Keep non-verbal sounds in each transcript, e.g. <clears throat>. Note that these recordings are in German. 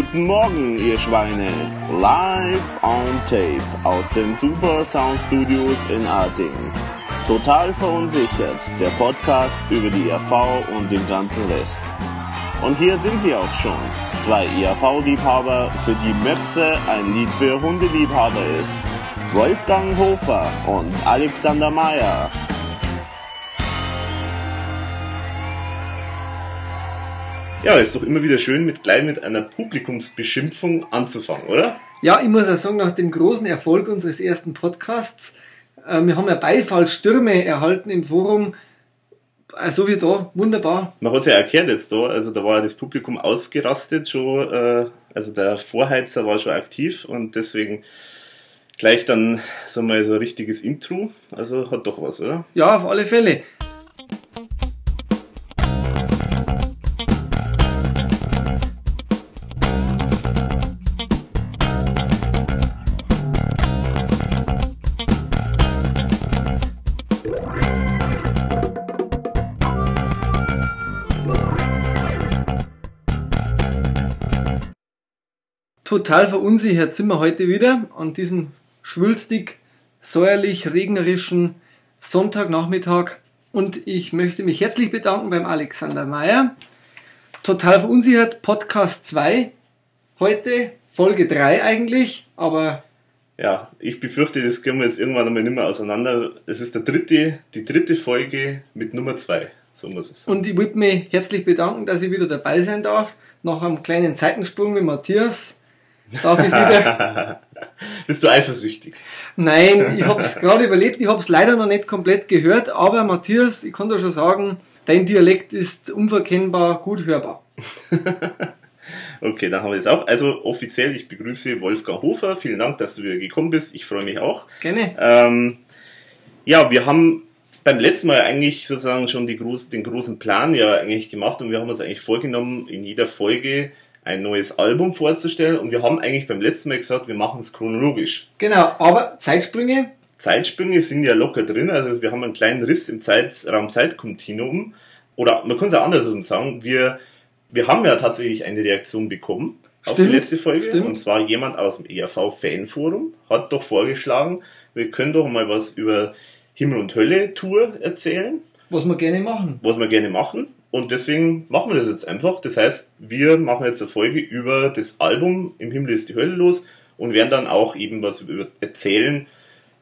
Guten Morgen, ihr Schweine. Live on Tape aus den Super Sound Studios in Artingen. Total verunsichert, der Podcast über die ERV und den ganzen Rest. Und hier sind sie auch schon. Zwei ERV-Liebhaber, für die Möpse ein Lied für Hundeliebhaber ist. Wolfgang Hofer und Alexander Meyer. Ja, ist doch immer wieder schön, mit gleich mit einer Publikumsbeschimpfung anzufangen, oder? Ja, ich muss auch sagen, nach dem großen Erfolg unseres ersten Podcasts, äh, wir haben ja Beifallstürme erhalten im Forum, so wie da, wunderbar. Man hat es ja erklärt jetzt da, also da war das Publikum ausgerastet schon, äh, also der Vorheizer war schon aktiv und deswegen gleich dann, wir mal, so ein richtiges Intro, also hat doch was, oder? Ja, auf alle Fälle. Total verunsichert sind wir heute wieder an diesem schwülstig, säuerlich, regnerischen Sonntagnachmittag. Und ich möchte mich herzlich bedanken beim Alexander Mayer. Total verunsichert, Podcast 2. Heute Folge 3 eigentlich, aber Ja, ich befürchte, das können wir jetzt irgendwann einmal nicht mehr auseinander. Es ist der dritte, die dritte Folge mit Nummer zwei, so muss es sein. Und ich würde mich herzlich bedanken, dass ich wieder dabei sein darf. Nach einem kleinen Zeitensprung mit Matthias darf ich wieder. <laughs> Bist du eifersüchtig? Nein, ich habe es gerade überlebt. Ich habe es leider noch nicht komplett gehört. Aber Matthias, ich kann dir schon sagen, dein Dialekt ist unverkennbar gut hörbar. <laughs> Okay, dann haben wir jetzt auch. Also offiziell, ich begrüße Wolfgang Hofer. Vielen Dank, dass du wieder gekommen bist. Ich freue mich auch. Gerne. Ähm, ja, wir haben beim letzten Mal eigentlich sozusagen schon groß, den großen Plan ja eigentlich gemacht und wir haben uns eigentlich vorgenommen, in jeder Folge ein neues Album vorzustellen und wir haben eigentlich beim letzten Mal gesagt, wir machen es chronologisch. Genau, aber Zeitsprünge, Zeitsprünge sind ja locker drin, also wir haben einen kleinen Riss im Zeitraum-Zeitkontinuum oder man kann es auch andersrum sagen, wir, wir haben ja tatsächlich eine Reaktion bekommen auf Stimmt, die letzte Folge stimmt. und zwar jemand aus dem ERV Fanforum hat doch vorgeschlagen, wir können doch mal was über Himmel und Hölle Tour erzählen was wir gerne machen. was wir gerne machen. Und deswegen machen wir das jetzt einfach. Das heißt, wir machen jetzt eine Folge über das Album Im Himmel ist die Hölle los und werden dann auch eben was erzählen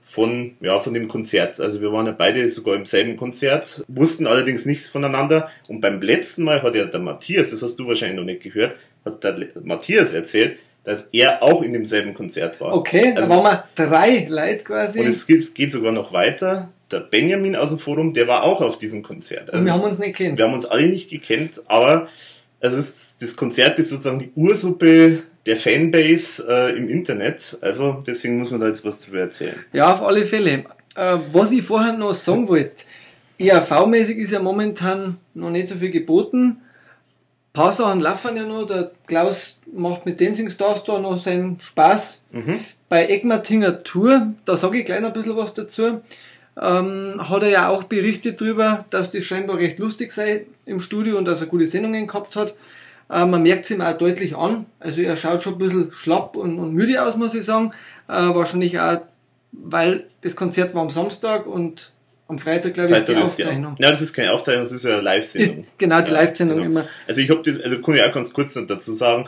von, ja, von dem Konzert. Also wir waren ja beide sogar im selben Konzert, wussten allerdings nichts voneinander. Und beim letzten Mal hat ja der Matthias, das hast du wahrscheinlich noch nicht gehört, hat der Matthias erzählt, dass er auch in demselben Konzert war. Okay, Also- da waren wir drei Leute quasi. Und es geht, es geht sogar noch weiter. Der Benjamin aus dem Forum, der war auch auf diesem Konzert. und wir Also haben uns nicht kennt. wir haben uns alle nicht gekannt, aber es ist, das Konzert ist sozusagen die Ursuppe der Fanbase äh, im Internet. Also deswegen muss man da jetzt was drüber erzählen. Ja, auf alle Fälle. Äh, was ich vorher noch sagen wollte, ERV-mäßig ist ja momentan noch nicht so viel geboten. Ein paar Sachen laufen ja noch. Der Klaus macht mit Dancing Stars da noch seinen Spaß. Mhm. Bei Egmatinger Tour, da sage ich gleich noch ein bisschen was dazu, ähm, hat er ja auch berichtet darüber, dass das scheinbar recht lustig sei im Studio und dass er gute Sendungen gehabt hat. Äh, man merkt es ihm auch deutlich an. Also er schaut schon ein bisschen schlapp und, und müde aus, muss ich sagen. Äh, wahrscheinlich auch, weil das Konzert war am Samstag und am Freitag, glaube ich, ist die Freitag ist die- Aufzeichnung. Ja, das ist keine Aufzeichnung, das ist ja eine Ist, Live-Sendung. genau, die Ja, Live-Sendung genau. immer. Also ich habe das, also kann ich auch ganz kurz noch dazu sagen,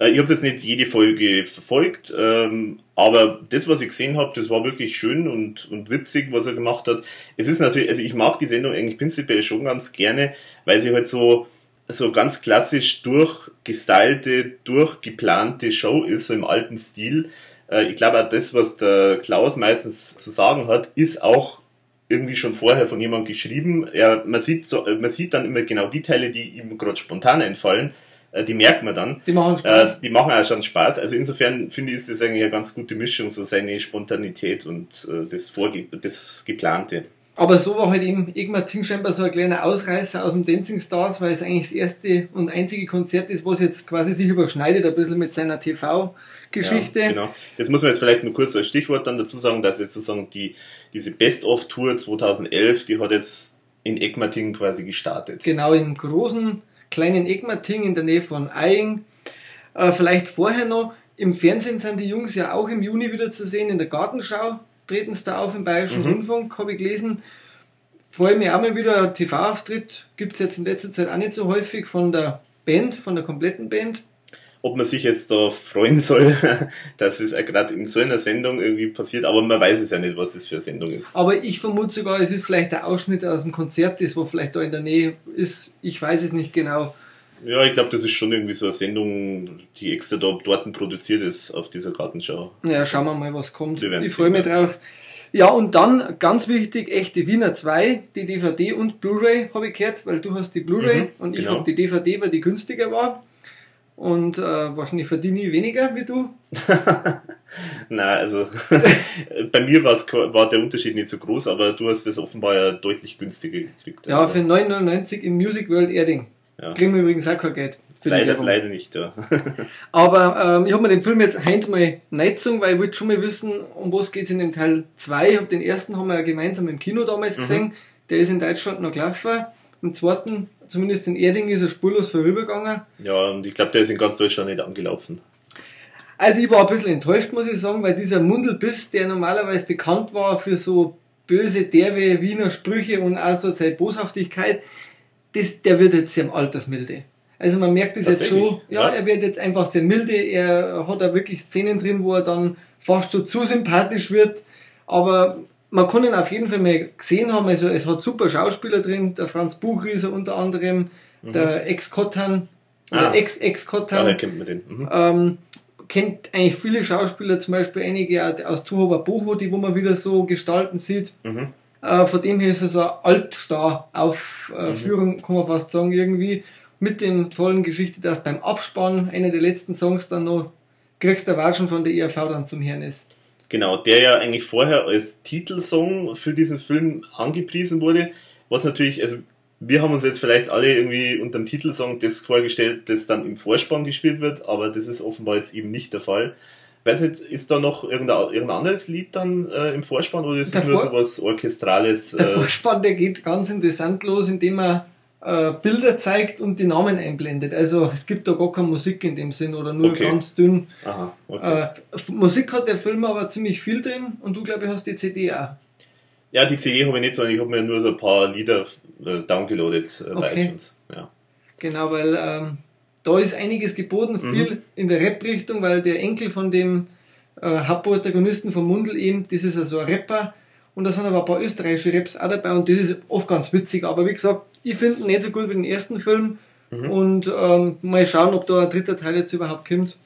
äh, ich habe jetzt nicht jede Folge verfolgt, ähm, aber das, was ich gesehen habe, das war wirklich schön und, und witzig, was er gemacht hat. Es ist natürlich, also ich mag die Sendung eigentlich prinzipiell schon ganz gerne, weil sie halt so so ganz klassisch durchgestylte, durchgeplante Show ist, so im alten Stil. Äh, Ich glaube auch das, was der Klaus meistens zu sagen hat, ist auch irgendwie schon vorher von jemandem geschrieben. Er, man, sieht so, man sieht dann immer genau die Teile, die ihm gerade spontan einfallen. Äh, Die merkt man dann. Die machen Äh, Spaß. die machen auch schon Spaß. Also insofern finde ich, ist das eigentlich eine ganz gute Mischung, so seine Spontanität und äh, das, Vorge das Geplante. Aber so war halt eben Egmar Ting scheinbar so ein kleiner Ausreißer aus dem Dancing Stars, weil es eigentlich das erste und einzige Konzert ist, was jetzt quasi sich überschneidet ein bisschen mit seiner TV-Geschichte. Ja, genau. Das muss man jetzt vielleicht nur kurz als Stichwort dann dazu sagen, dass jetzt sozusagen die, diese Best-of-Tour 2011, die hat jetzt in Egmating quasi gestartet. Genau, im großen, kleinen Egmating in der Nähe von Eying. Äh, vielleicht vorher noch, im Fernsehen sind die Jungs ja auch im Juni wieder zu sehen, in der Gartenschau treten sie da auf im Bayerischen Mhm. Rundfunk, habe ich gelesen. Freue mich auch mal wieder, TV-Auftritt gibt es jetzt in letzter Zeit auch nicht so häufig von der Band, von der kompletten Band. Ob man sich jetzt da freuen <laughs> soll, dass es gerade in so einer Sendung irgendwie passiert, aber man weiß es ja nicht, was das für eine Sendung ist. Aber ich vermute sogar, es ist vielleicht der Ausschnitt aus dem Konzert, das wo vielleicht da in der Nähe ist. Ich weiß es nicht genau. Ja, ich glaube, das ist schon irgendwie so eine Sendung, die extra da, dort produziert ist auf dieser Gartenschau. Ja, schauen wir mal, was kommt. Ich freue mich drauf. Ja, und dann ganz wichtig, echte Wiener 2, die DVD und Blu-ray habe ich gehört, weil du hast die Blu-ray Mhm, und ich genau. habe die DVD, weil die günstiger war. Und äh, wahrscheinlich verdiene ich weniger wie du. <laughs> Na, also <laughs> bei mir war der Unterschied nicht so groß, aber du hast das offenbar ja deutlich günstiger gekriegt. Ja, Also, für 9,99 im Music World Erding. Ja. Kriegen wir übrigens auch kein Geld. Leider, leider nicht, ja. <laughs> Aber ähm, ich habe mir den Film jetzt heute mal gezogen, weil ich wollte schon mal wissen, um was geht es in dem Teil 2. Ich habe den ersten haben wir ja gemeinsam im Kino damals Mhm. gesehen. Der ist in Deutschland noch gelaufen. Im zweiten, zumindest in Erding, ist er spurlos vorübergegangen. Ja, und ich glaube, der ist in ganz Deutschland nicht angelaufen. Also ich war ein bisschen enttäuscht, muss ich sagen, weil dieser Mundelbiss, der normalerweise bekannt war für so böse, derbe Wiener Sprüche und auch so seine Boshaftigkeit, das, der wird jetzt sehr altersmilde. Also man merkt es jetzt schon, ja, Ja. er wird jetzt einfach sehr milde, er hat da wirklich Szenen drin, wo er dann fast schon zu sympathisch wird, aber man kann ihn auf jeden Fall mal gesehen haben, also es hat super Schauspieler drin, der Franz Buchrieser unter anderem, der Ex-Kottan, Mhm. Ah. Ex-Ex-Kottan, Daher kennt man den. Mhm. ähm, kennt eigentlich viele Schauspieler, zum Beispiel einige aus Tuhova Boho, die wo man wieder so gestalten sieht. Mhm. Äh, von dem her ist es eine Altstar-Aufführung, kann man fast sagen, irgendwie. Mit dem tollen Geschichte, dass beim Abspann einer der letzten Songs dann noch kriegst du Watschen von der ERV dann zum Herrn ist. Genau, der ja eigentlich vorher als Titelsong für diesen Film angepriesen wurde, was natürlich, also wir haben uns jetzt vielleicht alle irgendwie unter dem Titelsong das vorgestellt, das dann im Vorspann gespielt wird, aber das ist offenbar jetzt eben nicht der Fall. Weiß nicht, ist da noch irgendein, irgendein anderes Lied dann äh, im Vorspann oder ist Der es nur so was Orchestrales? Der Äh, Vorspann, der geht ganz interessant los, indem er äh, Bilder zeigt und die Namen einblendet. Also es gibt da gar keine Musik in dem Sinn oder nur Okay. ganz dünn. aha, okay. Äh, Musik hat der Film aber ziemlich viel drin und du, glaube ich, hast die CD auch. Ja, die CD habe ich nicht, sondern ich habe mir nur so ein paar Lieder äh, downgeloadet äh, bei Okay. iTunes. Ja. Genau, weil ähm, da ist einiges geboten, Mhm. viel in der Rap-Richtung, weil der Enkel von dem äh, Hauptprotagonisten vom Mundel eben, das ist also ein Rapper und da sind aber ein paar österreichische Raps auch dabei und das ist oft ganz witzig, aber wie gesagt, ich finde ihn nicht so gut wie den ersten Film Mhm. und ähm, mal schauen, ob da ein dritter Teil jetzt überhaupt kommt.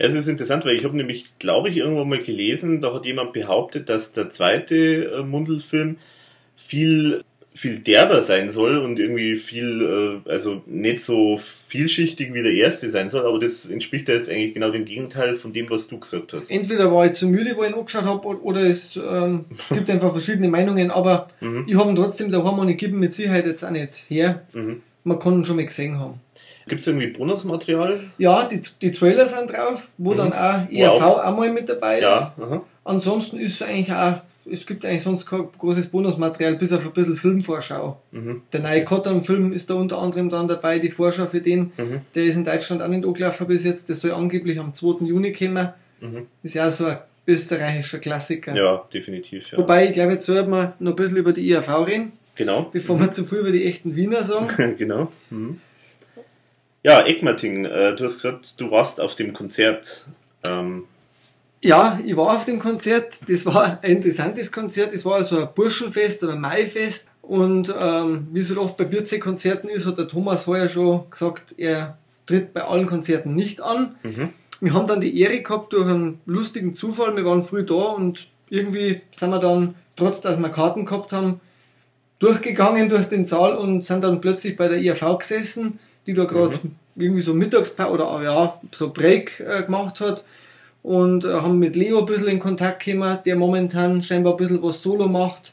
Ja, es ist interessant, weil ich habe nämlich, glaube ich, irgendwo mal gelesen, da hat jemand behauptet, dass der zweite äh, Mundelfilm viel viel derber sein soll und irgendwie viel, äh, also nicht so vielschichtig wie der erste sein soll, aber das entspricht ja jetzt eigentlich genau dem Gegenteil von dem, was du gesagt hast. Entweder war ich zu müde, wo ich ihn angeschaut habe, oder es ähm, <laughs> gibt einfach verschiedene Meinungen, aber Mhm. ich habe ihn trotzdem daheim und ich gebe ihn mit Sicherheit jetzt auch nicht her. Mhm. Man kann ihn schon mal gesehen haben. Gibt es irgendwie Bonusmaterial? Ja, die, die Trailer sind drauf, wo Mhm. dann auch ERV auch- auch mal mit dabei ist. Ja. Ansonsten ist es eigentlich auch, es gibt eigentlich sonst kein großes Bonusmaterial, bis auf ein bisschen Filmvorschau. Mhm. Der neue Cotton-Film ist da unter anderem dann dabei, die Vorschau für den, Mhm. der ist in Deutschland auch nicht angelaufen bis jetzt, der soll angeblich am 2. Juni kommen. Mhm. Ist ja auch so ein österreichischer Klassiker. Ja, definitiv. Ja. Wobei, ich glaube, jetzt sollten wir noch ein bisschen über die IAV reden, Genau. bevor wir zu viel über die echten Wiener sagen. <laughs> genau. Mhm. Ja, Egmarting, äh, du hast gesagt, du warst auf dem Konzert. Ähm, Ja, ich war auf dem Konzert. Das war ein interessantes Konzert. Das war so ein Burschenfest oder Maifest. Und ähm, wie es halt oft bei Bierzee-Konzerten ist, hat der Thomas heuer schon gesagt, er tritt bei allen Konzerten nicht an. mhm. Wir haben dann die Ehre gehabt durch einen lustigen Zufall. Wir waren früh da und irgendwie sind wir dann, trotz dass wir Karten gehabt haben, durchgegangen durch den Saal und sind dann plötzlich bei der IAV gesessen, die da gerade irgendwie so Mittagspause oder ja, so Break äh, gemacht hat und äh, haben mit Leo ein bisschen in Kontakt gekommen, der momentan scheinbar ein bisschen was Solo macht.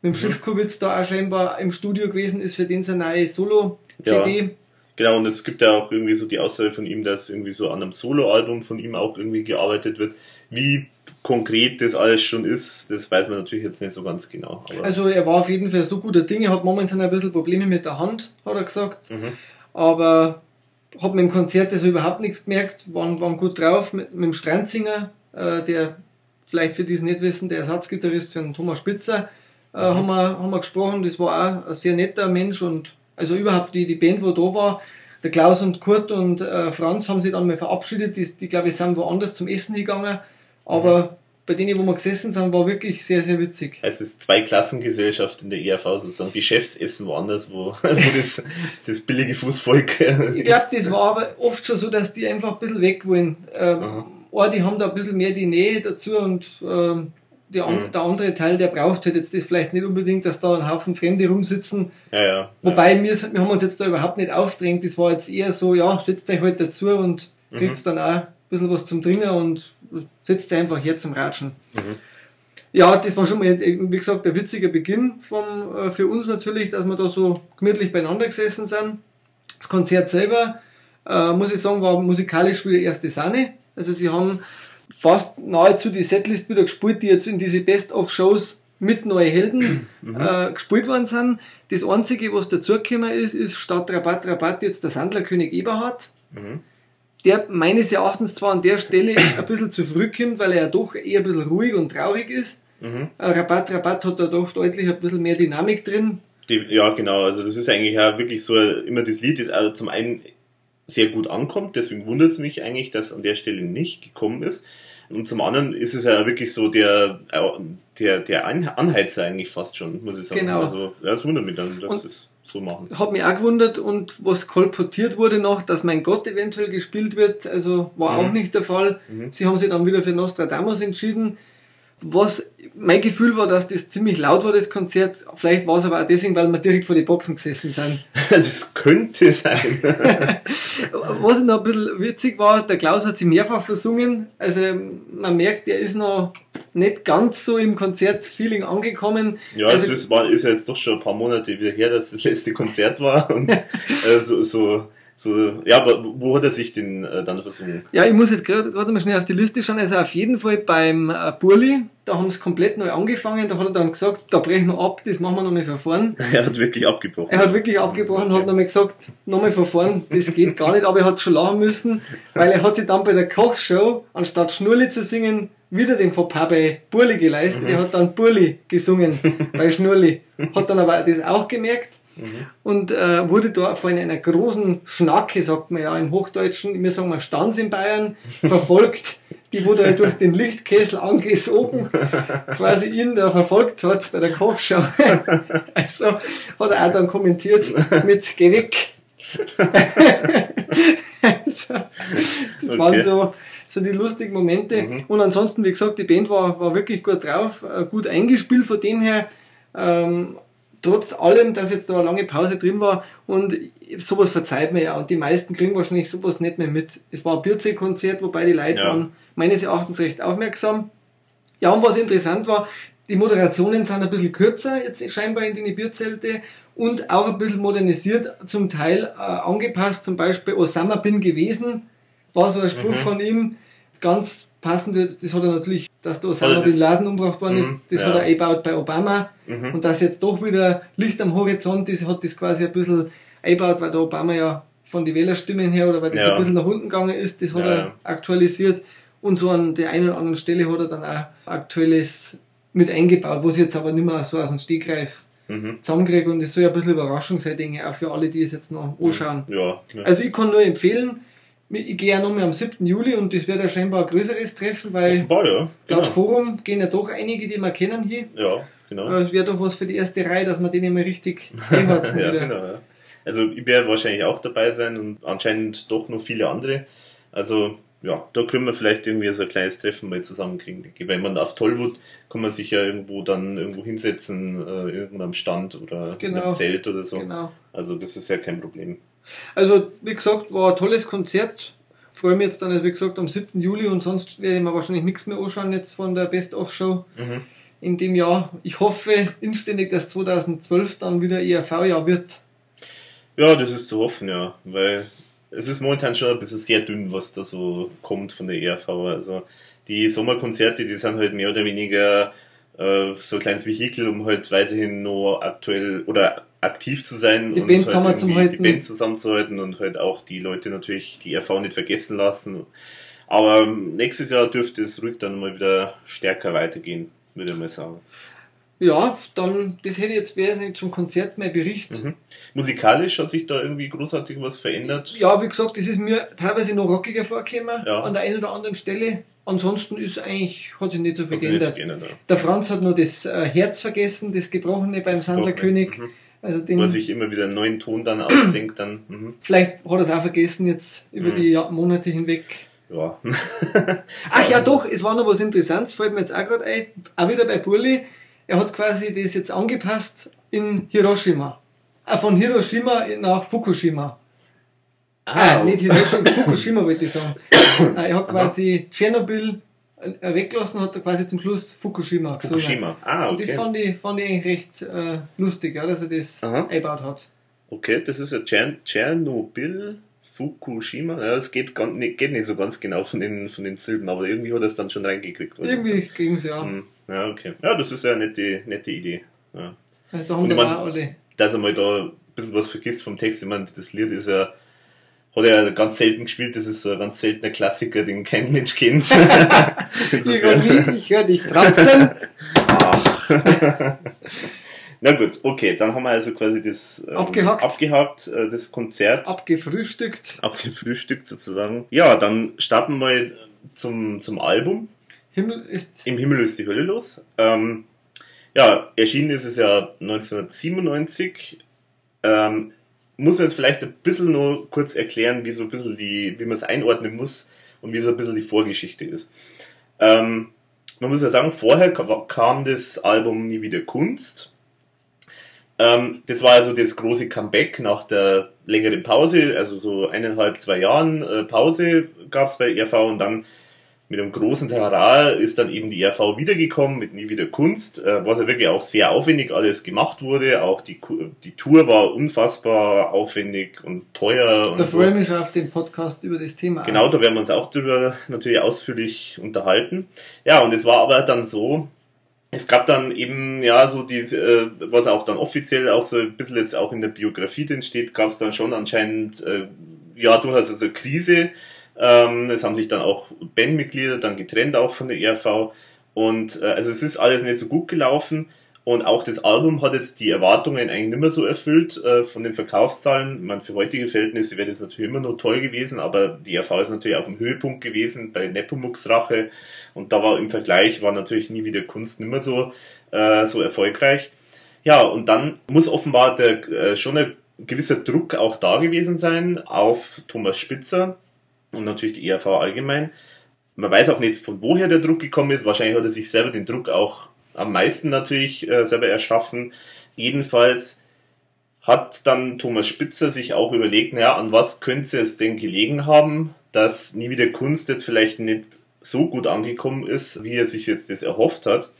Mit dem Schiffkowitz da auch scheinbar im Studio gewesen ist für den seine neue Solo-CD. Genau, und es gibt ja auch irgendwie so die Aussage von ihm, dass irgendwie so an einem Soloalbum von ihm auch irgendwie gearbeitet wird. Wie konkret das alles schon ist, das weiß man natürlich jetzt nicht so ganz genau. Also er war auf jeden Fall so guter Dinge, hat momentan ein bisschen Probleme mit der Hand, hat er gesagt. mhm. Aber hab mit dem Konzert also überhaupt nichts gemerkt, waren, waren gut drauf mit, mit dem Stranzinger, äh, der vielleicht für die es nicht wissen, der Ersatzgitarrist für den Thomas Spitzer, äh, mhm. haben, wir, haben wir gesprochen. Das war auch ein sehr netter Mensch und also überhaupt die, die Band, wo da war, der Klaus und Kurt und äh, Franz haben sich dann mal verabschiedet. Die, die glaube ich, sind woanders zum Essen gegangen. Aber mhm. Bei denen, wo wir gesessen sind, war wirklich sehr, sehr witzig. Also es ist zwei Klassengesellschaft in der ERV sozusagen. Die Chefs essen woanders, wo, <laughs> wo das, das billige Fußvolk. ich glaube, <laughs> das war aber oft schon so, dass die einfach ein bisschen weg wollen. Ähm, oh, die haben da ein bisschen mehr die Nähe dazu und ähm, der, mhm. der, andere Teil, der braucht halt jetzt das vielleicht nicht unbedingt, dass da ein Haufen Fremde rumsitzen. Ja, ja, Wobei ja. Wir, wir haben uns jetzt da überhaupt nicht aufdrängt. Das war jetzt eher so, ja, setzt euch halt dazu und mhm. kriegt dann auch ein bisschen was zum Trinken und setzt euch einfach her zum Ratschen. Mhm. Ja, das war schon mal, wie gesagt, der witzige Beginn vom, äh, für uns natürlich, dass wir da so gemütlich beieinander gesessen sind. Das Konzert selber, äh, muss ich sagen, war musikalisch wieder erste Sahne. Also sie haben fast nahezu die Setlist wieder gespielt, die jetzt in diese Best-of-Shows mit neuen Helden mhm. äh, gespielt worden sind. Das Einzige, was dazugekommen ist, ist statt Rabatt, Rabatt jetzt der Sandlerkönig Eberhard. Mhm. Der meines Erachtens zwar an der Stelle ein bisschen zu früh kommt, weil er ja doch eher ein bisschen ruhig und traurig ist. Mhm. Äh, Rabatt, Rabatt hat da doch deutlich ein bisschen mehr Dynamik drin. Ja, genau. Also das ist eigentlich auch wirklich so immer das Lied, das also zum einen sehr gut ankommt. Deswegen wundert es mich eigentlich, dass an der Stelle nicht gekommen ist. Und zum anderen ist es ja wirklich so der, äh, der, der Anheizer eigentlich fast schon, muss ich sagen. Genau. Also, ja, es wundert mich dann, dass sie es so machen. Hat mich auch gewundert und was kolportiert wurde noch, dass mein Gott eventuell gespielt wird, also war mhm. auch nicht der Fall. Mhm. Sie haben sich dann wieder für Nostradamus entschieden. Was mein Gefühl war, dass das ziemlich laut war, das Konzert. Vielleicht war es aber auch deswegen, weil wir direkt vor die Boxen gesessen sind. <laughs> das könnte sein. <laughs> Was noch ein bisschen witzig war, der Klaus hat sie mehrfach versungen. Also man merkt, er ist noch nicht ganz so im Konzertfeeling angekommen. Ja, also, es ist, war, ist ja jetzt doch schon ein paar Monate wieder her, dass das letzte Konzert war. Und <laughs> äh, so, so so, ja, aber wo hat er sich denn äh, dann versungen? Ja, ich muss jetzt gerade mal schnell auf die Liste schauen. Also auf jeden Fall beim äh, Burli, da haben sie komplett neu angefangen. Da hat er dann gesagt, da brechen wir ab, das machen wir nochmal von vorn. <laughs> Er hat wirklich abgebrochen. Er hat wirklich abgebrochen, okay. hat nochmal gesagt, nochmal von vorn, das geht gar nicht, aber er hat schon lachen müssen, weil er hat sich dann bei der Kochshow, anstatt Schnurli zu singen, wieder den Fauxpas bei Burli geleistet. Mhm. Er hat dann Burli gesungen <laughs> bei Schnurli. Hat dann aber das auch gemerkt mhm. und äh, wurde da von einer großen Schnacke, sagt man ja im Hochdeutschen, wir sagen mal Stanz in Bayern, <laughs> verfolgt, die wurde durch den Lichtkessel angesogen, quasi ihn da verfolgt hat bei der Kochschau. <laughs> also hat er auch dann kommentiert mit Geh weg. also, das okay. waren so so die lustigen Momente. Mhm. Und ansonsten, wie gesagt, die Band war, war wirklich gut drauf, äh, gut eingespielt von dem her. Ähm, trotz allem, dass jetzt da eine lange Pause drin war und sowas verzeiht mir ja und die meisten kriegen wahrscheinlich sowas nicht mehr mit. Es war ein Bierzeh-Konzert, wobei die Leute ja. waren meines Erachtens recht aufmerksam. Ja, und was interessant war, die Moderationen sind ein bisschen kürzer jetzt scheinbar in den Bierzelte und auch ein bisschen modernisiert, zum Teil äh, angepasst, zum Beispiel Osama bin gewesen, war so ein Spruch mhm. von ihm, ganz passend, das hat er natürlich, dass da Osama Bin Laden umgebracht worden ist, mhm. das ja. hat er eingebaut bei Obama. Mhm. Und dass jetzt doch wieder Licht am Horizont ist, hat das quasi ein bisschen eingebaut, weil der Obama ja von den Wählerstimmen her oder weil das ja. ein bisschen nach unten gegangen ist, das hat ja, er aktualisiert. Und so an der einen oder anderen Stelle hat er dann auch aktuelles mit eingebaut, wo sie jetzt aber nicht mehr so aus dem Stegreif mhm. zusammenkriege und das soll ja ein bisschen Überraschung sein, denke ich, auch für alle, die es jetzt noch mhm. anschauen. Ja, ja. Also ich kann nur empfehlen, ich gehe ja nochmal am 7. Juli und das wird ja scheinbar ein größeres Treffen, weil Offenbar, ja. Genau. laut Forum gehen ja doch einige, die wir kennen hier. Ja, genau. Es wäre doch was für die erste Reihe, dass wir den immer richtig einherzen <laughs> Ja, genau. Ja. Also ich werde wahrscheinlich auch dabei sein und anscheinend doch noch viele andere. Also ja, da können wir vielleicht irgendwie so ein kleines Treffen mal zusammenkriegen. Wenn man auf Tollwood kann man sich ja irgendwo dann irgendwo hinsetzen, äh, irgendeinem Stand oder genau. in einem Zelt oder so. Genau. Also das ist ja kein Problem. Also, wie gesagt, war ein tolles Konzert. Freue mich jetzt dann, wie gesagt, am 7. Juli und sonst werde ich mir wahrscheinlich nichts mehr anschauen jetzt von der Best-of-Show mhm. in dem Jahr. Ich hoffe inständig, dass 2012 dann wieder ERV-Jahr wird. Ja, das ist zu hoffen, ja, weil es ist momentan schon ein bisschen sehr dünn, was da so kommt von der ERV. Also die Sommerkonzerte, die sind halt mehr oder weniger äh, so ein kleines Vehikel, um halt weiterhin noch aktuell oder aktiv zu sein Die und Band halt zusammenzuhalten. die Band zusammenzuhalten und halt auch die Leute natürlich die RV nicht vergessen lassen. Aber nächstes Jahr dürfte es ruhig dann mal wieder stärker weitergehen, würde ich mal sagen. Ja, dann, das hätte jetzt wäre zum Konzert mein Bericht. Mhm. Musikalisch hat sich da irgendwie großartig was verändert. Ja, wie gesagt, das ist mir teilweise noch rockiger vorgekommen Ja. an der einen oder anderen Stelle. Ansonsten ist eigentlich, hat sich nicht so viel sich nicht geändert. geändert. ja. Der Franz hat noch das äh, Herz vergessen, das Gebrochene beim Sandlerkönig. Mhm. Also Wo er den, sich immer wieder einen neuen Ton dann ausdenkt, dann. Mhm. vielleicht hat er es auch vergessen jetzt über Mhm. die Monate hinweg. Ja. <laughs> Ach ja, doch, es war noch was Interessantes, fällt mir jetzt auch gerade ein. Auch wieder bei Burli. Er hat quasi das jetzt angepasst in Hiroshima. Ah, von Hiroshima nach Fukushima. Ah, nicht Hiroshima, Fukushima wollte ich sagen. Ah, <coughs> er hat quasi Tschernobyl äh, weggelassen, hat er quasi zum Schluss Fukushima. Fukushima. Ah, Und das okay. fand ich, fand ich eigentlich recht äh, lustig, ja, dass er das Aha. eingebaut hat. Okay, das ist ja Tschern Tschernobyl, Fukushima. Ja, das geht, ganz, nicht, geht nicht so ganz genau von den, von den Silben, aber irgendwie hat er es dann schon reingekriegt. oder? Irgendwie ging es ja. Hm, Ja, okay. Ja, das ist ja eine nette, nette Idee. Ja. Also da haben Und wir ich mein, alle. Dass er mal da ein bisschen was vergisst vom Text. Ich meine, das Lied ist ja, hat er ganz selten gespielt. Das ist so ein ganz seltener Klassiker, den kein Mensch kennt. <laughs> Ironie, ich höre dich trapsen. Na gut, okay, dann haben wir also quasi das ähm, Abgehakt. abgehakt äh, das Konzert. Abgefrühstückt. abgefrühstückt sozusagen. Ja, dann starten wir zum, zum Album. Himmel ist Im Himmel ist die Hölle los. Ähm, ja, erschienen ist es ja 1997. Ähm, muss man jetzt vielleicht ein bisschen nur kurz erklären, wie so ein bisschen die, wie man es einordnen muss und wie so ein bisschen die Vorgeschichte ist. Ähm, man muss ja sagen, vorher ka- kam das Album Nie wieder Kunst. Ähm, das war also das große Comeback nach der längeren Pause, also so eineinhalb, zwei Jahren äh, Pause gab es bei RV und dann mit einem großen Terrain ist dann eben die RV wiedergekommen mit Nie wieder Kunst, äh, was ja wirklich auch sehr aufwendig alles gemacht wurde. Auch die, die Tour war unfassbar aufwendig und teuer. Und Da so. freue ich mich schon auf den Podcast über das Thema. Genau, da werden wir uns auch drüber natürlich ausführlich unterhalten. Ja, und es war aber dann so, es gab dann eben, ja, so die, äh, was auch dann offiziell auch so ein bisschen jetzt auch in der Biografie drin steht, gab es dann schon anscheinend, äh, ja, durchaus also Krise. Ähm, es haben sich dann auch Bandmitglieder dann getrennt, auch von der ERV. Und äh, also es ist alles nicht so gut gelaufen. Und auch das Album hat jetzt die Erwartungen eigentlich nicht mehr so erfüllt äh, von den Verkaufszahlen. Meine, für heutige Verhältnisse wäre das natürlich immer noch toll gewesen, aber die RV ist natürlich auf dem Höhepunkt gewesen bei Nepomuk's Rache. Und da war im Vergleich, war natürlich nie wieder Kunst nicht mehr so, äh, so erfolgreich. Ja, und dann muss offenbar der, äh, schon ein gewisser Druck auch da gewesen sein auf Thomas Spitzer und natürlich die ERV allgemein. Man weiß auch nicht, von woher der Druck gekommen ist. Wahrscheinlich hat er sich selber den Druck auch am meisten natürlich äh, selber erschaffen. Jedenfalls hat dann Thomas Spitzer sich auch überlegt, naja, an was könnte es denn gelegen haben, dass nie wieder Kunst jetzt vielleicht nicht so gut angekommen ist, wie er sich jetzt das erhofft hat.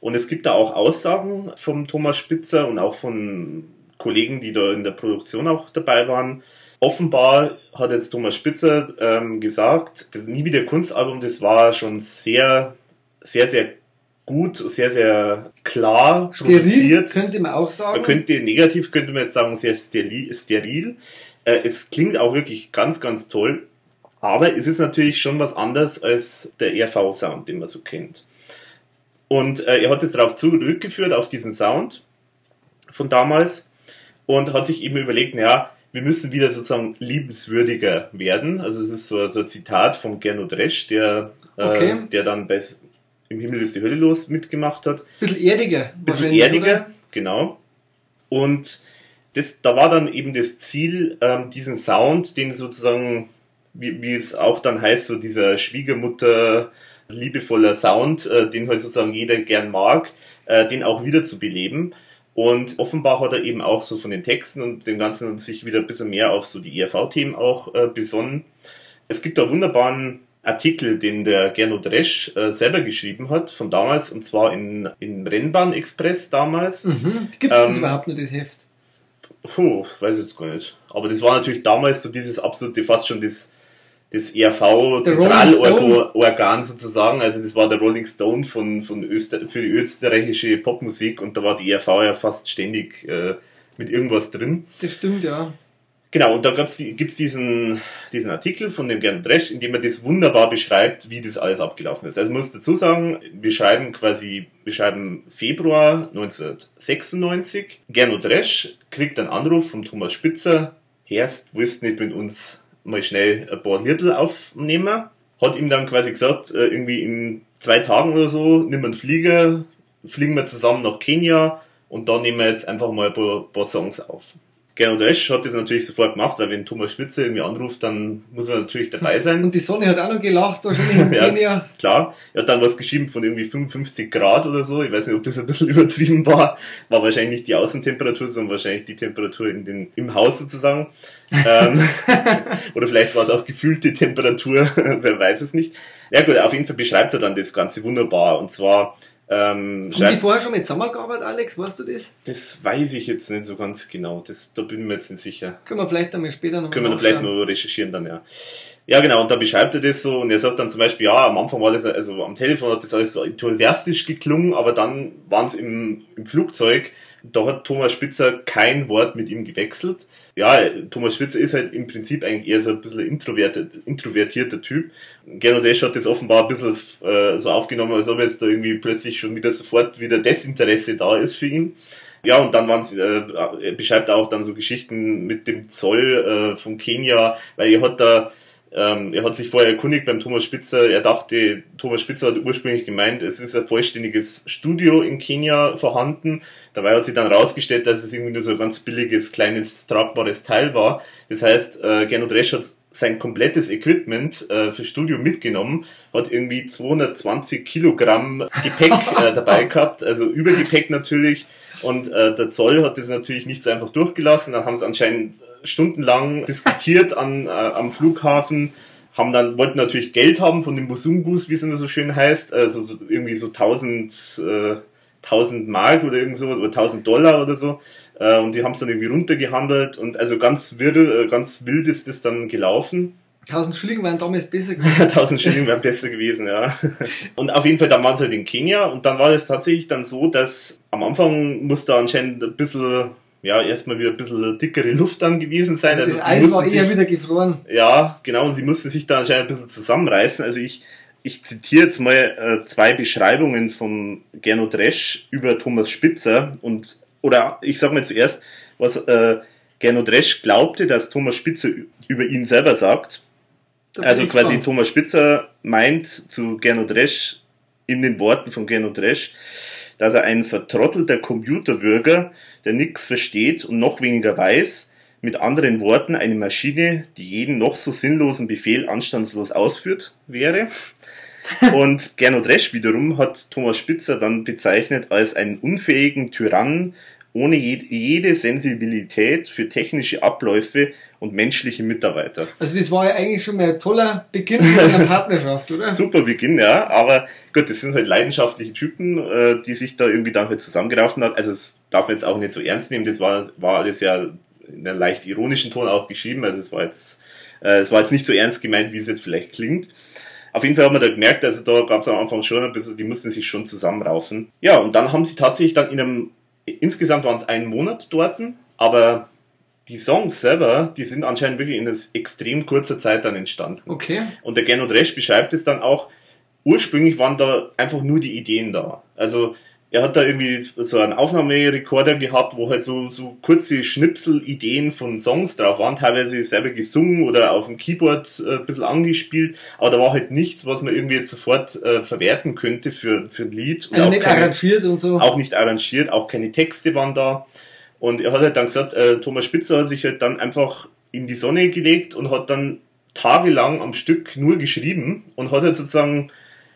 Und es gibt da auch Aussagen vom Thomas Spitzer und auch von Kollegen, die da in der Produktion auch dabei waren. Offenbar hat jetzt Thomas Spitzer ähm, gesagt, das Nie wieder Kunstalbum, das war schon sehr, sehr, sehr gut, sehr, sehr klar Steril, produziert. könnte man auch sagen. Man könnte negativ könnte man jetzt sagen, sehr steril. steril. Äh, es klingt auch wirklich ganz, ganz toll. Aber es ist natürlich schon was anderes als der RV-Sound, den man so kennt. Und äh, er hat jetzt darauf zurückgeführt, auf diesen Sound von damals und hat sich eben überlegt, naja, wir müssen wieder sozusagen liebenswürdiger werden. Also es ist so, so ein Zitat von Gernot Resch, der, Okay. äh, der dann bei Im Himmel ist die Hölle los mitgemacht hat bisschen erdiger. bisschen erdiger, oder? genau. Und das, da war dann eben das Ziel, ähm, diesen Sound, den sozusagen, wie, wie es auch dann heißt, so dieser Schwiegermutter liebevoller Sound, äh, den halt sozusagen jeder gern mag, äh, den auch wieder zu beleben. Und offenbar hat er eben auch so von den Texten und dem Ganzen sich wieder ein bisschen mehr auf so die ERV-Themen auch äh, besonnen. Es gibt da wunderbaren Artikel, den der Gernot Resch äh, selber geschrieben hat, von damals, und zwar in, in Rennbahn Express damals. Mhm. Gibt es das Ähm, überhaupt noch, das Heft? Puh, weiß ich jetzt gar nicht. Aber das war natürlich damals so dieses absolute, fast schon das, das. ERV-Zentralorgan sozusagen. Also das war der Rolling Stone von, von Öster für die österreichische Popmusik und da war die ERV ja fast ständig äh, mit irgendwas drin. Das stimmt, ja. Genau, und da gibt's die, gibt's diesen, diesen Artikel von dem Gernot Dresch, in dem er das wunderbar beschreibt, wie das alles abgelaufen ist. Also ich muss dazu sagen, wir schreiben quasi, wir schreiben Februar 1996. Gernot Dresch kriegt einen Anruf vom Thomas Spitzer, Herst, willst nicht mit uns mal schnell ein paar Little aufnehmen? Hat ihm dann quasi gesagt, äh, irgendwie in zwei Tagen oder so, nimm einen Flieger, fliegen wir zusammen nach Kenia und da nehmen wir jetzt einfach mal ein paar, paar Songs auf. Gernot Esch hat das natürlich sofort gemacht, weil wenn Thomas Spitzer irgendwie anruft, dann muss man natürlich dabei sein. Und die Sonne hat auch noch gelacht, wahrscheinlich <laughs> in Ja, Kenia. klar. Er hat dann was geschrieben von irgendwie 55 Grad oder so. Ich weiß nicht, ob das ein bisschen <laughs> übertrieben war. War wahrscheinlich nicht die Außentemperatur, sondern wahrscheinlich die Temperatur in den, im Haus sozusagen. ähm, <laughs> oder vielleicht war es auch gefühlte Temperatur, wer weiß es nicht. Ja gut, auf jeden Fall beschreibt er dann das Ganze wunderbar. Und zwar ähm, Haben die vorher schon mit zusammengearbeitet, Alex? Weißt du das? das weiß ich jetzt nicht so ganz genau. Das, da bin ich mir jetzt nicht sicher. Können wir vielleicht einmal später noch Können wir mal vielleicht noch recherchieren dann, ja. Ja, genau, und da beschreibt er das so und er sagt dann zum Beispiel, ja, am Anfang war das, also am Telefon hat das alles so enthusiastisch geklungen, aber dann waren es im, im Flugzeug, da hat Thomas Spitzer kein Wort mit ihm gewechselt. Ja, Thomas Spitzer ist halt im Prinzip eigentlich eher so ein bisschen introvertierter, introvertierter Typ. Gernot Esch hat das offenbar ein bisschen äh, so aufgenommen, als ob jetzt da irgendwie plötzlich schon wieder sofort wieder Desinteresse da ist für ihn. Ja, und dann waren äh, er beschreibt auch dann so Geschichten mit dem Zoll äh, von Kenia, weil er hat da, ähm, er hat sich vorher erkundigt beim Thomas Spitzer, er dachte, Thomas Spitzer hat ursprünglich gemeint, es ist ein vollständiges Studio in Kenia vorhanden. Dabei hat sich dann rausgestellt, dass es irgendwie nur so ein ganz billiges, kleines, tragbares Teil war. Das heißt, äh, Gernot Resch hat sein komplettes Equipment äh, für Studio mitgenommen, hat irgendwie 220 Kilogramm Gepäck äh, <laughs> dabei gehabt, also Übergepäck natürlich. Und äh, der Zoll hat das natürlich nicht so einfach durchgelassen. Dann haben sie anscheinend stundenlang <laughs> diskutiert an, äh, am Flughafen, haben dann, wollten natürlich Geld haben von den Musungus, wie es immer so schön heißt, also so, irgendwie so 1000, äh, 1000 Mark oder irgend sowas, oder 1000 Dollar oder so. Äh, und die haben es dann irgendwie runtergehandelt und also ganz wirr, äh, ganz wild ist das dann gelaufen. 1000 Schilling waren damals besser <laughs> gewesen. 1000 Schilling wären besser gewesen, ja. <laughs> Und auf jeden Fall, dann waren sie halt in Kenia und dann war es tatsächlich dann so, dass am Anfang musste anscheinend ein bisschen, ja, erstmal wieder ein bisschen dickere Luft dann gewesen sein. Also Also, das die Eis war eher sich- wieder gefroren. ja, genau, und sie musste sich da anscheinend ein bisschen zusammenreißen. Also ich, ich zitiere jetzt mal äh, zwei Beschreibungen von Gernot Resch über Thomas Spitzer und oder ich sage mal zuerst, was äh, Gernot Resch glaubte, dass Thomas Spitzer über ihn selber sagt. Also quasi gespannt. Thomas Spitzer meint zu Gernot Resch in den Worten von Gernot Resch, dass er ein vertrottelter Computerbürger, der nichts versteht und noch weniger weiß, mit anderen Worten eine Maschine, die jeden noch so sinnlosen Befehl anstandslos ausführt, wäre. <laughs> Und Gernot Resch wiederum hat Thomas Spitzer dann bezeichnet als einen unfähigen Tyrannen ohne je- jede Sensibilität für technische Abläufe und menschliche Mitarbeiter. Also das war ja eigentlich schon mal ein toller Beginn einer <laughs> Partnerschaft, oder? Super Beginn, ja, aber gut, das sind halt leidenschaftliche Typen, äh, die sich da irgendwie dann halt zusammengeraufen hat. Also das darf man jetzt auch nicht so ernst nehmen, das war, war alles ja in einem leicht ironischen Ton auch geschrieben, also es war jetzt, äh, es war jetzt nicht so ernst gemeint, wie es jetzt vielleicht klingt. Auf jeden Fall haben wir da gemerkt, also da gab es am Anfang schon ein bisschen, die mussten sich schon zusammenraufen. Ja, und dann haben sie tatsächlich dann in einem, insgesamt waren es einen Monat dort, aber die Songs selber, die sind anscheinend wirklich in extrem kurzer Zeit dann entstanden. Okay. Und der Gernot Resch beschreibt es dann auch, ursprünglich waren da einfach nur die Ideen da. Also er hat da irgendwie so einen Aufnahmerekorder gehabt, wo halt so, so kurze Schnipsel-Ideen von Songs drauf waren, teilweise selber gesungen oder auf dem Keyboard äh, ein bisschen angespielt, aber da war halt nichts, was man irgendwie jetzt sofort äh, verwerten könnte für, für ein Lied. Und Also auch nicht keine- arrangiert und so. auch nicht arrangiert, auch keine Texte waren da. Und er hat halt dann gesagt, äh, Thomas Spitzer hat sich halt dann einfach in die Sonne gelegt und hat dann tagelang am Stück nur geschrieben und hat halt sozusagen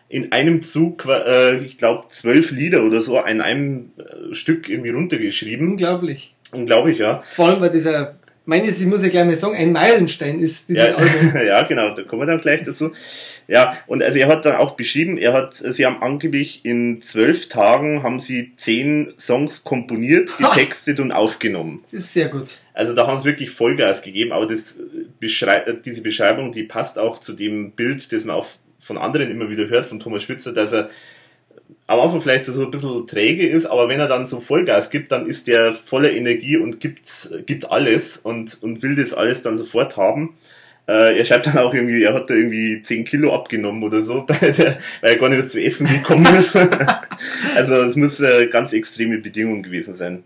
in einem Zug, äh, ich glaube, zwölf Lieder oder so in einem äh, Stück irgendwie runtergeschrieben. Unglaublich. Unglaublich, ja. Vor allem, weil dieser, meines, ich muss ja gleich mal sagen, ein Meilenstein ist dieses Ja, Album. <laughs> ja, genau, da kommen wir dann gleich dazu. Ja, und also er hat dann auch beschrieben, er hat, sie haben angeblich in zwölf Tagen haben sie zehn Songs komponiert, <laughs> getextet und aufgenommen. Das ist sehr gut. Also da haben sie wirklich Vollgas gegeben, aber das beschrei diese Beschreibung, die passt auch zu dem Bild, das man auch von anderen immer wieder hört, von Thomas Spitzer, dass er am Anfang vielleicht so ein bisschen träge ist, aber wenn er dann so Vollgas gibt, dann ist der voller Energie und gibt, gibt alles und, und will das alles dann sofort haben. Äh, er schreibt dann auch irgendwie, er hat da irgendwie 10 Kilo abgenommen oder so, <laughs> bei der, weil er gar nicht mehr zu essen gekommen ist. <laughs> also es muss äh, ganz extreme Bedingungen gewesen sein.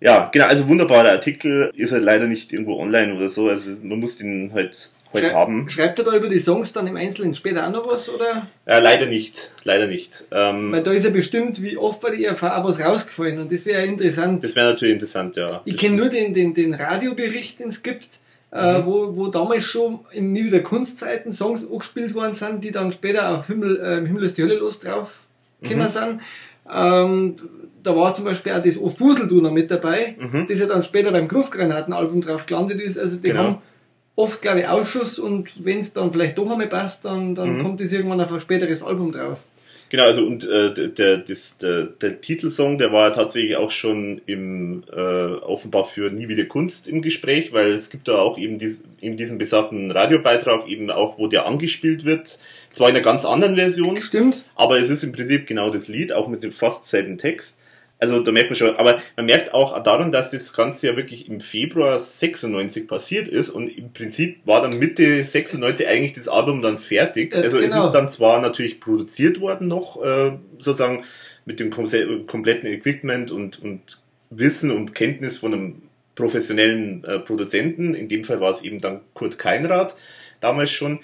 Ja, genau, also wunderbarer Artikel, ist halt leider nicht irgendwo online oder so, also man muss den halt heute Schrei haben. Schreibt er da über die Songs dann im Einzelnen später auch noch was, oder? Äh, leider nicht, leider nicht. Ähm, Weil da ist ja bestimmt, wie oft bei der ERV auch was rausgefallen und das wäre ja interessant. das wäre natürlich interessant, ja. Ich kenne nur den, den, den Radiobericht, den es gibt, äh, Mhm. wo, wo damals schon in Nie wieder Kunstzeiten Songs angespielt worden sind, die dann später auf Himmel, äh, im Himmel ist die Hölle los drauf gekommen Mhm. sind. Ähm, da war zum Beispiel auch das O Fuseldu noch mit dabei, Mhm. das ja dann später beim Groove-Granaten-Album drauf gelandet ist. Also die Genau. haben oft, glaube ich, Ausschuss und wenn es dann vielleicht doch einmal passt, dann, dann Mhm. kommt das irgendwann auf ein späteres Album drauf. Genau, also und äh, der, der, das, der, der Titelsong, der war tatsächlich auch schon im äh, offenbar für Nie wieder Kunst im Gespräch, weil es gibt da auch eben dies, in diesem besagten Radiobeitrag eben auch, wo der angespielt wird, zwar in einer ganz anderen Version, Stimmt? aber es ist im Prinzip genau das Lied, auch mit dem fast selben Text. Also da merkt man schon, aber man merkt auch daran, dass das Ganze ja wirklich im Februar 96 passiert ist und im Prinzip war dann Mitte 96 eigentlich das Album dann fertig. Äh, Also es genau. ist dann zwar natürlich produziert worden noch, äh, sozusagen mit dem kompletten Equipment und, und Wissen und Kenntnis von einem professionellen äh, Produzenten. In dem Fall war es eben dann Kurt Keinrad damals schon.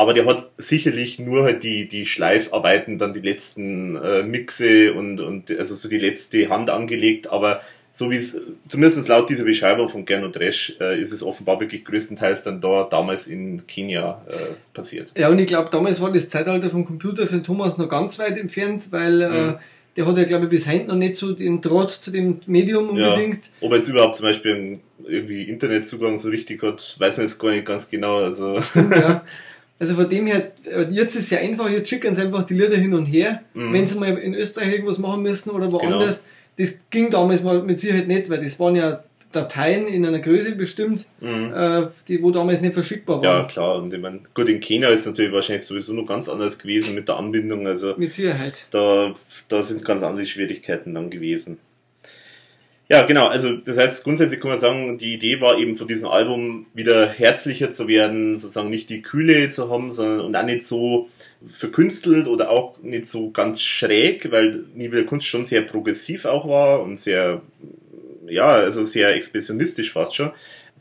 Aber der hat sicherlich nur halt die, die Schleifarbeiten, dann die letzten äh, Mixe und, und also so die letzte Hand angelegt. Aber so wie es, zumindest laut dieser Beschreibung von Gernot Dresch, äh, ist es offenbar wirklich größtenteils dann da damals in Kenia äh, passiert. Ja, und ich glaube, damals war das Zeitalter vom Computer für den Thomas noch ganz weit entfernt, weil äh, Mhm. der hat ja, glaube ich, bis heute noch nicht so den Draht zu dem Medium Ja. unbedingt. Ob er jetzt überhaupt zum Beispiel irgendwie Internetzugang so richtig hat, weiß man jetzt gar nicht ganz genau. Also ja. <laughs> Also von dem her, jetzt ist es ja einfach, jetzt schicken sie einfach die Lieder hin und her, Mhm. wenn sie mal in Österreich irgendwas machen müssen oder Genau. woanders. Das ging damals mal mit Sicherheit nicht, weil das waren ja Dateien in einer Größe bestimmt, mhm. äh, die wo damals nicht verschickbar ja waren. klar. Und ich meine, gut, in Kenia ist natürlich wahrscheinlich sowieso noch ganz anders gewesen mit der Anbindung. Also Mit Sicherheit. da, da sind ganz andere Schwierigkeiten dann gewesen. Ja, genau, also das heißt, grundsätzlich kann man sagen, die Idee war eben von diesem Album wieder herzlicher zu werden, sozusagen nicht die Kühle zu haben, sondern und auch nicht so verkünstelt oder auch nicht so ganz schräg, weil wieder Kunst schon sehr progressiv auch war und sehr, ja, also sehr expressionistisch fast schon.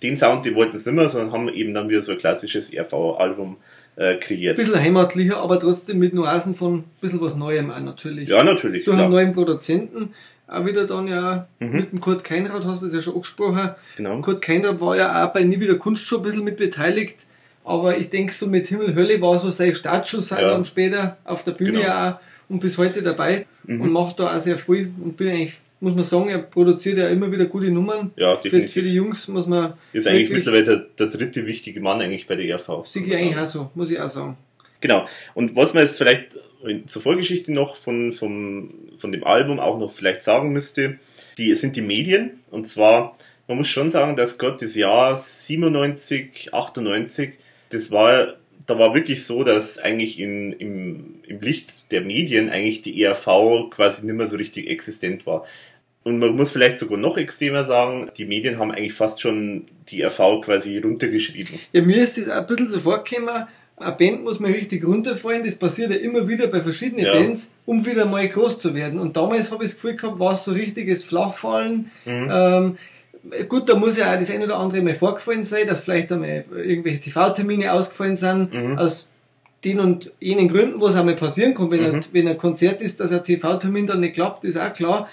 Den Sound, die wollten es nicht mehr, sondern haben eben dann wieder so ein klassisches RV-Album äh, Ein kreiert. bisschen heimatlicher, aber trotzdem mit Nuancen von ein bisschen was Neuem auch natürlich. Ja, natürlich, durch einen klar. neuen Produzenten. Auch wieder dann ja Mhm. mit dem Kurt Keinrad, hast du es ja schon angesprochen. Genau. Kurt Keinrad war ja auch bei Nie wieder Kunst schon ein bisschen mit beteiligt. Aber ich denke, so mit Himmel Hölle war so sein Startschuss Ja. dann später auf der Bühne Genau. ja auch und bis heute dabei Mhm. und macht da auch sehr viel. Und bin eigentlich, muss man sagen, er produziert ja immer wieder gute Nummern. Ja, Für, definitiv. für die Jungs muss man. Ist eigentlich mittlerweile der, der dritte wichtige Mann eigentlich bei der ERV. Sehe kann ich eigentlich auch so, muss ich auch sagen. Genau. Und was man jetzt vielleicht zur Vorgeschichte noch von, vom, von dem Album auch noch vielleicht sagen müsste, die sind die Medien. Und zwar, man muss schon sagen, dass Gott das Jahr 97, 98, das war, da war wirklich so, dass eigentlich in, im, im Licht der Medien eigentlich die ERV quasi nicht mehr so richtig existent war. Und man muss vielleicht sogar noch extremer sagen, die Medien haben eigentlich fast schon die ERV quasi runtergeschrieben. Ja, mir ist das ein bisschen so vorgekommen, eine Band muss mal richtig runterfallen, das passiert ja immer wieder bei verschiedenen Ja. Bands, um wieder mal groß zu werden. Und damals habe ich das Gefühl gehabt, war es so richtiges Flachfallen. Mhm. Ähm, gut, da muss ja auch das eine oder andere mal vorgefallen sein, dass vielleicht einmal irgendwelche TV-Termine ausgefallen sind, Mhm. aus den und jenen Gründen, wo es einmal passieren kann. Wenn, Mhm. ein, wenn ein Konzert ist, dass ein TV-Termin dann nicht klappt, ist auch klar.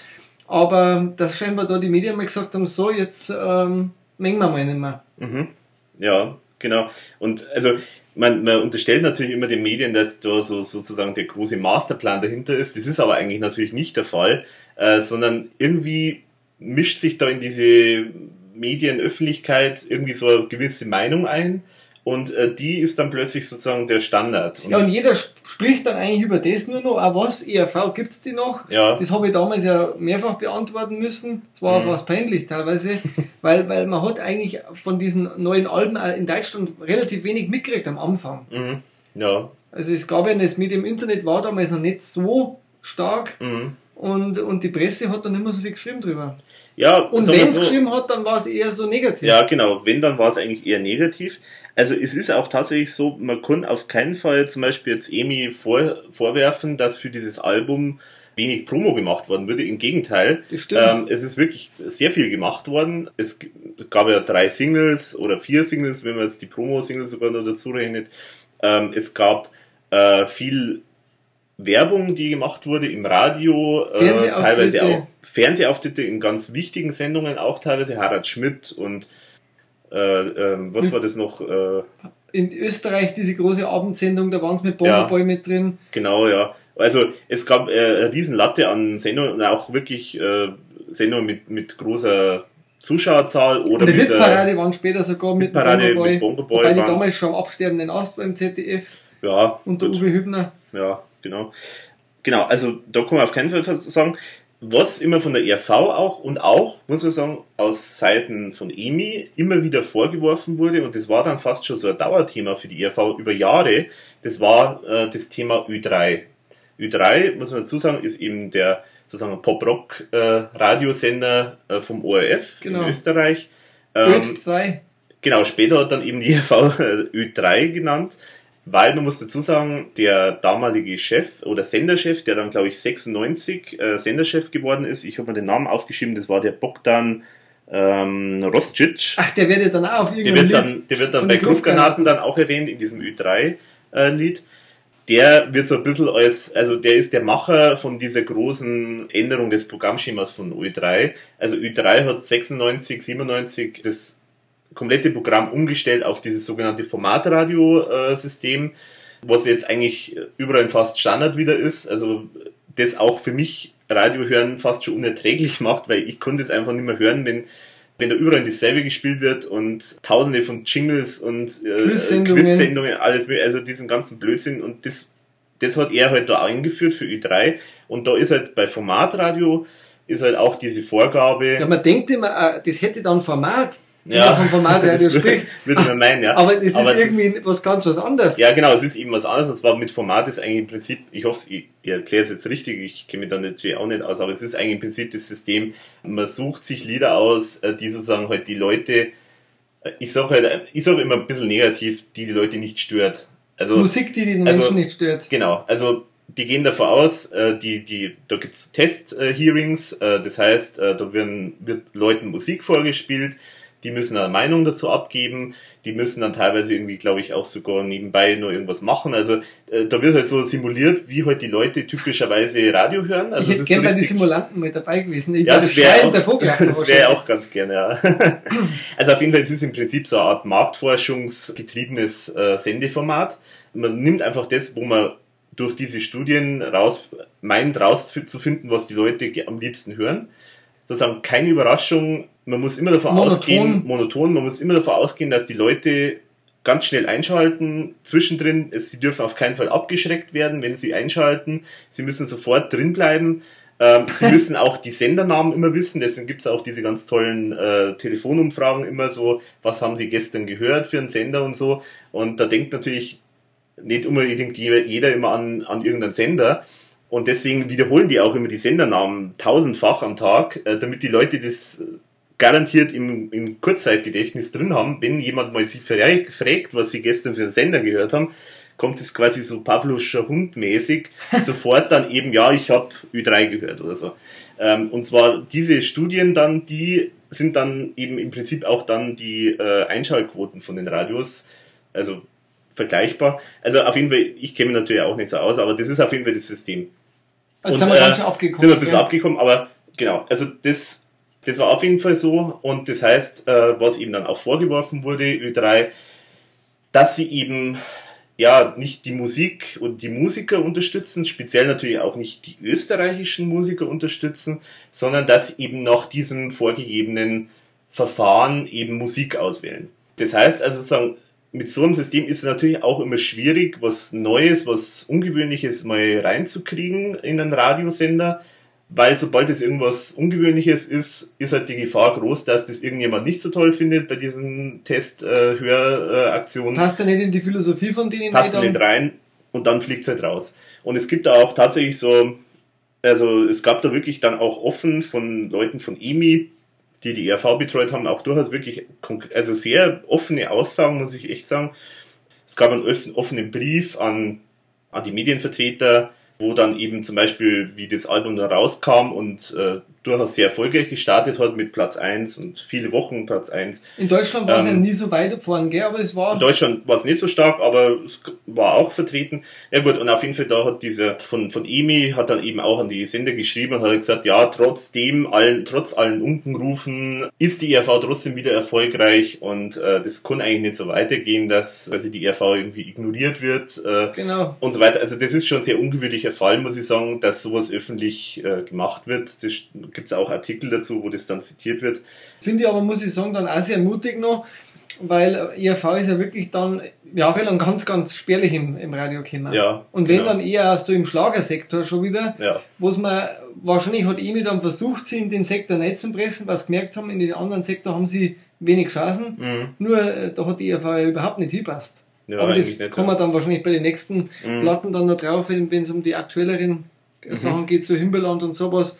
Aber dass scheinbar da die Medien mal gesagt haben, so, jetzt ähm, mengen wir mal nicht mehr. Mhm. Ja, genau. Und also man, man unterstellt natürlich immer den Medien, dass da so sozusagen der große Masterplan dahinter ist. Das ist aber eigentlich natürlich nicht der Fall, äh, sondern irgendwie mischt sich da in diese Medienöffentlichkeit irgendwie so eine gewisse Meinung ein und äh, die ist dann plötzlich sozusagen der Standard. Und, Ja, und jeder sp- spricht dann eigentlich über das nur noch. Auch was? ERV gibt's die noch? ja, Das habe ich damals ja mehrfach beantworten müssen. Es war Mhm. fast peinlich teilweise, <laughs> weil, weil man hat eigentlich von diesen neuen Alben auch in Deutschland relativ wenig mitgekriegt am Anfang. mhm. ja, Also es gab ja das Medium Internet war damals noch nicht so stark und, und die Presse hat dann nicht mehr so viel geschrieben drüber. Ja, Und wenn es so, geschrieben hat, dann war es eher so negativ. Ja, genau. Wenn, dann war es eigentlich eher negativ. Also es ist auch tatsächlich so, man kann auf keinen Fall zum Beispiel jetzt Emi vor, vorwerfen, dass für dieses Album wenig Promo gemacht worden würde. Im Gegenteil, ähm, es ist wirklich sehr viel gemacht worden. Es gab ja drei Singles oder vier Singles, wenn man jetzt die Promo-Singles sogar noch dazu rechnet. Ähm, es gab äh, viel Werbung, die gemacht wurde im Radio, äh, teilweise auch Fernsehauftritte in ganz wichtigen Sendungen, auch teilweise Harald Schmidt und äh, ähm, was war das noch? Äh, In Österreich diese große Abendsendung, da waren sie mit Bomberboy mit drin. genau, ja. Also es gab äh, eine riesen Latte an Sendungen und auch wirklich äh, Sendungen mit, mit großer Zuschauerzahl oder Und die mit der Hitparade waren später sogar mit Bomberboy. mit Bomberboy Wobei die damals schon am absterbenden Ast war im ZDF ja, unter gut. Uwe Hübner. Ja, genau. Genau, also da kann man auf keinen Fall was sagen. Was immer von der ERV auch und auch, muss man sagen, aus Seiten von EMI immer wieder vorgeworfen wurde, und das war dann fast schon so ein Dauerthema für die ERV über Jahre, das war äh, das Thema Ü3. Ü3, muss man dazu sagen, ist eben der sozusagen Pop-Rock-Radiosender äh, vom ORF Genau. in Österreich. Ötz 3. Genau, später hat dann eben die ERV Ü3 genannt, weil man muss dazu sagen, der damalige Chef oder Senderchef, der dann glaube ich 96 äh, Senderchef geworden ist, ich habe mir den Namen aufgeschrieben, das war der Bogdan ähm, Roscic. Ach, der wird ja dann auch auf Der irgendeinem wird Lied. dann, der wird dann bei den Gruftgranaten dann auch erwähnt in diesem Ü3-Lied. Der wird so ein bisschen als, also der ist der Macher von dieser großen Änderung des Programmschemas von Ü3. Also Ü3 hat 96, 97 das komplette Programm umgestellt auf dieses sogenannte Formatradio-System, was jetzt eigentlich überall fast Standard wieder ist. Also das auch für mich Radio hören fast schon unerträglich <laughs> macht, weil ich konnte es einfach nicht mehr hören, wenn wenn da überall dasselbe gespielt wird und tausende von Jingles und äh, Quiz-Sendungen. Quiz-Sendungen, alles, also diesen ganzen Blödsinn und das, das hat er halt da eingeführt für Ü3 und da ist halt bei Formatradio ist halt auch diese Vorgabe, Ja, man denkt immer, äh, das hätte dann Format, Ja. vom Formatradio <laughs> das würde, spricht. würde man meinen, ja. Aber das ist irgendwie was ganz was anderes. ja, genau, es ist eben was anderes. Und zwar mit Format ist eigentlich im Prinzip, ich hoffe, ich, ich erkläre es jetzt richtig, ich kenne mich da natürlich auch nicht aus, aber es ist eigentlich im Prinzip das System, man sucht sich Lieder aus, äh, die sozusagen halt die Leute, äh, ich sage halt, ich sage immer ein bisschen negativ, die die Leute nicht stört. Also, Musik, die den Also- Menschen nicht stört. Genau, also die gehen davon aus, äh, die, die, da gibt's Test-Hearings, äh, das heißt, äh, da werden, wird Leuten Musik vorgespielt, die müssen eine Meinung dazu abgeben, die müssen dann teilweise irgendwie, glaube ich, auch sogar nebenbei nur irgendwas machen. Also äh, da wird halt so simuliert, wie halt die Leute typischerweise Radio hören. Also ich es hätte ist so bei den Simulanten mit dabei gewesen. Ich ja, das wäre auch, <laughs> wäre auch ganz gerne, ja. <laughs> Also auf jeden Fall es ist im Prinzip so eine Art marktforschungsgetriebenes äh, Sendeformat. Man nimmt einfach das, wo man durch diese Studien raus, meint rauszufinden, was die Leute am liebsten hören. Sozusagen keine Überraschung. Man muss immer davon Monoton. ausgehen, monoton, man muss immer davon ausgehen, dass die Leute ganz schnell einschalten. Zwischendrin, sie dürfen auf keinen Fall abgeschreckt werden, wenn sie einschalten. Sie müssen sofort drin bleiben. Ähm, sie <laughs> müssen auch die Sendernamen immer wissen, deswegen gibt es auch diese ganz tollen äh, Telefonumfragen immer so, was haben sie gestern gehört für einen Sender und so. Und da denkt natürlich nicht unbedingt jeder immer an, an irgendeinen Sender. Und deswegen wiederholen die auch immer die Sendernamen tausendfach am Tag, äh, damit die Leute das garantiert im, im Kurzzeitgedächtnis drin haben. Wenn jemand mal sie fragt, was sie gestern für einen Sender gehört haben, kommt es quasi so Pavlovscher Hund-mäßig <laughs> sofort dann eben, ja, ich habe Ü3 gehört oder so. Ähm, und zwar diese Studien dann, die sind dann eben im Prinzip auch dann die äh, Einschaltquoten von den Radios, also vergleichbar. Also auf jeden Fall, ich kenne mich natürlich auch nicht so aus, aber das ist auf jeden Fall das System. Jetzt Und, sind wir äh. Sind wir ein bisschen ja. abgekommen, aber genau, also das, das war auf jeden Fall so und das heißt, äh, was eben dann auch vorgeworfen wurde, Ö3, dass sie eben ja nicht die Musik und die Musiker unterstützen, speziell natürlich auch nicht die österreichischen Musiker unterstützen, sondern dass sie eben nach diesem vorgegebenen Verfahren eben Musik auswählen. Das heißt also sagen, mit so einem System ist es natürlich auch immer schwierig, was Neues, was Ungewöhnliches mal reinzukriegen in einen Radiosender, weil sobald es irgendwas Ungewöhnliches ist, ist halt die Gefahr groß, dass das irgendjemand nicht so toll findet bei diesen Test-Höraktionen. Passt ja nicht in die Philosophie von denen. passt dann- nicht rein und dann fliegt es halt raus. Und es gibt da auch tatsächlich so Also es gab da wirklich dann auch offen von Leuten von EMI, die die ERV betreut haben, auch durchaus wirklich, also sehr offene Aussagen, muss ich echt sagen. Es gab einen offenen Brief an, an die Medienvertreter, wo dann eben zum Beispiel, wie das Album da rauskam und äh, durchaus sehr erfolgreich gestartet hat mit Platz 1 und viele Wochen Platz 1. In Deutschland war es ja nie so weit vorn, gell? aber es war... In Deutschland war es nicht so stark, aber es war auch vertreten. Ja gut, und auf jeden Fall da hat dieser von, von EMI hat dann eben auch an die Sender geschrieben und hat gesagt, ja, trotzdem, allen, trotz allen Unkenrufen ist die ERV trotzdem wieder erfolgreich und äh, das kann eigentlich nicht so weitergehen, dass also die ERV irgendwie ignoriert wird äh, genau. und so weiter. Also das ist schon ein sehr ungewöhnlicher Fall, muss ich sagen, dass sowas öffentlich äh, gemacht wird. Das gibt es auch Artikel dazu, wo das dann zitiert wird. Finde ich aber, muss ich sagen, dann auch sehr mutig noch, weil ERV ist ja wirklich dann jahrelang ganz, ganz spärlich im, im Radio gekommen. Ja, Und wenn genau. dann eher so im Schlagersektor schon wieder, ja. wo es man, wahrscheinlich hat EMI dann versucht, sie in den Sektor nicht zu pressen, weil sie gemerkt haben, in den anderen Sektor haben sie wenig Chancen. Mhm. Nur äh, da hat die ERV ja überhaupt nicht hingepasst. Ja, aber das nicht, kommen wir dann wahrscheinlich bei den nächsten Mhm. Platten dann noch drauf, wenn es um die aktuelleren Sachen geht, so Himbeerland und sowas.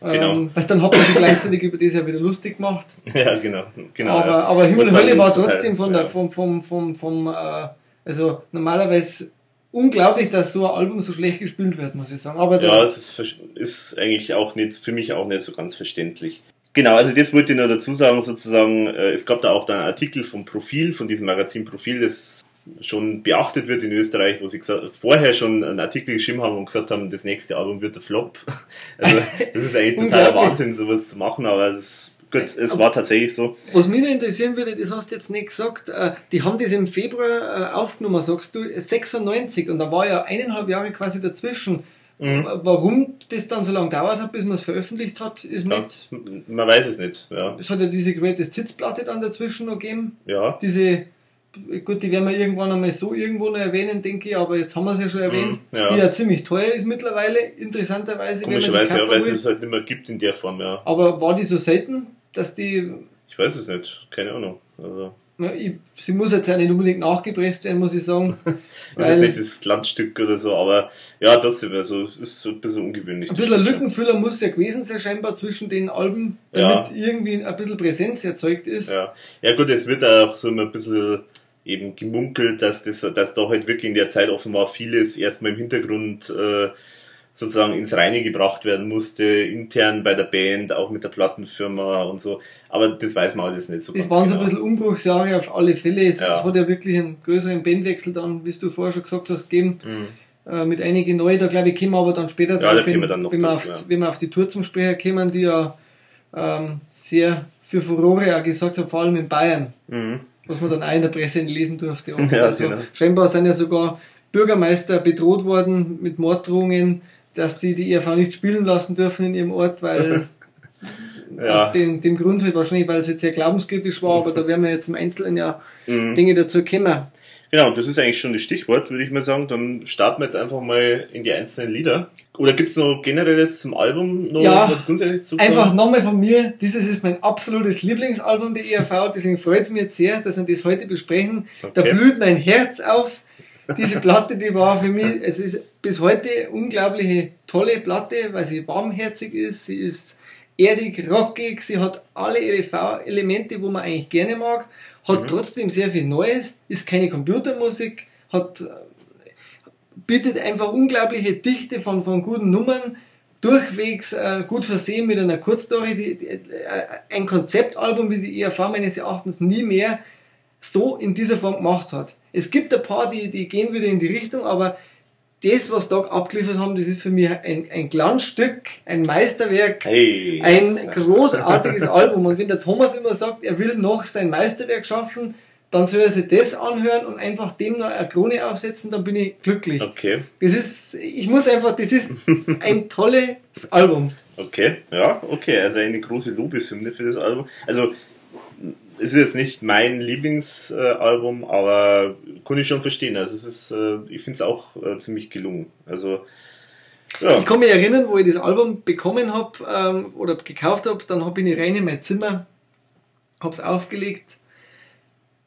Genau. Ähm, weil dann hat man sich gleichzeitig über das ja wieder lustig gemacht. <laughs> Ja, genau. genau aber, ja. aber Himmel und Hölle dann war trotzdem von der, ja. vom, vom, vom, vom, äh, also normalerweise unglaublich, dass so ein Album so schlecht gespielt wird, muss ich sagen. Aber Ja, es ist, ist eigentlich auch nicht, für mich auch nicht so ganz verständlich. Genau, also das wollte ich nur dazu sagen, sozusagen, äh, es gab da auch dann einen Artikel vom Profil, von diesem Magazin Profil, das schon beachtet wird in Österreich, wo sie gesagt, vorher schon einen Artikel geschrieben haben und gesagt haben, das nächste Album wird der Flop. <laughs> Also das ist eigentlich totaler. Wahnsinn, sowas zu machen, aber es, gut, es war tatsächlich so. was mich noch interessieren würde, das hast du jetzt nicht gesagt, äh, die haben das im Februar äh, aufgenommen, sagst du, 96 und da war ja eineinhalb Jahre quasi dazwischen. Mhm. Warum das dann so lange dauert hat, bis man es veröffentlicht hat, ist Ja, nicht. man weiß es nicht, ja. Es hat ja diese Greatest Hits Platte dann dazwischen noch gegeben. Ja, Diese, gut, die werden wir irgendwann einmal so irgendwo noch erwähnen, denke ich, aber jetzt haben wir es ja schon erwähnt, Mhm, ja. die ja ziemlich teuer ist mittlerweile, interessanterweise. komischerweise, ja, weil es halt nicht mehr gibt in der Form, ja. Aber war die so selten, dass die, Ich weiß es nicht, keine Ahnung. Also, na, ich, sie muss jetzt ja nicht unbedingt nachgepresst werden, muss ich sagen. <laughs> Das ist nicht das Glanzstück oder so, aber ja, trotzdem, also ist so ein bisschen ungewöhnlich. ein bisschen Lückenfüller muss ja gewesen sein, scheinbar zwischen den Alben, Ja. damit irgendwie ein bisschen Präsenz erzeugt ist. Ja. ja gut, es wird auch so ein bisschen eben gemunkelt, dass das, dass da halt wirklich in der Zeit offenbar vieles erstmal im Hintergrund äh, sozusagen ins Reine gebracht werden musste, intern bei der Band, auch mit der Plattenfirma und so. Aber das weiß man alles nicht so Das ganz waren so ein genau. bisschen Umbruchsjahre auf alle Fälle. Es Ja. hat ja wirklich einen größeren Bandwechsel dann, wie du vorher schon gesagt hast, gegeben. Mhm. Äh, mit einigen neuen, da glaube ich, kommen wir aber dann später da drauf, kommen wir wenn, dann noch wenn, wir auf, ja. wenn wir auf die Tour zum Sprecher kommen, die ja ähm, sehr für Furore auch gesagt hat, vor allem in Bayern, Mhm. Was man dann auch in der Presse lesen durfte. <laughs> oft. Ja, also genau. scheinbar sind ja sogar Bürgermeister bedroht worden mit Morddrohungen, dass die die ERV nicht spielen lassen dürfen in ihrem Ort, weil <laughs> Ja. aus dem, dem Grund halt wahrscheinlich, weil es jetzt sehr glaubenskritisch war, aber da werden wir jetzt im Einzelnen ja Mhm. Dinge dazu kommen. Genau, das ist eigentlich schon das Stichwort, würde ich mal sagen. Dann starten wir jetzt einfach mal in die einzelnen Lieder. Oder gibt es noch generell jetzt zum Album noch Ja, was Grundsätzliches zu Einfach sagen? nochmal von mir, dieses ist mein absolutes Lieblingsalbum der ERV, deswegen freut es mich jetzt sehr, dass wir das heute besprechen. Da Okay. blüht mein Herz auf. Diese Platte, die war für mich, es ist bis heute unglaubliche tolle Platte, weil sie warmherzig ist, sie ist erdig, rockig, sie hat alle ERV-Elemente, wo man eigentlich gerne mag, hat Mhm. trotzdem sehr viel Neues, ist keine Computermusik, hat bietet einfach unglaubliche Dichte von, von guten Nummern, durchwegs äh, gut versehen mit einer Kurzstory, die, die, äh, ein Konzeptalbum, wie die ERV meines Erachtens nie mehr so in dieser Form gemacht hat. Es gibt ein paar, die, die gehen wieder in die Richtung, aber das, was da abgeliefert haben, das ist für mich ein, ein Glanzstück, ein Meisterwerk, Hey. ein großartiges <laughs> Album. Und wenn der Thomas immer sagt, er will noch sein Meisterwerk schaffen, dann soll er sich das anhören und einfach dem noch eine Krone aufsetzen, dann bin ich glücklich. Okay, Das ist, ich muss einfach, das ist ein tolles Album. <laughs> okay, ja, okay. Also eine große Lobeshymne für das Album. Also es ist jetzt nicht mein Lieblingsalbum, aber kann ich schon verstehen. Also es ist, äh, ich finde es auch äh, ziemlich gelungen. Also ja, Ich kann mich erinnern, wo ich das Album bekommen habe ähm, oder gekauft habe, dann bin ich rein in mein Zimmer, habe es aufgelegt,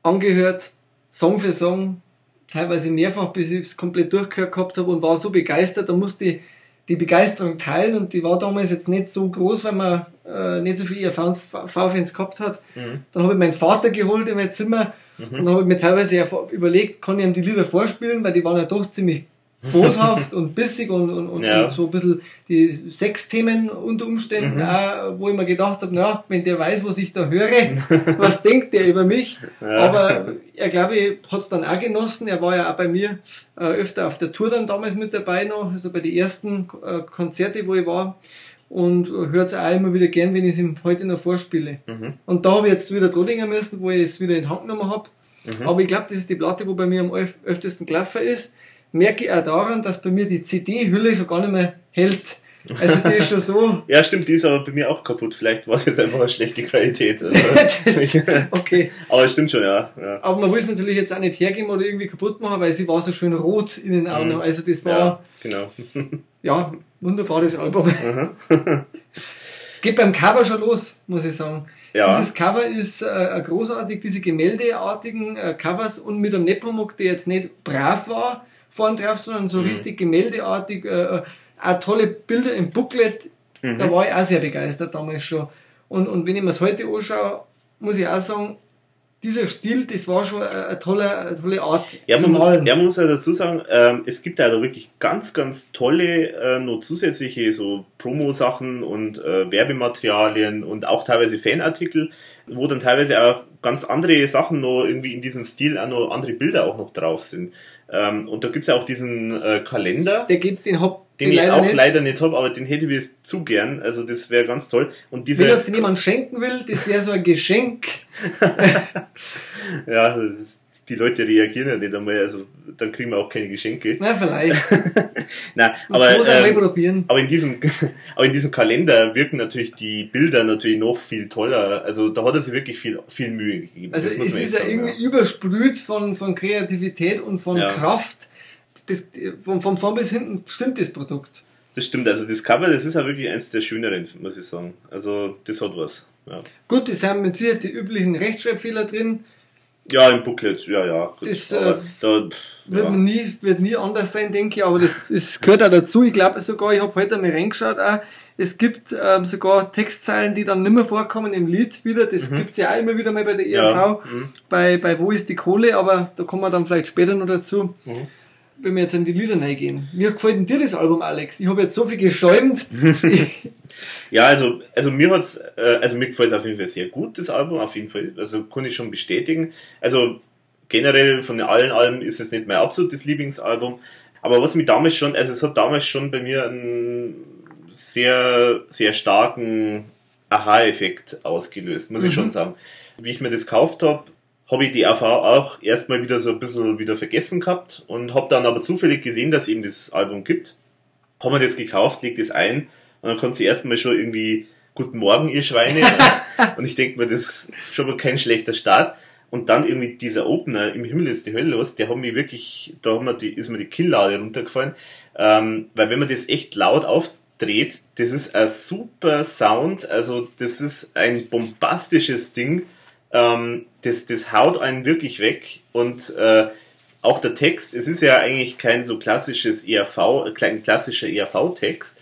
angehört, Song für Song, teilweise mehrfach, bis ich es komplett durchgehört gehabt habe und war so begeistert, da musste ich die Begeisterung teilen und die war damals jetzt nicht so groß, weil man äh, nicht so viele V-Fans gehabt hat. Mhm. Dann habe ich meinen Vater geholt in mein Zimmer mhm. und habe mir teilweise ja überlegt, kann ich ihm die Lieder vorspielen, weil die waren ja doch ziemlich boshaft und bissig und, und, und, ja. und, so ein bisschen die Sexthemen unter Umständen, mhm. auch, wo ich mir gedacht habe, na, wenn der weiß, was ich da höre, was <laughs> denkt der über mich? Ja. Aber er glaube ich hat es dann auch genossen. Er war ja auch bei mir äh, öfter auf der Tour dann damals mit dabei noch, also bei den ersten äh, Konzerte, wo ich war. Und hört es auch immer wieder gern, wenn ich es ihm heute noch vorspiele. Mhm. Und da habe ich jetzt wieder Trodinger müssen, wo ich es wieder in die Hand genommen habe. Mhm. Aber ich glaube, das ist die Platte, wo bei mir am öftesten gelaufen ist merke ich auch daran, dass bei mir die CD-Hülle schon gar nicht mehr hält. Also die ist schon so. <laughs> ja, stimmt, die ist aber bei mir auch kaputt. Vielleicht war das einfach eine schlechte Qualität. <laughs> Also. das, okay. Aber es stimmt schon, ja, ja, Aber man will es natürlich jetzt auch nicht hergeben oder irgendwie kaputt machen, weil sie war so schön rot in den Augen. Mhm. Also das war. Ja, genau. <laughs> ja, wunderbares Album. es geht beim Cover schon los, muss ich sagen. Ja. Dieses Cover ist äh, großartig, diese gemäldeartigen äh, Covers und mit einem Nepomuk, der jetzt nicht brav war, vorn drauf, sondern so mhm. richtig gemäldeartig, äh, äh, auch tolle Bilder im Booklet. Mhm. Da war ich auch sehr begeistert damals schon. Und, und wenn ich mir das heute anschaue, muss ich auch sagen, dieser Stil, das war schon eine tolle, eine tolle Art ja, zu man malen. Muss, ja, man muss ja dazu sagen, ähm, es gibt ja da wirklich ganz, ganz tolle äh, noch zusätzliche so Promo-Sachen und äh, Werbematerialien und auch teilweise Fanartikel, wo dann teilweise auch ganz andere Sachen noch irgendwie in diesem Stil auch noch andere Bilder auch noch drauf sind. Ähm, und da gibt's ja auch diesen äh, Kalender. Der gibt den Hop. Den, den ich auch nicht. leider nicht habe, aber den hätte ich jetzt zu gern. Also das wäre ganz toll. Und diese, Wenn das jemand schenken will, das wäre so ein Geschenk. <laughs> ja, die Leute reagieren ja nicht einmal, also dann kriegen wir auch keine Geschenke. Na, vielleicht. <laughs> Nein, aber, ähm, aber, in diesem, <laughs> aber in diesem Kalender wirken natürlich die Bilder natürlich noch viel toller. Also da hat er sich wirklich viel, viel Mühe gegeben. Also das es ist ja irgendwie ja. übersprüht von, von Kreativität und von ja. Kraft. Das, von, von vorn bis hinten stimmt das Produkt. Das stimmt, also das Cover, das ist ja wirklich eins der schöneren, muss ich sagen. Also das hat was. Ja. Gut, es sind mit Sicherheit die üblichen Rechtschreibfehler drin. Ja, im Booklet, ja, ja. Das äh, da, wird, ja. Nie, wird nie anders sein, denke ich, aber das, das gehört auch dazu. Ich glaube sogar, ich habe heute mal reingeschaut, auch, es gibt ähm, sogar Textzeilen, die dann nicht mehr vorkommen im Lied wieder. Das mhm. gibt's ja auch immer wieder mal bei der ERV, ja. mhm. bei, bei Wo ist die Kohle, aber da kommen wir dann vielleicht später noch dazu. Mhm. Wenn wir jetzt in die Lieder reingehen. Wie gefällt denn dir das Album, Alex? Ich habe jetzt so viel geschäumt. <laughs> Ja, also, also mir hat's, äh, also mir gefällt es auf jeden Fall sehr gut, das Album, auf jeden Fall. Also kann ich schon bestätigen. Also generell von allen Alben ist es nicht mein absolutes Lieblingsalbum. Aber was mich damals schon, also es hat damals schon bei mir einen sehr, sehr starken Aha-Effekt ausgelöst, muss mhm. ich schon sagen. Wie ich mir das gekauft habe, habe ich die AV auch erstmal wieder so ein bisschen wieder vergessen gehabt und habe dann aber zufällig gesehen, dass es eben das Album gibt. Habe mir das gekauft, legt es ein und dann kommt sie erstmal schon irgendwie, Guten Morgen, ihr Schweine. <laughs> und ich denke mir, das ist schon mal kein schlechter Start. Und dann irgendwie dieser Opener, im Himmel ist die Hölle los, der hat mich wirklich, da hat mir die, ist mir die Killlade runtergefallen. Ähm, weil wenn man das echt laut aufdreht, das ist ein super Sound, also das ist ein bombastisches Ding. Ähm, das, das haut einen wirklich weg und äh, auch der Text, es ist ja eigentlich kein so klassisches ERV, kein klassischer ERV-Text,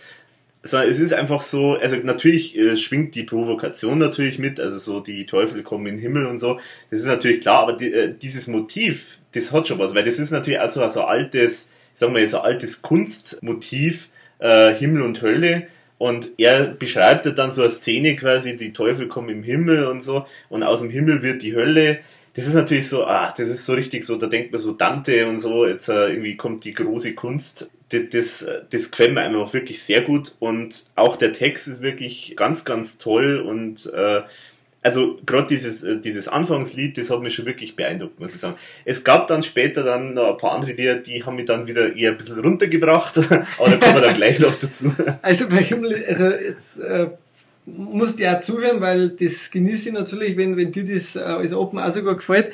sondern es ist einfach so, also natürlich äh, schwingt die Provokation natürlich mit, also so die Teufel kommen in den Himmel und so, das ist natürlich klar, aber die, äh, dieses Motiv, das hat schon was, weil das ist natürlich also so ein altes, sagen wir jetzt so altes Kunstmotiv, äh, Himmel und Hölle, und er beschreibt ja dann so eine Szene quasi, die Teufel kommen im Himmel und so, und aus dem Himmel wird die Hölle, das ist natürlich so, ah, das ist so richtig so, da denkt man so Dante und so, jetzt äh, irgendwie kommt die große Kunst. Das, das, das gefällt mir einfach wirklich sehr gut. Und auch der Text ist wirklich ganz, ganz toll. Und äh, also gerade dieses, äh, dieses Anfangslied, das hat mich schon wirklich beeindruckt, muss ich sagen. Es gab dann später dann noch ein paar andere Lieder, die haben mich dann wieder eher ein bisschen runtergebracht, <laughs> aber da kommen wir dann gleich noch dazu. Also also jetzt äh, muss dir auch zuhören, weil das genieße ich natürlich, wenn, wenn dir das äh, als Open auch sogar gefällt.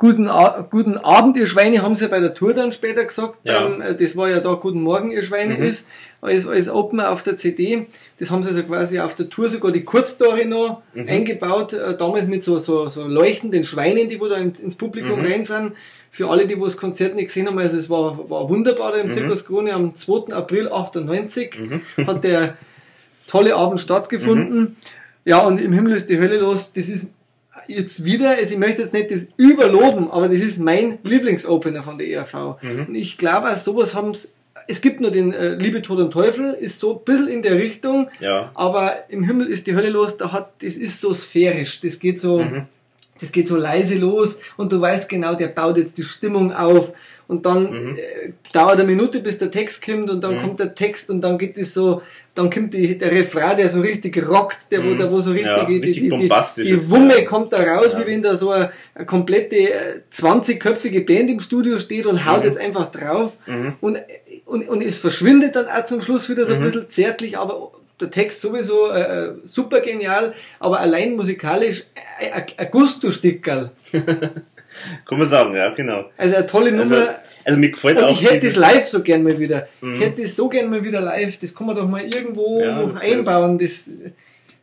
Guten, guten Abend, ihr Schweine, haben sie ja bei der Tour dann später gesagt. Ja. Ähm, das war ja da Guten Morgen, ihr Schweine mhm. ist, als, als Open auf der CD. Das haben sie also quasi auf der Tour sogar die Kurztore noch mhm. eingebaut, äh, damals mit so, so, so leuchtenden Schweinen, die wo da ins Publikum mhm. rein sind. Für alle, die wo das Konzert nicht gesehen haben, also es war, war wunderbar da im mhm. Zirkus Krone am 2. April 98 mhm. hat der <laughs> tolle Abend stattgefunden. Mhm. Ja, und im Himmel ist die Hölle los. Das ist jetzt wieder, also ich möchte jetzt nicht das überloben, aber das ist mein Lieblingsopener von der ERV. Mhm. Und ich glaube, sowas haben es es gibt nur den äh, Liebe, Tod und Teufel, ist so ein bisschen in der Richtung, ja. aber im Himmel ist die Hölle los, da hat, das ist so sphärisch, das geht so, mhm. das geht so leise los und du weißt genau, der baut jetzt die Stimmung auf und dann mhm. äh, dauert eine Minute, bis der Text kommt und dann mhm. kommt der Text und dann geht es so, dann kommt die, der Refrain, der so richtig rockt, der wo, mhm. der, wo so richtig, ja, die, richtig die, die, die, Wumme kommt da raus, ja. wie wenn da so eine, eine komplette 20-köpfige äh, Band im Studio steht und haut mhm. jetzt einfach drauf mhm. und, und, und es verschwindet dann auch zum Schluss wieder so ein mhm. bisschen zärtlich, aber der Text sowieso äh, äh super genial, aber allein musikalisch äh, ein Gusto-Stickerl. <laughs> Kann man sagen, ja, genau. Also eine tolle Nummer. Also, also mir gefällt und auch. Ich hätte das live so gern mal wieder. Mhm. Ich hätte das so gern mal wieder live. Das kann man doch mal irgendwo ja, einbauen. Das,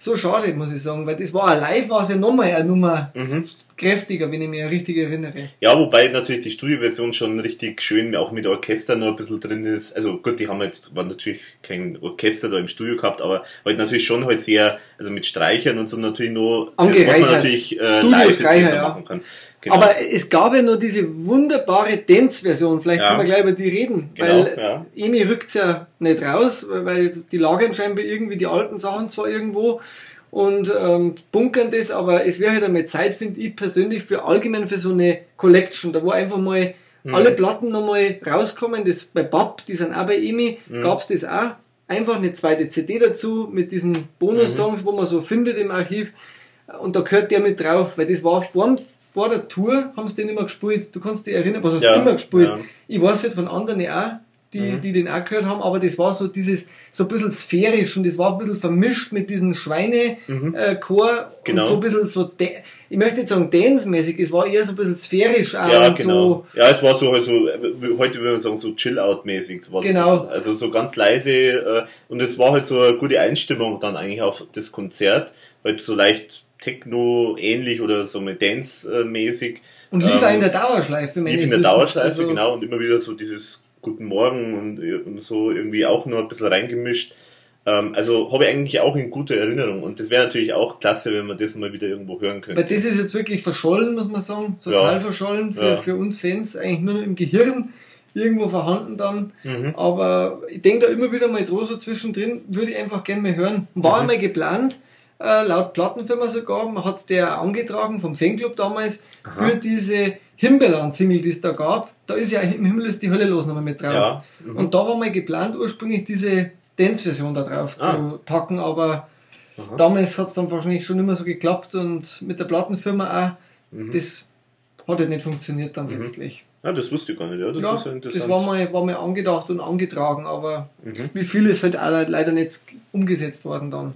so schade, muss ich sagen, weil das war live, war es ja nochmal eine Nummer mhm. kräftiger, wenn ich mich richtig erinnere. Ja, wobei natürlich die Studioversion schon richtig schön, auch mit Orchester noch ein bisschen drin ist. Also gut, die haben jetzt, war natürlich kein Orchester da im Studio gehabt, aber halt natürlich schon halt sehr, also mit Streichern und so natürlich nur, was man natürlich äh, live jetzt so machen kann. Genau. Aber es gab ja nur diese wunderbare Dance-Version, vielleicht ja. können wir gleich über die reden, genau, weil ja. Emi rückt ja nicht raus, weil die lagern scheinbar irgendwie die alten Sachen zwar irgendwo und ähm, bunkern das, aber es wäre halt einmal Zeit, finde ich persönlich, für allgemein für so eine Collection, da wo einfach mal mhm. alle Platten nochmal rauskommen, das bei BAP, die sind auch bei Emi, mhm. gab es das auch, einfach eine zweite CD dazu mit diesen Bonus-Songs, mhm. wo man so findet im Archiv und da gehört der mit drauf, weil das war vor, vor der Tour haben sie den immer gespielt. Du kannst dich erinnern, was hast du ja, immer gespielt? Ja. Ich weiß jetzt von anderen auch, die, mhm. die den auch gehört haben, aber das war so dieses, so ein bisschen sphärisch und das war ein bisschen vermischt mit diesem Schweinechor mhm. äh, genau. und so ein bisschen so, ich möchte nicht sagen dance-mäßig, es war eher so ein bisschen sphärisch auch ja, genau. So ja, es war so, also, heute würde man sagen, so Chill-Out-mäßig. Genau. Also so ganz leise äh, und es war halt so eine gute Einstimmung dann eigentlich auf das Konzert, weil so leicht Techno ähnlich oder so mit Dance-mäßig. Und lief ähm, in der Dauerschleife, Lief in der Dauerschleife, also genau, und immer wieder so dieses Guten Morgen und, und so irgendwie auch nur ein bisschen reingemischt. Ähm, also habe ich eigentlich auch in guter Erinnerung und das wäre natürlich auch klasse, wenn man das mal wieder irgendwo hören könnte. Weil das ist jetzt wirklich verschollen, muss man sagen, total ja. verschollen für, ja. für uns Fans, eigentlich nur noch im Gehirn irgendwo vorhanden dann. Mhm. Aber ich denke da immer wieder mal dran, so zwischendrin würde ich einfach gerne mal hören. War mhm. einmal geplant, äh, laut Plattenfirma sogar, man hat es der angetragen vom Fanclub damals Aha. für diese Himbeerland-Single, die es da gab. Da ist ja im Himmel ist die Hölle los nochmal mit drauf. Ja. Mhm. Und da war mal geplant, ursprünglich diese Dance-Version da drauf ah. zu packen, aber Aha. damals hat es dann wahrscheinlich schon immer so geklappt und mit der Plattenfirma auch, mhm. das hat halt nicht funktioniert dann mhm. letztlich. Ja, das wusste ich gar nicht, ja. Das ja, ist ja interessant. Das war mal, war mal angedacht und angetragen, aber mhm. wie viel ist halt auch leider nicht umgesetzt worden dann.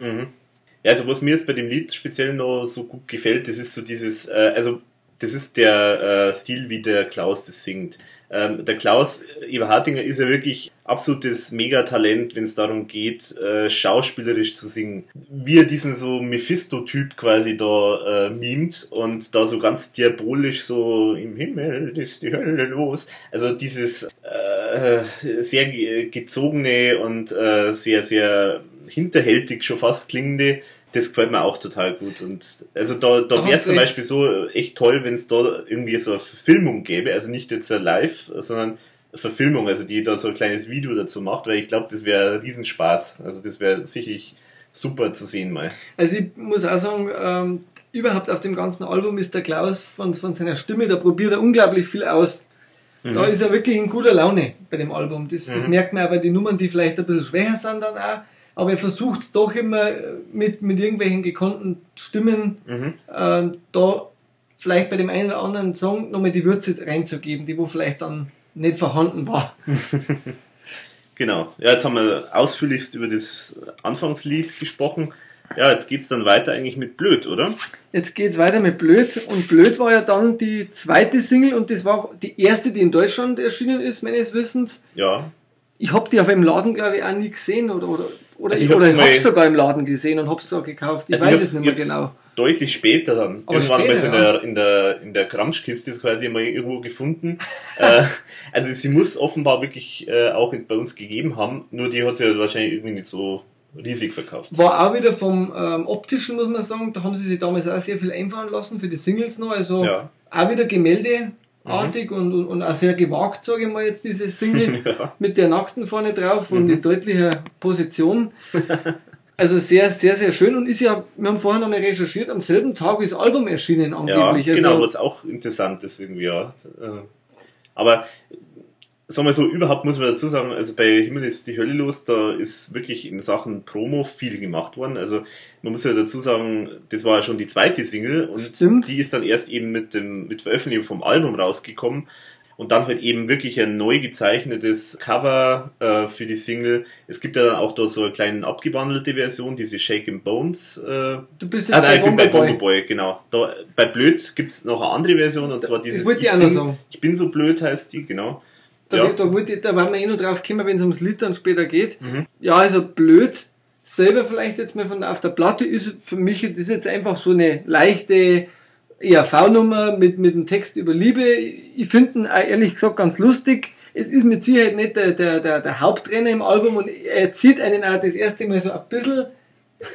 Ja, also was mir jetzt bei dem Lied speziell noch so gut gefällt, das ist so dieses, äh, also das ist der äh, Stil, wie der Klaus das singt. Ähm, der Klaus Eberhardinger ist ja wirklich absolutes Megatalent, wenn es darum geht, äh, schauspielerisch zu singen. Wie er diesen so Mephisto-Typ quasi da äh, mimt und da so ganz diabolisch so im Himmel ist die Hölle los. Also dieses äh, sehr gezogene und äh, sehr, sehr hinterhältig schon fast klingende, das gefällt mir auch total gut. Und also da, da wäre es zum Beispiel so echt toll, wenn es da irgendwie so eine Verfilmung gäbe, also nicht jetzt live, sondern Verfilmung, also die da so ein kleines Video dazu macht, weil ich glaube, das wäre ein Riesenspaß. Also das wäre sicherlich super zu sehen mal. Also ich muss auch sagen, ähm, überhaupt auf dem ganzen Album ist der Klaus von, von seiner Stimme, da probiert er unglaublich viel aus. Mhm. Da ist er wirklich in guter Laune bei dem Album. Das, das mhm. merkt man bei den Nummern, die vielleicht ein bisschen schwächer sind dann auch aber er versucht doch immer mit, mit irgendwelchen gekonnten Stimmen mhm. äh, da vielleicht bei dem einen oder anderen Song nochmal die Würze reinzugeben, die wo vielleicht dann nicht vorhanden war. <laughs> genau. Ja, jetzt haben wir ausführlichst über das Anfangslied gesprochen. Ja, jetzt geht's dann weiter eigentlich mit Blöd, oder? Jetzt geht's weiter mit Blöd und Blöd war ja dann die zweite Single und das war die erste, die in Deutschland erschienen ist, meines Wissens. Ja. Ich hab die aber im Laden, glaube ich, auch nie gesehen oder, oder, oder Also ich, ich oder ich mal- hab's sogar im Laden gesehen und hab's so gekauft. Ich Also weiß hab's- es nicht mehr genau. Deutlich später dann. Aber Irgendwann mal so in später, der, in der, in der Kramschkiste ist quasi mal irgendwo gefunden. <laughs> äh, also sie muss offenbar wirklich äh, auch bei uns gegeben haben, nur die hat sie ja wahrscheinlich irgendwie nicht so riesig verkauft. War auch wieder vom ähm, optischen, muss man sagen, da haben sie sich damals auch sehr viel einfallen lassen für die Singles noch. Also Ja. auch wieder gemäldeartig und, und, und auch sehr gewagt, sage ich mal jetzt, diese Single <laughs> Ja. mit der Nackten vorne drauf und Mhm. in deutlicher Position. Also sehr, sehr, sehr schön und ist ja, wir haben vorher noch mal recherchiert, am selben Tag ist das Album erschienen Ja, angeblich. genau, also, was auch interessant ist irgendwie, ja. Äh, Aber sagen wir so, überhaupt muss man dazu sagen, also bei Himmel ist die Hölle los, da ist wirklich in Sachen Promo viel gemacht worden. Also man muss ja dazu sagen, das war ja schon die zweite Single und Stimmt. die ist dann erst eben mit dem mit Veröffentlichung vom Album rausgekommen. Und dann halt eben wirklich ein neu gezeichnetes Cover äh, für die Single. Es gibt ja dann auch da so eine kleine abgewandelte Version, diese Shaken Bones äh, du bist jetzt Ah, bei nein, ich bin bei Bomberboy. Bomberboy, genau. Da, bei Blöd gibt's noch eine andere Version, und zwar dieses ich auch bin. Ich bin so blöd heißt die, genau. Da, Ja. da, wollte ich, da werden wir eh noch drauf kommen, wenn es ums dann später geht. Mhm. Ja, also blöd. Selber vielleicht jetzt mal von auf der Platte ist für mich das ist jetzt einfach so eine leichte ERV-Nummer mit, mit dem Text über Liebe. Ich finde ihn ehrlich gesagt ganz lustig. Es ist mit Sicherheit nicht der, der, der, der Hauptrenner im Album und er zieht einen auch das erste Mal so ein bisschen.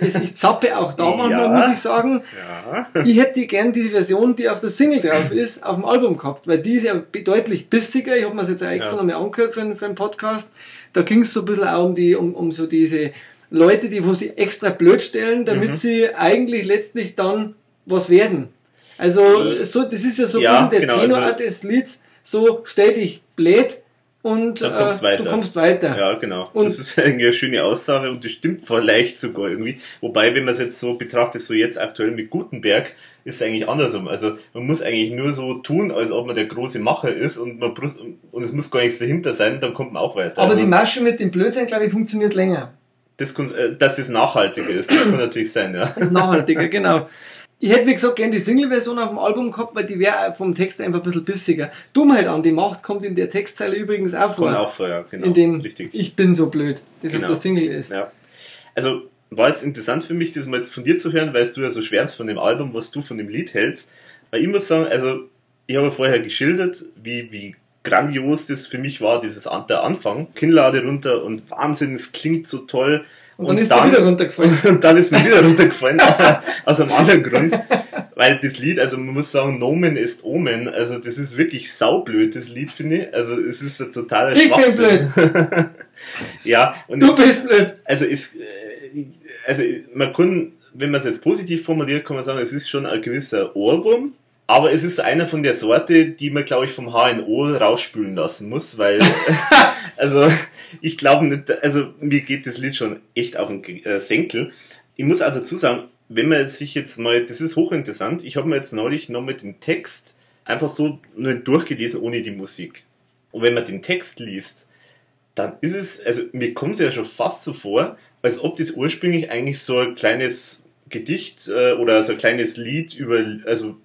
Ich zappe auch da manchmal, Ja. muss ich sagen. Ja. Ich hätte gern die Version, die auf der Single drauf ist, auf dem Album gehabt, weil die ist ja deutlich bissiger. Ich habe mir das jetzt auch extra Ja. nochmal angehört für, einen- für einen Podcast. Da ging es so ein bisschen auch um, die, um, um so diese Leute, die wo sie extra blöd stellen, damit Mhm. sie eigentlich letztlich dann was werden. Also so, das ist ja so ein bisschen der genau, Tenor also- des Lieds. So stell dich blöd und kommst äh, weiter. du kommst weiter. Ja, genau. Und- das ist eigentlich <laughs> eine schöne Aussage und das stimmt vielleicht sogar irgendwie. Wobei, wenn man es jetzt so betrachtet, so jetzt aktuell mit Gutenberg, ist es eigentlich andersrum. Also man muss eigentlich nur so tun, als ob man der große Macher ist und man und es muss gar nichts dahinter sein, dann kommt man auch weiter. Aber also, die Masche mit dem Blödsinn, glaube ich, funktioniert länger. das äh, dass es nachhaltiger ist, das kann <clears throat> natürlich sein, ja. Das ist nachhaltiger, genau. <laughs> Ich hätte, wie gesagt, gerne die Single-Version auf dem Album gehabt, weil die wäre vom Text einfach ein bisschen bissiger. Dummheit an die Macht kommt in der Textzeile übrigens auch vor. Kommt auch vor, ja, genau. in dem Richtig. Ich bin so blöd, das Genau. auf der Single ist. Ja. Also war jetzt interessant für mich, das mal jetzt von dir zu hören, weil du ja so schwärmst von dem Album, was du von dem Lied hältst. Weil ich muss sagen, also ich habe vorher geschildert, wie, wie grandios das für mich war, dieses An- der Anfang. Kinnlade runter und Wahnsinn, es klingt so toll. Und dann ist der wieder runtergefallen. <laughs> und dann ist mir wieder runtergefallen, <laughs> aus einem anderen Grund. Weil das Lied, also man muss sagen, Nomen ist Omen, also das ist wirklich saublöd, das Lied, finde ich. Also es ist ein totaler Ich bin Schwachsinn. <laughs> ja, und Du jetzt- bist blöd. also ist, äh, also man kann, wenn man es jetzt positiv formuliert, kann man sagen, es ist schon ein gewisser Ohrwurm, aber es ist einer von der Sorte, die man, glaube ich, vom HNO rausspülen lassen muss, weil, <laughs> <laughs> also ich glaube nicht, also mir geht das Lied schon echt auf den äh, Senkel. Ich muss auch dazu sagen, wenn man sich jetzt mal, das ist hochinteressant, ich habe mir jetzt neulich noch mit dem Text einfach so nur durchgelesen, ohne die Musik. Und wenn man den Text liest, dann ist es, also mir kommt es ja schon fast so vor, als ob das ursprünglich eigentlich so ein kleines Gedicht äh, oder so ein kleines Lied über, also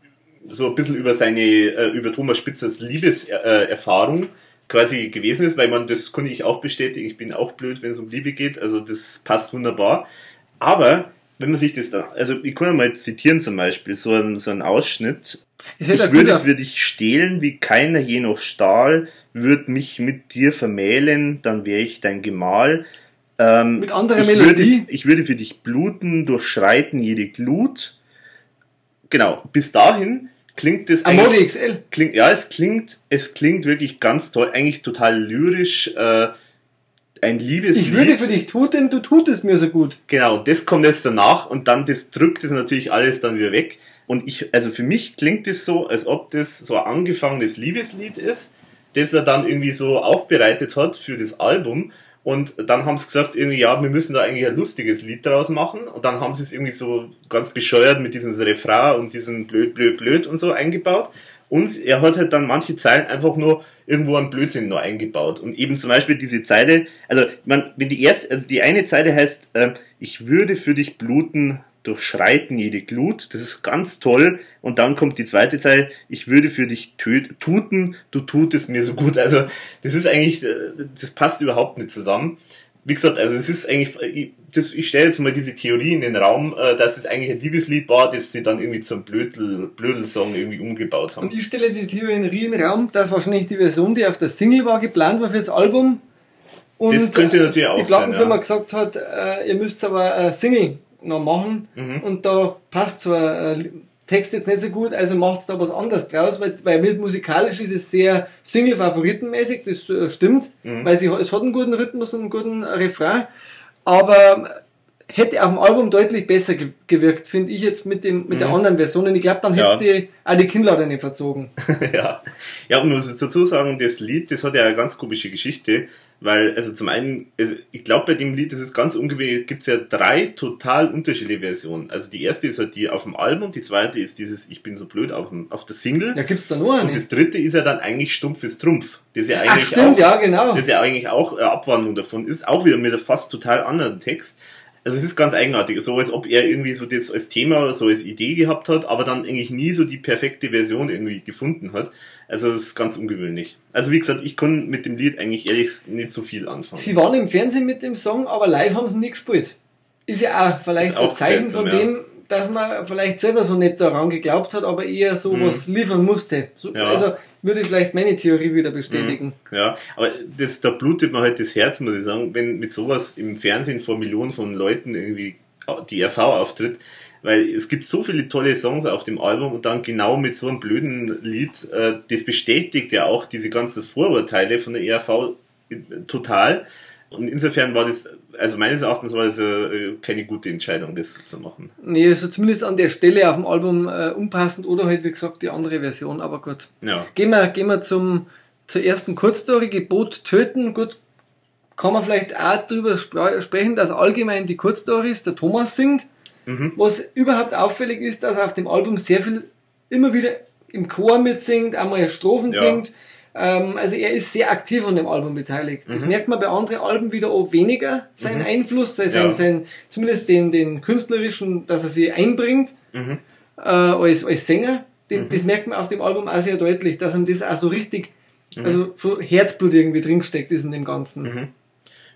so ein bisschen über seine, äh, über Thomas Spitzers Liebeserfahrung äh, quasi gewesen ist, weil man, das konnte ich auch bestätigen, ich bin auch blöd, wenn es um Liebe geht, also das passt wunderbar. Aber wenn man sich das dann, also ich kann ja mal zitieren zum Beispiel, so ein, so ein Ausschnitt, ich würde für dich stehlen, wie keiner je noch stahl, würd mich mit dir vermählen, dann wäre ich dein Gemahl. Ähm, Mit anderer ich Melodie. Würde, ich würde für dich bluten, durchschreiten jede Glut. Genau, bis dahin klingt das eigentlich, XL. klingt, ja, es klingt, es klingt wirklich ganz toll, eigentlich total lyrisch, äh, ein Liebeslied. Ich würde für dich tun, du tutest mir so gut. Genau, und das kommt jetzt danach und dann das drückt es natürlich alles dann wieder weg. Und ich, also für mich klingt es so, als ob das so ein angefangenes Liebeslied ist, das er dann irgendwie so aufbereitet hat für das Album. Und dann haben sie gesagt, irgendwie, ja, wir müssen da eigentlich ein lustiges Lied draus machen. Und dann haben sie es irgendwie so ganz bescheuert mit diesem Refrain und diesem blöd, blöd, blöd und so eingebaut. Und er hat halt dann manche Zeilen einfach nur irgendwo einen Blödsinn nur eingebaut. Und eben zum Beispiel diese Zeile, also man, wenn die erste, also die eine Zeile heißt, äh, ich würde für dich bluten, durchschreiten jede Glut. Das ist ganz toll. Und dann kommt die zweite Zeile, ich würde für dich tuten, du tutest mir so gut. Also das ist eigentlich, äh, das passt überhaupt nicht zusammen wie gesagt, also es ist eigentlich, ich, das, ich stelle jetzt mal diese Theorie in den Raum, äh, dass es eigentlich ein Liebeslied war, das sie dann irgendwie zum Blödel, Blödelsong irgendwie umgebaut haben. Und ich stelle die Theorie in den Raum, dass wahrscheinlich die Version, die auf der Single war, geplant war fürs Album. Und das könnte natürlich auch die Plattenfirma ja. gesagt hat, äh, ihr müsst aber eine Single noch machen mhm. und da passt zwar äh, Text jetzt nicht so gut, also macht's da was anderes draus, weil, weil mit musikalisch ist es sehr Single-Favoritenmäßig, das äh, stimmt, mhm. weil sie, es hat einen guten Rhythmus und einen guten Refrain, aber hätte auf dem Album deutlich besser gewirkt, finde ich jetzt mit dem mit mhm. der anderen Version. Und ich glaube, dann hätte ja. die auch die Kinnlade nicht verzogen. <laughs> ja. Ja, und muss dazu sagen, das Lied, das hat ja eine ganz komische Geschichte. Weil, also zum einen, also ich glaube bei dem Lied, das ist ganz ungewöhnlich, gibt es ja drei total unterschiedliche Versionen. Also die erste ist halt die auf dem Album, die zweite ist dieses Ich bin so blöd auf, dem, auf der Single. Ja, gibt's da nur eine. Und das dritte ist ja dann eigentlich Stumpfes Trumpf. Das ja eigentlich Ach, stimmt, auch, ja, genau. Das ja eigentlich auch eine Abwandlung davon ist, auch wieder mit einem fast total anderen Text. Also es ist ganz eigenartig, so als ob er irgendwie so das als Thema, so als Idee gehabt hat, aber dann eigentlich nie so die perfekte Version irgendwie gefunden hat. Also es ist ganz ungewöhnlich. Also wie gesagt, ich kann mit dem Lied eigentlich ehrlich nicht so viel anfangen. Sie waren im Fernsehen mit dem Song, aber live haben sie nie gespielt. Ist ja auch vielleicht auch ein Zeichen seltsam, von dem, ja. dass man vielleicht selber so nicht daran geglaubt hat, aber eher so hm. was liefern musste. So, ja. Also würde ich vielleicht meine Theorie wieder bestätigen. Mhm. Ja, aber das, da blutet mir halt das Herz, muss ich sagen, wenn mit sowas im Fernsehen vor Millionen von Leuten irgendwie die RV auftritt, weil es gibt so viele tolle Songs auf dem Album und dann genau mit so einem blöden Lied, äh, das bestätigt ja auch diese ganzen Vorurteile von der ERV total. Und insofern war das, also meines Erachtens war das äh, keine gute Entscheidung, das zu machen. Nee, also zumindest an der Stelle auf dem Album äh, unpassend oder halt, wie gesagt, die andere Version, aber gut. Ja. Gehen wir, gehen wir zum, zur ersten Kurzstory, Gebot töten. Gut, kann man vielleicht auch darüber sprechen, dass allgemein die Kurzstories der Thomas singt. Mhm. Was überhaupt auffällig ist, dass er auf dem Album sehr viel immer wieder im Chor mitsingt, einmal Strophen ja. singt ähm, also er ist sehr aktiv an dem Album beteiligt. Das mhm. merkt man bei anderen Alben wieder auch weniger, seinen mhm. Einfluss, sein, ja. sein, zumindest den, den künstlerischen, dass er sie einbringt mhm. äh, als, als Sänger. Den, mhm. das merkt man auf dem Album auch sehr deutlich, dass ihm das auch so richtig, mhm. also schon Herzblut irgendwie drinsteckt ist in dem Ganzen. Mhm.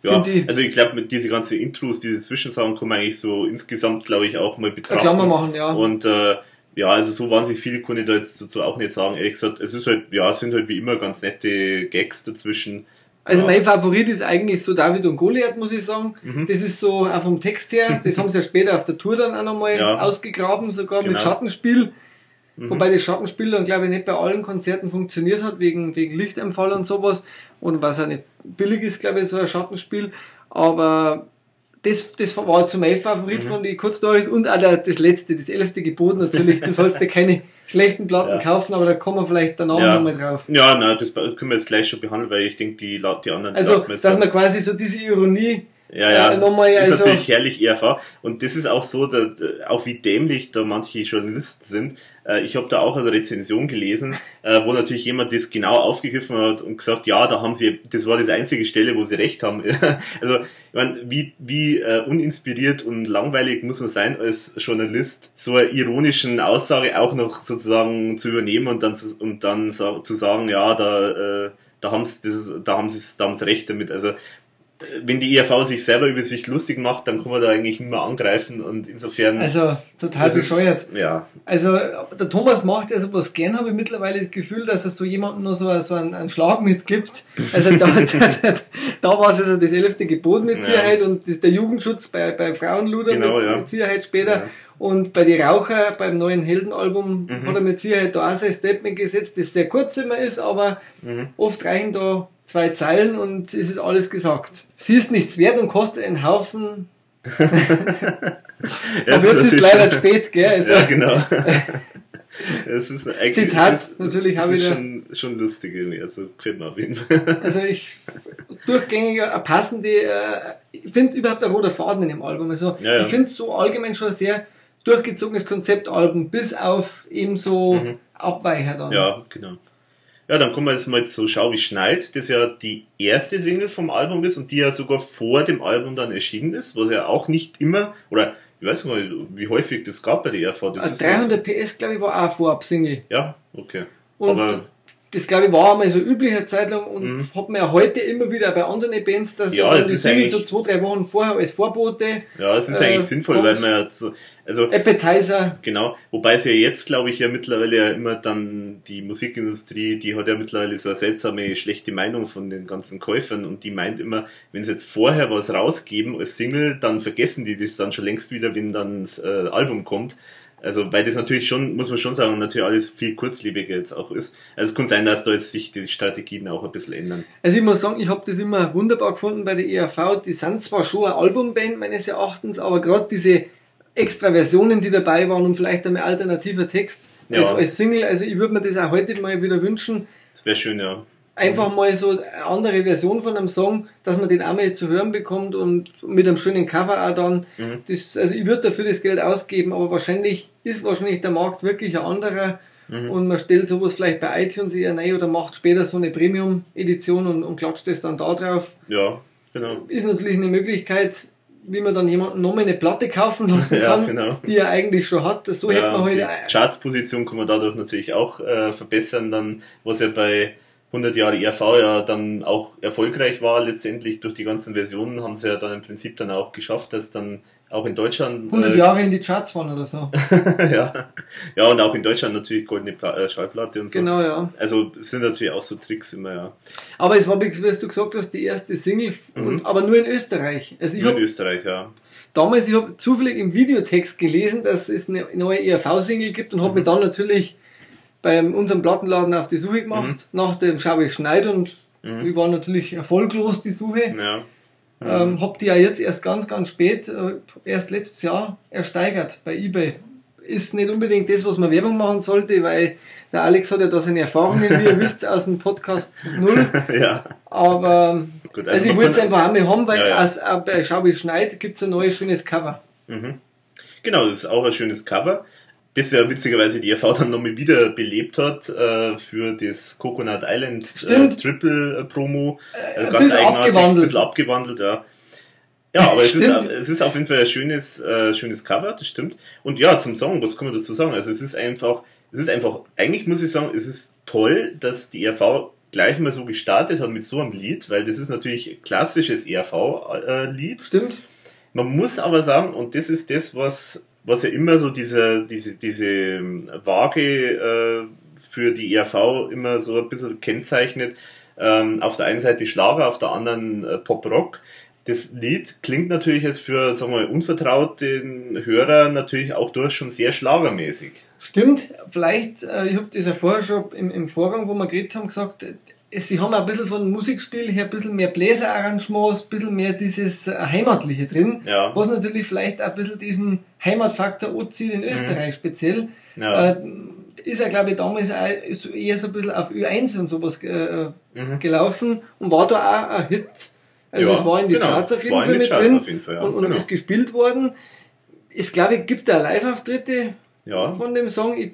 Ja, also ich glaube, mit diese ganzen Intros, diese Zwischensachen kann man eigentlich so insgesamt, glaube ich, auch mal betrachten. Klammer machen, ja. Und äh, ja, also so wahnsinnig viel konnte ich da jetzt dazu auch nicht sagen. Ehrlich gesagt, es ist halt, ja, es sind halt wie immer ganz nette Gags dazwischen. Also mein Favorit ist eigentlich so David und Goliath, muss ich sagen. Mhm. Das ist so auch vom Text her, <laughs> das haben sie ja später auf der Tour dann auch nochmal ja. ausgegraben, sogar genau. mit Schattenspiel. Mhm. Wobei das Schattenspiel dann glaube ich nicht bei allen Konzerten funktioniert hat, wegen, wegen Lichteinfall und sowas. Und was auch nicht billig ist, glaube ich, so ein Schattenspiel. Aber das, das war zu mein Favorit mhm. von den Kurzstories und auch das letzte, das elfte Gebot natürlich. Du sollst dir keine <laughs> schlechten Platten ja. kaufen, aber da kommen wir vielleicht danach ja. nochmal drauf. Ja, nein, das können wir jetzt gleich schon behandeln, weil ich denke, die, die anderen Also, dass man quasi so diese Ironie ja, ja, äh, nochmal, ist also natürlich herrlich ERV. Und das ist auch so, dass, auch wie dämlich da manche Journalisten sind. Äh, ich habe da auch eine Rezension gelesen, äh, wo natürlich jemand das genau aufgegriffen hat und gesagt, ja, da haben sie, das war das einzige Stelle, wo sie recht haben. <laughs> also, ich meine, wie, wie äh, uninspiriert und langweilig muss man sein als Journalist, so eine ironischen Aussage auch noch sozusagen zu übernehmen und dann zu, und dann zu sagen, ja, da, da haben sie das, da haben sie da haben sie recht damit. Also wenn die ERV sich selber über sich lustig macht, dann kann man da eigentlich nicht mehr angreifen und insofern. Also total bescheuert. Ist, ja. Also der Thomas macht ja sowas gern, habe ich mittlerweile das Gefühl, dass er so jemandem nur so, so einen, einen Schlag mitgibt. Also da, <laughs> da, da, da war es also das elfte Gebot mit Sicherheit ja. und das, der Jugendschutz bei, bei Frauenluder genau, mit, ja. mit, Sicherheit später. Ja. Und bei die Raucher beim neuen Heldenalbum mhm. hat er mit Sicherheit da auch sein Statement gesetzt, das sehr kurz immer ist, aber mhm. oft reichen da zwei Zeilen und es ist alles gesagt. Sie ist nichts wert und kostet einen Haufen. <laughs> Aber jetzt ist leider spät, gell? Also, ja, genau. <laughs> es ist Zitat, ist, natürlich habe ich schon, schon lustig irgendwie. Also gefällt mir auf jeden Fall. <laughs> Also ich durchgängig eine passende, äh, ich finde es überhaupt ein roter Faden in dem Album. Also Ja, ja. ich finde es so allgemein schon ein sehr durchgezogenes Konzeptalbum, bis auf eben so Mhm. Abweicher dann. Ja, genau. Ja, dann kommen wir jetzt mal zu Schau wie schneit, das ja die erste Single vom Album ist und die ja sogar vor dem Album dann erschienen ist, was ja auch nicht immer, oder ich weiß nicht wie häufig das gab bei der ERV. Das Äh, ist ja, 300 PS, glaube ich, war auch Vorab-Single. ja, okay. Und Aber das, glaube ich, war einmal so übliche Zeit lang und Mhm. hat man ja heute immer wieder bei anderen Bands, dass Ja, dann es die Single so zwei, drei Wochen vorher als Vorbote, ja, es ist äh, eigentlich sinnvoll, kommt- weil man ja so, also Appetizer, Genau, wobei es ja jetzt, glaube ich, ja mittlerweile ja immer dann die Musikindustrie, die hat ja mittlerweile so eine seltsame, schlechte Meinung von den ganzen Käufern und die meint immer, wenn sie jetzt vorher was rausgeben als Single, dann vergessen die das dann schon längst wieder, wenn dann das äh, Album kommt. Also, weil das natürlich schon, muss man schon sagen, natürlich alles viel kurzlebiger jetzt auch ist. Also, es kann sein, dass da jetzt sich die Strategien auch ein bisschen ändern. Also ich muss sagen, ich habe das immer wunderbar gefunden bei der ERV. Die sind zwar schon eine Albumband meines Erachtens, aber gerade diese extra Versionen, die dabei waren und vielleicht einmal alternativer Text Ja. als, als Single, also ich würde mir das auch heute mal wieder wünschen, Das wäre schön, ja. Einfach mal so eine andere Version von einem Song, dass man den einmal zu hören bekommt und mit einem schönen Cover auch dann. Mhm. Das, also ich würde dafür das Geld ausgeben, aber wahrscheinlich ist wahrscheinlich der Markt wirklich ein anderer Mhm. und man stellt sowas vielleicht bei iTunes eher rein oder macht später so eine Premium-Edition und, und klatscht das dann da drauf. Ja, genau. Ist natürlich eine Möglichkeit, wie man dann jemanden nochmal eine Platte kaufen lassen <laughs> Ja, kann, genau. die er eigentlich schon hat. So hätte man die heute Chartsposition kann man dadurch natürlich auch äh, verbessern, dann, was ja bei 100 Jahre ERV ja dann auch erfolgreich war, letztendlich durch die ganzen Versionen haben sie ja dann im Prinzip dann auch geschafft, dass dann auch in Deutschland 100 äh, Jahre in die Charts waren oder so. <laughs> ja, ja und auch in Deutschland natürlich goldene Pla äh, Schallplatte und so. Genau, ja. Also sind natürlich auch so Tricks immer, ja. Aber es war, wie du gesagt hast, die erste Single, und, aber nur in Österreich. Also Mhm. Nur in habe Österreich, ja. damals, ich habe zufällig im Videotext gelesen, dass es eine neue ERV-Single gibt und habe Mhm. mich dann natürlich bei unserem Plattenladen auf die Suche gemacht, Mhm. nach dem Schau ich Schneid und ich war natürlich erfolglos die Suche. Ja. Ähm, hab die ja jetzt erst ganz, ganz spät, äh, erst letztes Jahr ersteigert bei eBay. Ist nicht unbedingt das, was man Werbung machen sollte, weil der Alex hat ja da seine Erfahrungen, wie ihr wisst, aus dem Podcast null. <laughs> ja. Aber Gut, also, ich man wollte es einfach einmal haben, weil Ja, ja. Aus, auch bei Schau wie Schneid gibt es ein neues schönes Cover. Mhm. Genau, das ist auch ein schönes Cover. Das ja witzigerweise die ERV dann nochmal wieder belebt hat äh, für das Coconut Island äh. Triple äh, Promo. ein bisschen abgewandelt. Ein bisschen abgewandelt, ja. Ja, aber es ist, es ist auf jeden Fall ein schönes, äh, schönes Cover, das stimmt. Und ja, zum Song, was kann man dazu sagen? Also es ist einfach, es ist einfach, eigentlich muss ich sagen, es ist toll, dass die ERV gleich mal so gestartet hat mit so einem Lied, weil das ist natürlich klassisches ERV-Lied. Stimmt? Man muss aber sagen, und das ist das, was, was ja immer so diese, diese, diese ähm, Waage äh, für die ERV immer so ein bisschen kennzeichnet. Ähm, auf der einen Seite Schlager, auf der anderen äh, Pop-Rock. Das Lied klingt natürlich jetzt für, sagen wir mal, unvertrauten Hörer natürlich auch durch schon sehr schlagermäßig. Stimmt, vielleicht, äh, ich habe das ja vorher schon im, im Vorgang, wo wir geredet haben, gesagt, sie haben ein bisschen von Musikstil her ein bisschen mehr Bläserarrangements, ein bisschen mehr dieses äh, Heimatliche drin, Ja. was natürlich vielleicht auch ein bisschen diesen Heimatfaktor anzieht in Österreich speziell. Ja. Äh, ist er, glaube ich, damals eher so ein bisschen auf Ö1 und sowas äh, Mhm. gelaufen und war da auch ein Hit. Also Ja, es war in die genau. Charts auf jeden Fall mit Charts drin Fall, ja. und, und Genau. ist gespielt worden. Es glaube ich gibt da Live-Auftritte Ja. von dem Song. Ich,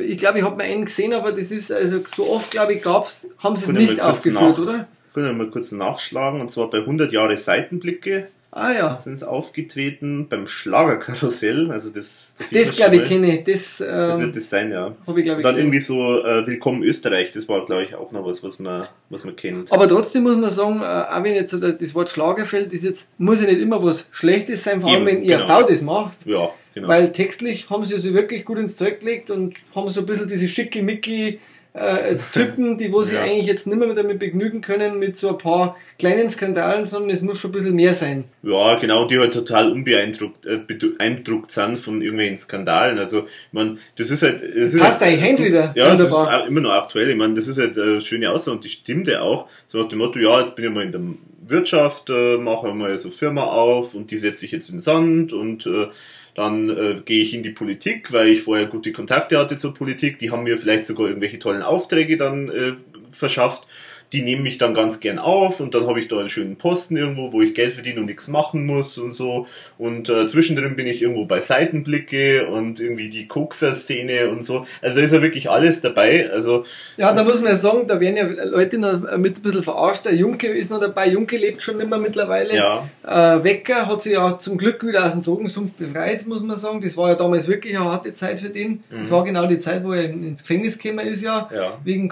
ich glaube, ich habe mal einen gesehen, aber das ist also so oft, glaube ich, gab's, haben sie es nicht aufgeführt, nach- oder? Können wir mal kurz nachschlagen, und zwar bei 100 Jahre Seitenblicke Ah ja, sind sie aufgetreten, beim Schlagerkarussell, also das, das, das glaube ich kenne ich. Das, Das ähm, wird das sein, ja. habe ich glaube ich dann gesehen. irgendwie so äh, Willkommen Österreich, das war glaube ich auch noch was, was man, was man kennt. Aber trotzdem muss man sagen, äh, auch wenn jetzt so das Wort Schlager fällt, ist jetzt, muss ja nicht immer was Schlechtes sein, vor allem Eben, wenn ERV genau. das macht. Ja, genau. Weil textlich haben sie sich wirklich gut ins Zeug gelegt und haben so ein bisschen diese schickimicki äh, <laughs> Typen, die wo sie Ja. eigentlich jetzt nicht mehr damit begnügen können mit so ein paar kleinen Skandalen, sondern es muss schon ein bisschen mehr sein. ja, genau, die halt total unbeeindruckt äh, beeindruckt sind von irgendwelchen Skandalen. Also, man, das ist halt. Es ist Passt halt, heute so- wieder. Ja, ist Wunderbar. auch immer noch aktuell. Ich meine, das ist halt äh, schöne Aussage und die stimmt ja auch. So nach dem Motto, ja, jetzt bin ich mal in der Wirtschaft, äh, mache mal so Firma auf und die setze ich jetzt in den Sand und äh, dann äh, gehe ich in die Politik, weil ich vorher gute Kontakte hatte zur Politik. Die haben mir vielleicht sogar irgendwelche tollen Aufträge dann äh, verschafft die nehmen mich dann ganz gern auf und dann habe ich da einen schönen Posten irgendwo, wo ich Geld verdiene und nichts machen muss und so. Und äh, zwischendrin bin ich irgendwo bei Seitenblicke und irgendwie die Kokser-Szene und so. Also da ist ja wirklich alles dabei. Also Ja, da muss man ja sagen, da werden ja Leute noch mit ein bisschen verarscht. Der Junke ist noch dabei, Junke lebt schon nicht mehr mittlerweile. Ja. Äh, Wecker hat sich ja zum Glück wieder aus dem Drogensumpf befreit, muss man sagen. Das war ja damals wirklich eine harte Zeit für den. Das war genau die Zeit, wo er ins Gefängnis gekommen ist ja, Ja. wegen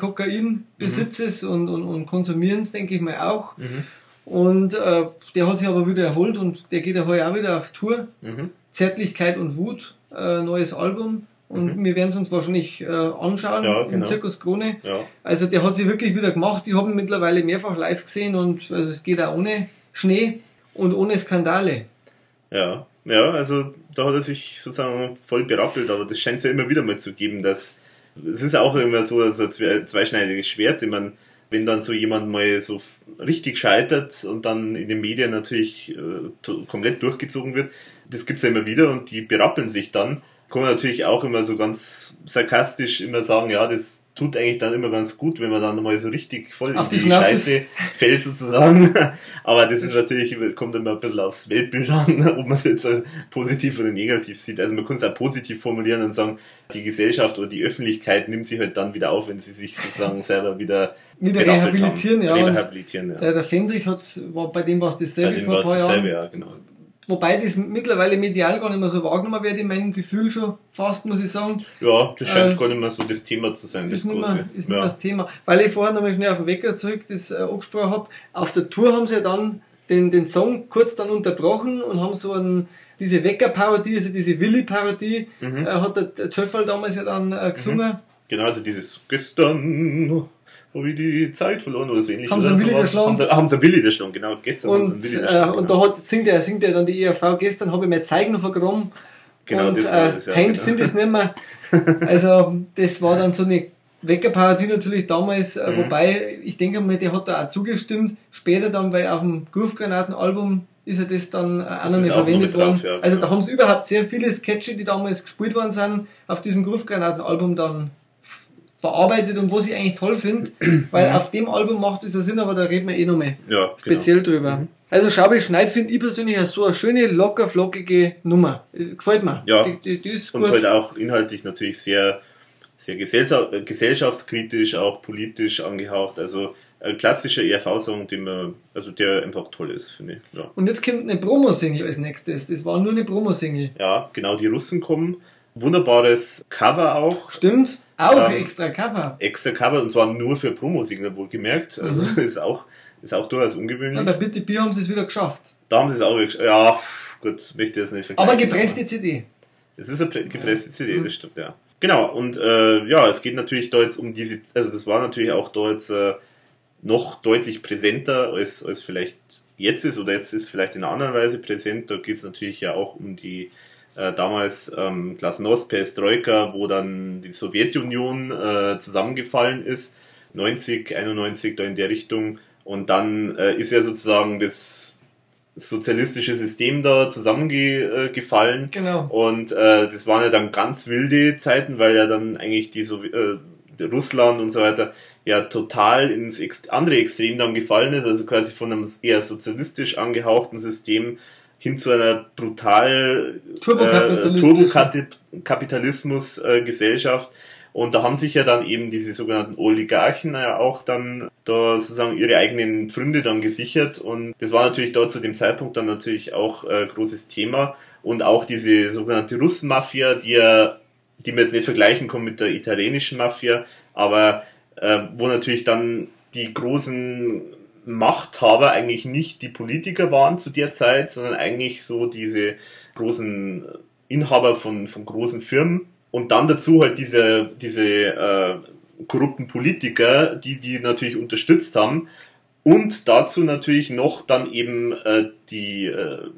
Kokainbesitzes und, und, und Konsumierens, denke ich mal auch. Mhm. Und äh, der hat sich aber wieder erholt und der geht ja heute auch wieder auf Tour. Mhm. Zärtlichkeit und Wut, äh, neues Album. Und wir werden es uns wahrscheinlich äh, anschauen Mhm. Ja, im genau. Zirkus Krone. Ja. Also der hat sich wirklich wieder gemacht. Ich habe ihn mittlerweile mehrfach live gesehen und also es geht auch ohne Schnee und ohne Skandale. Ja, ja, also da hat er sich sozusagen voll berappelt, aber das scheint es ja immer wieder mal zu geben, dass es ist auch immer so, so ein zwei- zweischneidiges Schwert, ich meine, wenn dann so jemand mal so richtig scheitert und dann in den Medien natürlich äh, komplett durchgezogen wird, das gibt's ja immer wieder und die berappeln sich dann, kann man natürlich auch immer so ganz sarkastisch immer sagen, ja, das tut eigentlich dann immer ganz gut, wenn man dann mal so richtig voll Auf in die die, Scheiße fällt sozusagen. <laughs> Aber das ist natürlich, kommt immer ein bisschen aufs Weltbild an, <laughs> ob man es jetzt positiv oder negativ sieht. Also man kann es auch positiv formulieren und sagen, die Gesellschaft oder die Öffentlichkeit nimmt sich halt dann wieder auf, wenn sie sich sozusagen <laughs> selber wieder, Wieder rehabilitieren, haben. ja. Rehabilitieren, ja. Der, der Fendrich hat, war, bei dem war es Bei dasselbe denen vor war ein paar dasselbe, Jahren. ja, genau. Wobei das mittlerweile medial gar nicht mehr so wahrgenommen wird, in meinem Gefühl schon fast, muss ich sagen. Ja, das scheint Äh, gar nicht mehr so das Thema zu sein, das ist nicht, große. mehr, ist nicht mehr ja. das Thema. Weil ich vorher nochmal schnell auf den Wecker zurück das äh, angesprochen habe. Auf der Tour haben sie ja dann den, den Song kurz dann unterbrochen und haben so ein, diese Wecker-Parodie, also diese Willi-Parodie, Mhm. äh, hat der, der Töffel damals ja dann äh, gesungen. Genau, also dieses gestern habe ich die Zeit verloren oder so ähnlich. Haben sie einen Willi so. erschlagen? Haben sie, haben sie einen Willi erschlagen, genau. Gestern haben sie einen Und, Willi äh, und genau. da hat, singt, er, singt er dann die ERV, gestern habe ich mir Zeigen vergraben. Genau, und das war äh, das, ja, genau. finde ich es nicht mehr. <laughs> Also das war dann so eine Weckerparodie natürlich damals, äh, Mhm. wobei ich denke mal, der hat da auch zugestimmt. Später dann, weil auf dem Groove-Granaten-Album ist ja das dann äh, auch Das noch nicht noch verwendet worden. ja, Also genau. da haben sie überhaupt sehr viele Sketche, die damals gespielt worden sind, auf diesem Groove-Granaten-Album dann verarbeitet und was ich eigentlich toll finde, <clears throat> weil auf dem Album macht es ja Sinn, aber da reden wir eh noch mehr ja, genau. speziell drüber. Also Schabi Schneid finde ich persönlich so eine schöne, locker, flockige Nummer. Äh, Gefällt mir. Ja. Die, die, die ist Und gut. halt auch inhaltlich natürlich sehr, sehr äh, gesellschaftskritisch, auch politisch angehaucht. Also ein klassischer ERV-Song, den man, also der einfach toll ist, finde ich. Ja. Und jetzt kommt eine Promo-Single als nächstes. Das war nur eine Promo-Single. ja, genau, die Russen kommen. Wunderbares Cover auch. Stimmt? Auch Ähm, extra Cover. Extra Cover und zwar nur für Promo-Signal wohlgemerkt. Also Mhm. <laughs> ist auch, ist auch durchaus ungewöhnlich. Ja, bei Bitte Bier haben sie es wieder geschafft. Da haben sie es auch wirklich, ja, gut, möchte jetzt nicht vergleichen. Aber gepresste CD. Es ist eine pre- gepresste CD, das stimmt, ja. Genau, und äh, ja, es geht natürlich da jetzt um diese, also das war natürlich auch da jetzt äh, noch deutlich präsenter, als, als vielleicht jetzt ist, oder jetzt ist vielleicht in einer anderen Weise präsent. Da geht es natürlich ja auch um die äh, damals ähm, Glasnost, Perestroika, wo dann die Sowjetunion äh, zusammengefallen ist, 90, 91, da in der Richtung. Und dann äh, ist ja sozusagen das sozialistische System da zusammengefallen. Genau. Und äh, das waren ja dann ganz wilde Zeiten, weil ja dann eigentlich die so äh, Russland und so weiter ja total ins andere Extrem dann gefallen ist, also quasi von einem eher sozialistisch angehauchten System hin zu einer brutal Turbokapitalistisch. Turbokapitalismus äh, Gesellschaft. Und da haben sich ja dann eben diese sogenannten Oligarchen ja auch dann da sozusagen ihre eigenen Pfründe dann gesichert. Und das war natürlich dort zu dem Zeitpunkt dann natürlich auch äh, großes Thema. Und auch diese sogenannte Russenmafia, die ja, die man jetzt nicht vergleichen kann mit der italienischen Mafia, aber äh, wo natürlich dann die großen Machthaber eigentlich nicht die Politiker waren zu der Zeit, sondern eigentlich so diese großen Inhaber von, von großen Firmen. Und dann dazu halt diese, diese äh, korrupten Politiker, die die natürlich unterstützt haben. Und dazu natürlich noch dann eben äh, die, äh,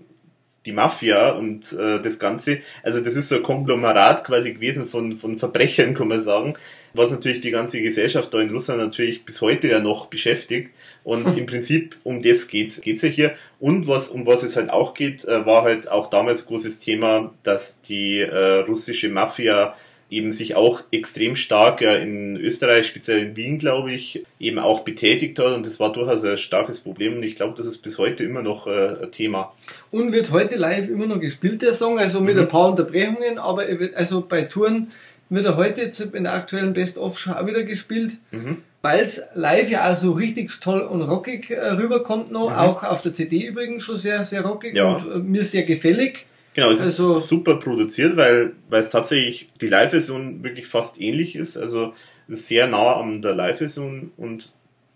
die Mafia und äh, das Ganze. Also das ist so ein Konglomerat quasi gewesen von, von Verbrechern, kann man sagen, was natürlich die ganze Gesellschaft da in Russland natürlich bis heute ja noch beschäftigt. Und im Prinzip um das geht's geht's ja hier. Und was um was es halt auch geht, äh, war halt auch damals großes Thema, dass die äh, russische Mafia eben sich auch extrem stark ja, in Österreich, speziell in Wien, glaube ich, eben auch betätigt hat und das war durchaus ein starkes Problem und ich glaube, das ist bis heute immer noch äh, ein Thema. Und wird heute live immer noch gespielt, der Song, also mit mhm. ein paar Unterbrechungen, aber er wird, also bei Touren wird er heute in der aktuellen Best-of schon auch wieder gespielt, mhm. weil es live ja auch so richtig toll und rockig äh, rüberkommt noch, mhm. auch auf der CD übrigens schon sehr, sehr rockig ja. und äh, mir sehr gefällig. Genau, es also, ist super produziert, weil, weil es tatsächlich die Live-Version wirklich fast ähnlich ist. Also sehr nah an der Live-Version und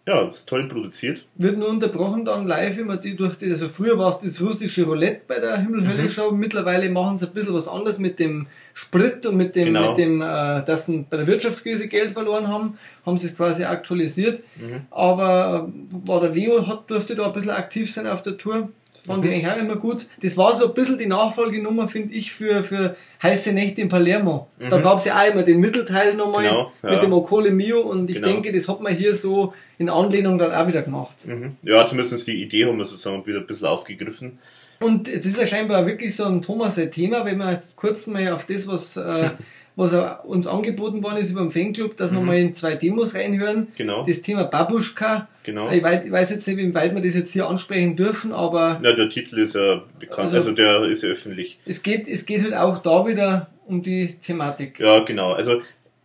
ja, ist toll produziert. Wird nur unterbrochen dann live immer die durch die, also früher war es das russische Roulette bei der Himmel-Hölle-Show, mhm. mittlerweile machen sie ein bisschen was anderes mit dem Sprit und mit dem, genau. mit dem, äh, dass sie bei der Wirtschaftskrise Geld verloren haben, haben sie es quasi aktualisiert. Mhm. Aber äh, war der Leo hat, durfte da ein bisschen aktiv sein auf der Tour fand mhm. ich eigentlich auch immer gut. Das war so ein bisschen die Nachfolgenummer, finde ich, für, für heiße Nächte in Palermo. Mhm. Da gab es ja auch immer den Mittelteil nochmal genau, ja. mit dem Ocole Mio und ich genau. denke, das hat man hier so in Anlehnung dann auch wieder gemacht. Mhm. Ja, zumindest die Idee haben wir sozusagen wieder ein bisschen aufgegriffen. Und es ist ja scheinbar wirklich so ein Thomas ein Thema, wenn man kurz mal auf das, was äh, <laughs> was uns angeboten worden ist über den Fanclub, dass mhm. wir mal in zwei Demos reinhören. Genau. Das Thema Babuschka. Genau. Ich weiß, ich weiß jetzt nicht, wie weit wir das jetzt hier ansprechen dürfen, aber. Ja, der Titel ist ja bekannt, also, also der ist ja öffentlich. Es geht, es geht halt auch da wieder um die Thematik. Ja, genau. Also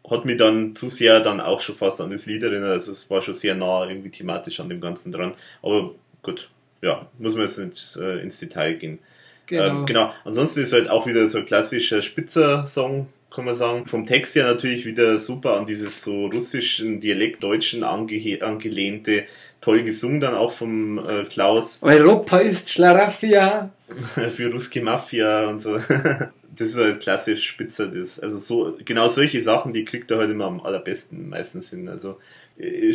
hat mich dann zu sehr dann auch schon fast an das Lied erinnert. Also es war schon sehr nah irgendwie thematisch an dem Ganzen dran. Aber gut, ja, muss man jetzt ins, äh, ins Detail gehen. Genau. Ähm, genau. Ansonsten ist halt auch wieder so ein klassischer Spitzer-Song kann man sagen. Vom Text her natürlich wieder super an dieses so russischen Dialekt, deutschen ange angelehnte, toll gesungen dann auch vom äh, Klaus. Europa ist Schlaraffia. <laughs> Für Ruski Mafia und so. <laughs> das ist halt klassisch Spitzer, das. Also so, genau solche Sachen, die kriegt er halt immer am allerbesten meistens hin. Also,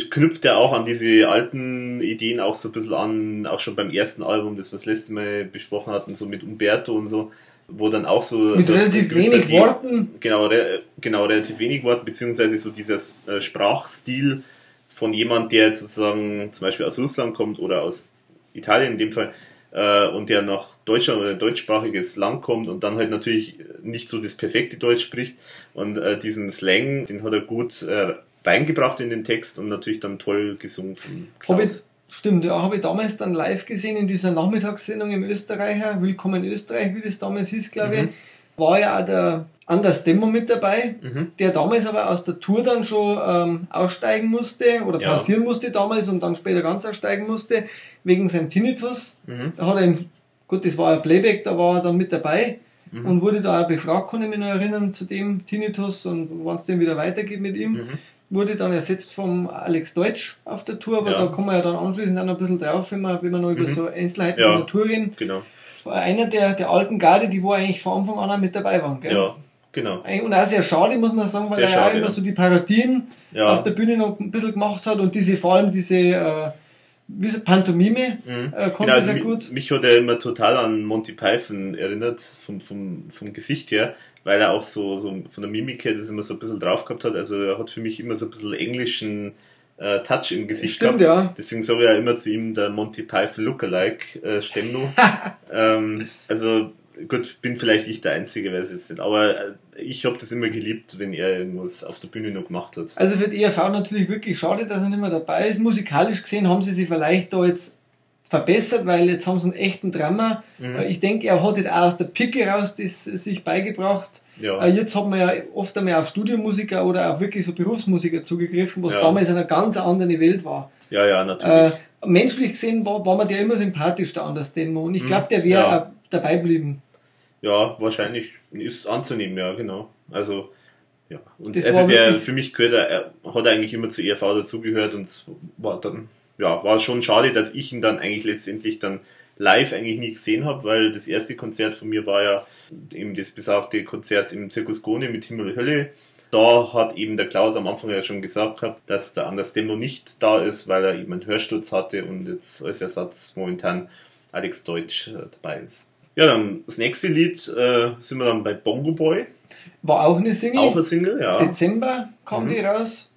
knüpft er auch an diese alten Ideen auch so ein bisschen an, auch schon beim ersten Album, das wir das letzte Mal besprochen hatten, so mit Umberto und so wo dann auch so. Mit so relativ wenig die, Worten. Genau, re, genau, relativ wenig Worten, beziehungsweise so dieser äh, Sprachstil von jemand, der jetzt sozusagen zum Beispiel aus Russland kommt oder aus Italien in dem Fall äh, und der nach Deutschland oder ein deutschsprachiges Land kommt und dann halt natürlich nicht so das perfekte Deutsch spricht und äh, diesen Slang, den hat er gut äh, reingebracht in den Text und natürlich dann toll gesungen von Klaus. Stimmt, ja, habe ich damals dann live gesehen in dieser Nachmittagssendung im Österreicher, Willkommen Österreich, wie das damals hieß, glaube ich. Mhm. War ja auch der Anders Demo mit dabei, mhm. der damals aber aus der Tour dann schon ähm, aussteigen musste oder ja. pausieren musste damals und dann später ganz aussteigen musste, wegen seinem Tinnitus. Mhm. Da hat er, gut, das war ein Playback, da war er dann mit dabei mhm. und wurde da auch befragt, kann ich mich noch erinnern, zu dem Tinnitus und wann es denn wieder weitergeht mit ihm. Wurde dann ersetzt vom Alex Deutsch auf der Tour, aber ja. da kommen wir ja dann anschließend auch noch ein bisschen drauf, wenn wir, wenn wir noch über mhm. so Einzelheiten ja. von der Tour reden. Genau. Einer der, der alten Garde, die wo eigentlich von Anfang an mit dabei waren. Gell? Ja, genau. Und auch sehr schade, muss man sagen, weil sehr er schade, auch immer ja. so die Parodien auf der Bühne noch ein bisschen gemacht hat und diese, vor allem diese äh, wie so Pantomime mhm. äh, konnte genau, also sehr gut. Mich hat er immer total an Monty Python erinnert, vom, vom, vom Gesicht her weil er auch so, so von der Mimik her das immer so ein bisschen drauf gehabt hat. Also er hat für mich immer so ein bisschen englischen äh, Touch im Gesicht Stimmt, gehabt. Ja. Deswegen sage ich ja immer zu ihm der Monty Python Lookalike äh, Stemno. <laughs> ähm, also gut, bin vielleicht ich der Einzige, weiß jetzt nicht. Aber äh, ich habe das immer geliebt, wenn er irgendwas auf der Bühne noch gemacht hat. Also für die ERV natürlich wirklich schade, dass er nicht mehr dabei ist. Musikalisch gesehen haben sie sich vielleicht da jetzt verbessert, weil jetzt haben sie einen echten Drama. Mhm. Äh, ich denke, er hat sich auch aus der Picke raus das sich beigebracht. Ja. Äh, jetzt hat man ja oft einmal auf Studiomusiker oder auch wirklich so Berufsmusiker zugegriffen, was ja. damals eine ganz andere Welt war. Ja, ja, natürlich. Äh, menschlich gesehen war, war man der immer sympathisch, der Anders Demo. Und ich glaube, der wäre ja. Dabei geblieben. Ja, wahrscheinlich ist anzunehmen, ja, genau. Also, ja. Und das also der, für mich gehört er, hat eigentlich immer zur ERV dazugehört und war dann ja, war schon schade, dass ich ihn dann eigentlich letztendlich dann live eigentlich nie gesehen habe, weil das erste Konzert von mir war ja eben das besagte Konzert im Zirkus Gone mit Himmel und Hölle. Da hat eben der Klaus am Anfang ja schon gesagt gehabt, dass der Anders Demo nicht da ist, weil er eben einen Hörsturz hatte und jetzt als Ersatz momentan Alex Deutsch äh, dabei ist. Ja, dann das nächste Lied äh, sind wir dann bei Bongo Boy. War auch eine Single. Auch eine Single, ja. Dezember kam Mhm. die raus.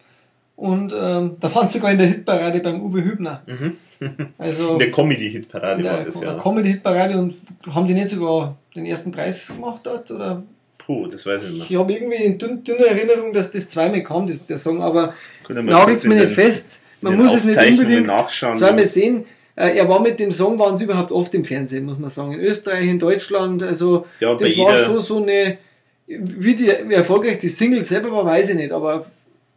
Und ähm, da waren sie sogar in der Hitparade beim Uwe Hübner. Mhm. <laughs> Also In der Comedy-Hitparade war das, ja. Comedy-Hitparade und haben die nicht sogar den ersten Preis gemacht dort? Oder? Puh, das weiß ich nicht mehr. Ich habe irgendwie in dünn, dünner Erinnerung, dass das zweimal kam, das, der Song, aber nagelt kurz mir nicht fest. Man muss es nicht unbedingt zweimal sehen. Äh, Er war mit dem Song, waren sie überhaupt oft im Fernsehen, muss man sagen. In Österreich, in Deutschland, also Ja, das war schon so eine, wie, die, wie erfolgreich die Single selber war, weiß ich nicht, aber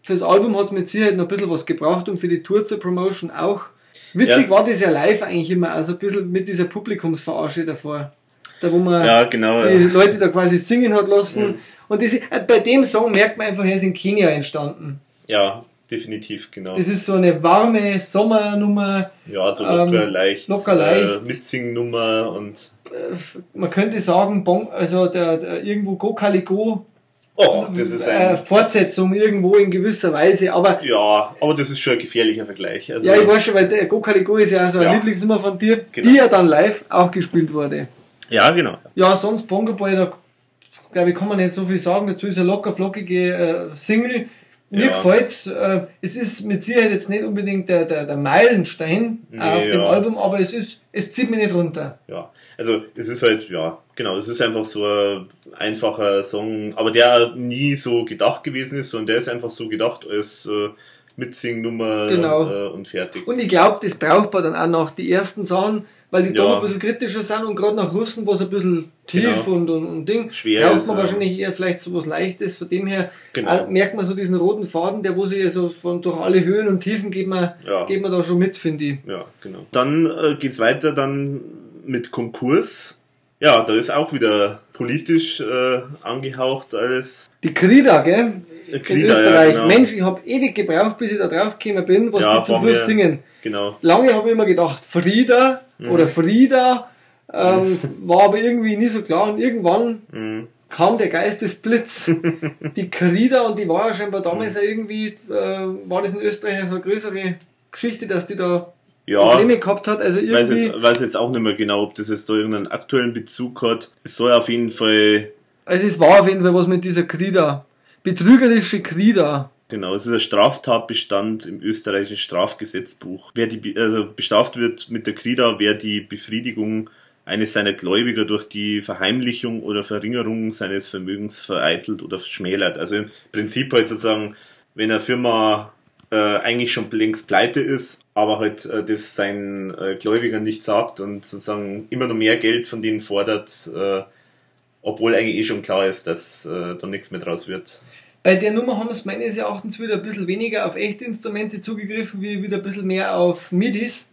fürs Album hat es mit Sicherheit noch ein bisschen was gebraucht und für die Tour zur Promotion auch. Witzig Ja. war das ja live eigentlich immer, also ein bisschen mit dieser Publikumsverarsche davor. Da wo man Ja, genau. die Ja. Leute da quasi singen hat lassen. Und das, äh, bei dem Song merkt man einfach, er ist in Kenia entstanden. ja, definitiv, genau. Das ist so eine warme Sommernummer. Ja, so locker ähm, leicht. locker leicht. Äh, Mitsingnummer und. Man könnte sagen, bon, also der, der irgendwo Go Caligo Oh, das ist äh, ein. Fortsetzung irgendwo in gewisser Weise. Aber Ja, aber das ist schon ein gefährlicher Vergleich. Also, ja, ich weiß schon, weil der Go Caligo ist ja so eine Ja. Lieblingsnummer von dir, Genau. die ja dann live auch gespielt wurde. ja, genau. Ja, sonst Bongo Boy, da glaube ich, kann man nicht so viel sagen. Dazu ist eine locker flockige äh, Single. Mir Ja. gefällt äh, es ist mit Sicherheit jetzt nicht unbedingt der, der, der Meilenstein Nee, auf dem ja. Album, aber es ist, es zieht mich nicht runter. Ja, also es ist halt, ja, genau, es ist einfach so ein einfacher Song, aber der nie so gedacht gewesen ist, sondern der ist einfach so gedacht als äh, Mitsingnummer Genau. äh, und fertig. Und ich glaube, das braucht man dann auch noch die ersten Sachen, weil die Ja. da ein bisschen kritischer sind und gerade nach Russen, wo es ein bisschen tief Genau. und, und, und Ding, Schwer braucht ist, man ja. wahrscheinlich eher vielleicht so was Leichtes. Von dem her Genau. merkt man so diesen roten Faden, der wo sich ja so von durch alle Höhen und Tiefen geht man, Ja. geht man da schon mit, finde ich. Ja, genau. Dann äh, geht's weiter dann mit Konkurs. Ja, da ist auch wieder politisch äh, angehaucht alles. Die Krida, gell? Äh, in Krida, ja, Österreich. genau. Mensch, ich habe ewig gebraucht, bis ich da drauf gekommen bin, was Ja, die zum Schluss singen. Genau. Lange habe ich immer gedacht, Frieda Mhm. oder Frieda, ähm, <laughs> war aber irgendwie nie so klar und irgendwann Mhm. kam der Geistesblitz, <laughs> die Krida und die war ja scheinbar damals Mhm. ja irgendwie, äh, war das in Österreich so eine größere Geschichte, dass die da Ja, Probleme gehabt hat, also Ich weiß irgendwie, jetzt, weiß jetzt auch nicht mehr genau, ob das jetzt da irgendeinen aktuellen Bezug hat. Es soll auf jeden Fall, also es war auf jeden Fall was mit dieser Krida. Betrügerische Krida. genau, es ist ein Straftatbestand im österreichischen Strafgesetzbuch. Wer die, also bestraft wird mit der Krida, wer die Befriedigung eines seiner Gläubiger durch die Verheimlichung oder Verringerung seines Vermögens vereitelt oder schmälert. Also im Prinzip halt sozusagen, wenn eine Firma äh, eigentlich schon längst pleite ist, aber halt äh, das seinen äh, Gläubigern nicht sagt und sozusagen immer noch mehr Geld von denen fordert, äh, obwohl eigentlich eh schon klar ist, dass äh, da nichts mehr draus wird. Bei der Nummer haben es meines Erachtens wieder ein bisschen weniger auf echte Instrumente zugegriffen, wie wieder ein bisschen mehr auf MIDIs.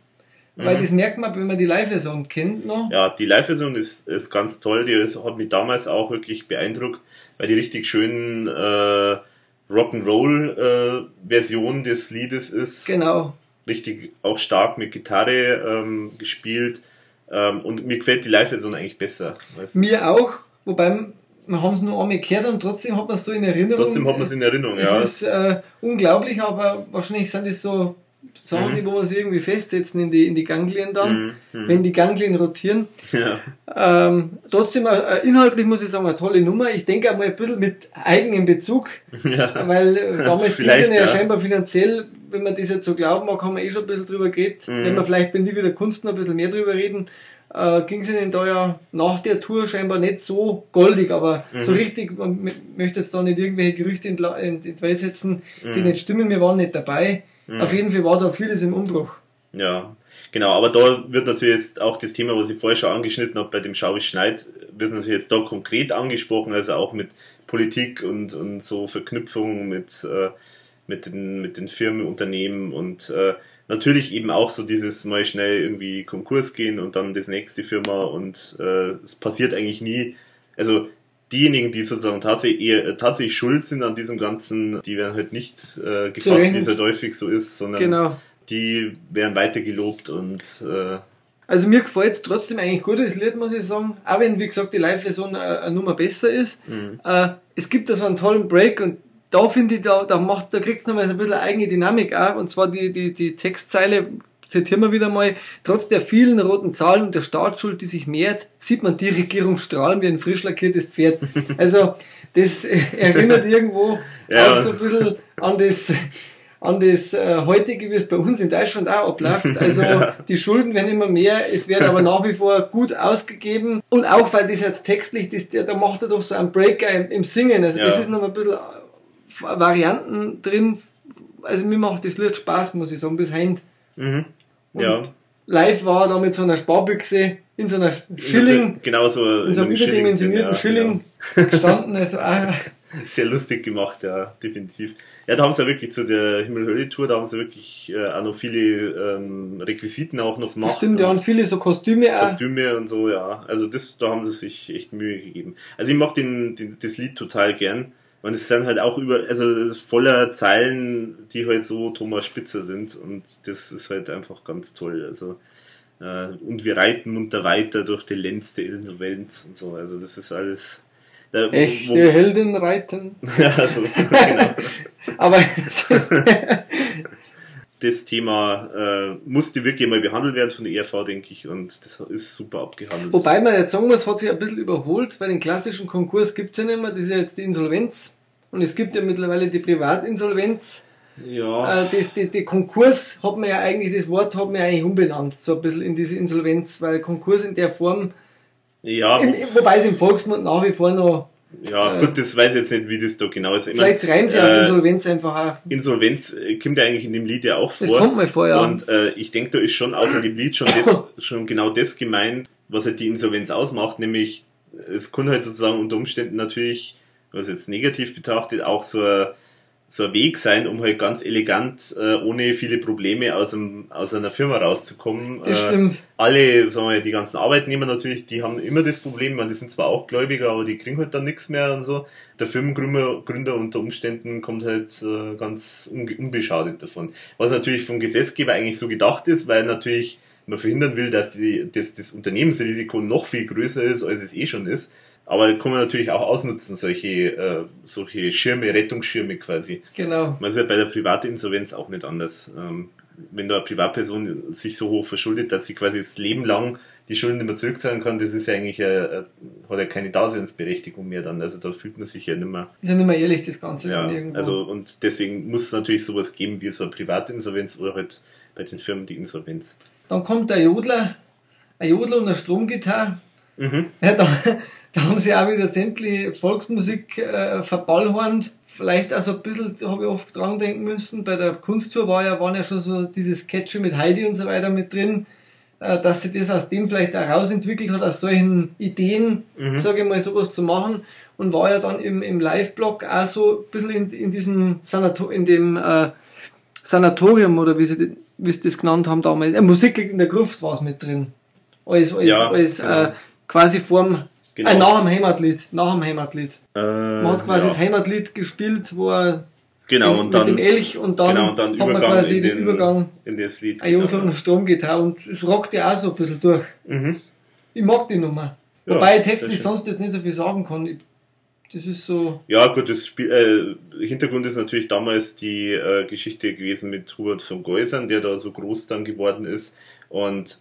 Weil Mhm. das merkt man, wenn man die Live-Version kennt noch. Ja, die Live-Version ist, ist ganz toll, die hat mich damals auch wirklich beeindruckt, weil die richtig schönen äh, Rock'n'Roll-Version des Liedes ist. Genau. Richtig auch stark mit Gitarre ähm, gespielt. Ähm, und mir gefällt die Live-Version eigentlich besser. Mir auch, wobei wir haben es nur einmal gehört und trotzdem hat man es so in Erinnerung. Trotzdem hat man es in Erinnerung, es ja. ist äh, unglaublich, aber wahrscheinlich sind es so Sachen, Mhm. die wo wir sie irgendwie festsetzen in die, in die Ganglien dann, Mhm, mhm. wenn die Ganglien rotieren. ja. Ähm, trotzdem, äh, inhaltlich muss ich sagen, eine tolle Nummer. Ich denke auch mal ein bisschen mit eigenem Bezug, ja. weil äh, <laughs> damals ging es ja. scheinbar finanziell, wenn man das jetzt so glauben mag, haben wir eh schon ein bisschen drüber geredet. Mhm. Wenn wir vielleicht bei Nie wieder Kunst noch ein bisschen mehr drüber reden, äh, ging es ihnen da ja nach der Tour scheinbar nicht so goldig, aber so Mhm. richtig, man möchte jetzt da nicht irgendwelche Gerüchte in, die La- in die Welt setzen, die Mhm. nicht stimmen, wir waren nicht dabei. Mhm. Auf jeden Fall war da vieles im Umbruch. Ja, genau, aber da wird natürlich jetzt auch das Thema, was ich vorher schon angeschnitten habe, bei dem Schau ich Schneid, wird natürlich jetzt da konkret angesprochen, also auch mit Politik und, und so Verknüpfungen mit, äh, mit, den, mit den Firmen, Unternehmen und äh, natürlich eben auch so dieses mal schnell irgendwie Konkurs gehen und dann das nächste Firma und äh, es passiert eigentlich nie. Also diejenigen, die sozusagen tatsächlich, eher, äh, tatsächlich schuld sind an diesem Ganzen, die werden halt nicht äh, gefasst, wie es halt häufig so ist, sondern Genau. die werden weiter gelobt und äh, Also mir gefällt es trotzdem eigentlich gut, das Lied, muss ich sagen. Auch wenn, wie gesagt, die Live-Version äh, eine Nummer besser ist. mh, Äh, es gibt da so einen tollen Break und da finde ich, da, da, macht, da kriegt es nochmal so ein bisschen eigene Dynamik auch. Und zwar die, die, die Textzeile, zitieren wir wieder mal, trotz der vielen roten Zahlen und der Staatsschuld, die sich mehrt, sieht man die Regierung strahlen wie ein frisch lackiertes Pferd. Also, das <laughs> erinnert irgendwo ja. auch so ein bisschen an das, an das äh, heutige, wie es bei uns in Deutschland auch abläuft. <laughs> Also ja. die Schulden werden immer mehr, es wird aber nach wie vor gut ausgegeben. Und auch weil das jetzt textlich, das, da macht er doch so einen Breaker im, im Singen. Also ja. das ist noch ein bisschen Varianten drin. Also mir macht das Lied Spaß, muss ich sagen, bis heint. Mhm. Ja. Live war da mit so einer Sparbüchse in so einer Schilling, genau so in so einem überdimensionierten Schilling, Schilling <laughs> gestanden. Also auch, sehr lustig gemacht, ja, definitiv. Ja, da haben sie ja wirklich zu der Himmel-Hölle-Tour, da haben sie wirklich äh, auch noch viele ähm, Requisiten auch noch gemacht. Stimmt, ja, und viele so Kostüme auch. Kostüme und so, ja. Also das, da haben sie sich echt Mühe gegeben. Also ich mag den, den, das Lied total gern. Und es sind halt auch über, also voller Zeilen, die halt so Thomas Spitzer sind. Und das ist halt einfach ganz toll. Also, äh, und wir reiten munter weiter durch die Lenz der Insolvenz und so. Also das ist alles, äh, Echte wo, Helden reiten. <laughs> ja, so, genau. <laughs> Aber das Thema äh, musste wirklich mal behandelt werden von der ERV, denke ich, und das ist super abgehandelt. Wobei man jetzt sagen muss, hat sich ein bisschen überholt, weil den klassischen Konkurs gibt es ja nicht mehr, das ist ja jetzt die Insolvenz und es gibt ja mittlerweile die Privatinsolvenz. Ja. Äh, das, die, die Konkurs hat man ja eigentlich, das Wort hat man ja eigentlich umbenannt, so ein bisschen in diese Insolvenz, weil Konkurs in der Form ja. Im, wobei es im Volksmund nach wie vor noch. Ja, äh, gut, das weiß ich jetzt nicht, wie das da genau ist. Vielleicht reimt sie äh, Insolvenz einfach auch. Insolvenz äh, kommt ja eigentlich in dem Lied ja auch vor. Das kommt mal vor, ja. Und äh, ich denke, da ist schon auch in dem Lied schon, das, <laughs> schon genau das gemeint, was halt die Insolvenz ausmacht, nämlich es kann halt sozusagen unter Umständen natürlich, was jetzt negativ betrachtet, auch so ein so ein Weg sein, um halt ganz elegant, äh, ohne viele Probleme aus, einem, aus einer Firma rauszukommen. Das äh, stimmt. Alle, sagen wir, die ganzen Arbeitnehmer natürlich, die haben immer das Problem, man, die sind zwar auch Gläubiger, aber die kriegen halt dann nichts mehr und so. Der Firmengründer Gründer unter Umständen kommt halt äh, ganz unbeschadet davon. Was natürlich vom Gesetzgeber eigentlich so gedacht ist, weil natürlich man verhindern will, dass die, dass das Unternehmensrisiko noch viel größer ist, als es eh schon ist. Aber kann man natürlich auch ausnutzen, solche, äh, solche Schirme, Rettungsschirme quasi. Genau. Man ist ja bei der Privatinsolvenz auch nicht anders. Ähm, wenn da eine Privatperson sich so hoch verschuldet, dass sie quasi das Leben lang die Schulden nicht mehr zurückzahlen kann, das ist ja eigentlich, äh, hat ja keine Daseinsberechtigung mehr dann. Also da fühlt man sich ja nicht mehr. Ist ja nicht mehr ehrlich, das Ganze ja. Also, und deswegen muss es natürlich sowas geben wie so eine Privatinsolvenz oder halt bei den Firmen die Insolvenz. Dann kommt der Jodler, ein Jodler und eine Stromgitarre. Mhm. Ja, da haben sie auch wieder sämtliche Volksmusik äh, verballhornt. Vielleicht auch so ein bisschen, da habe ich oft dran denken müssen, bei der Kunsttour war ja, waren ja schon so diese Sketche mit Heidi und so weiter mit drin, äh, dass sie das aus dem vielleicht auch rausentwickelt hat, aus solchen Ideen, mhm. sage ich mal, sowas zu machen. Und war ja dann im, im Live-Blog auch so ein bisschen in, in diesem Sanator in dem äh, Sanatorium oder wie sie, wie sie das genannt haben damals. Musik in der Gruft war es mit drin. Als, als, ja, genau. äh, quasi Form Genau. Äh, nach dem Heimatlied. Nach dem Heimatlied. Äh, man hat quasi ja. das Heimatlied gespielt, wo er genau, und mit dann, dem Elch und dann, genau, und dann hat man quasi in den, Übergang in das Lied. Ein Jungs genau. Stromgitarre und es rockt ja auch so ein bisschen durch. Mhm. Ich mag die Nummer. Ja, Wobei ich textlich sonst jetzt nicht so viel sagen kann. Das ist so. Ja, gut, das Spiel, äh, Hintergrund ist natürlich damals die äh, Geschichte gewesen mit Hubert von Geusern, der da so groß dann geworden ist. Und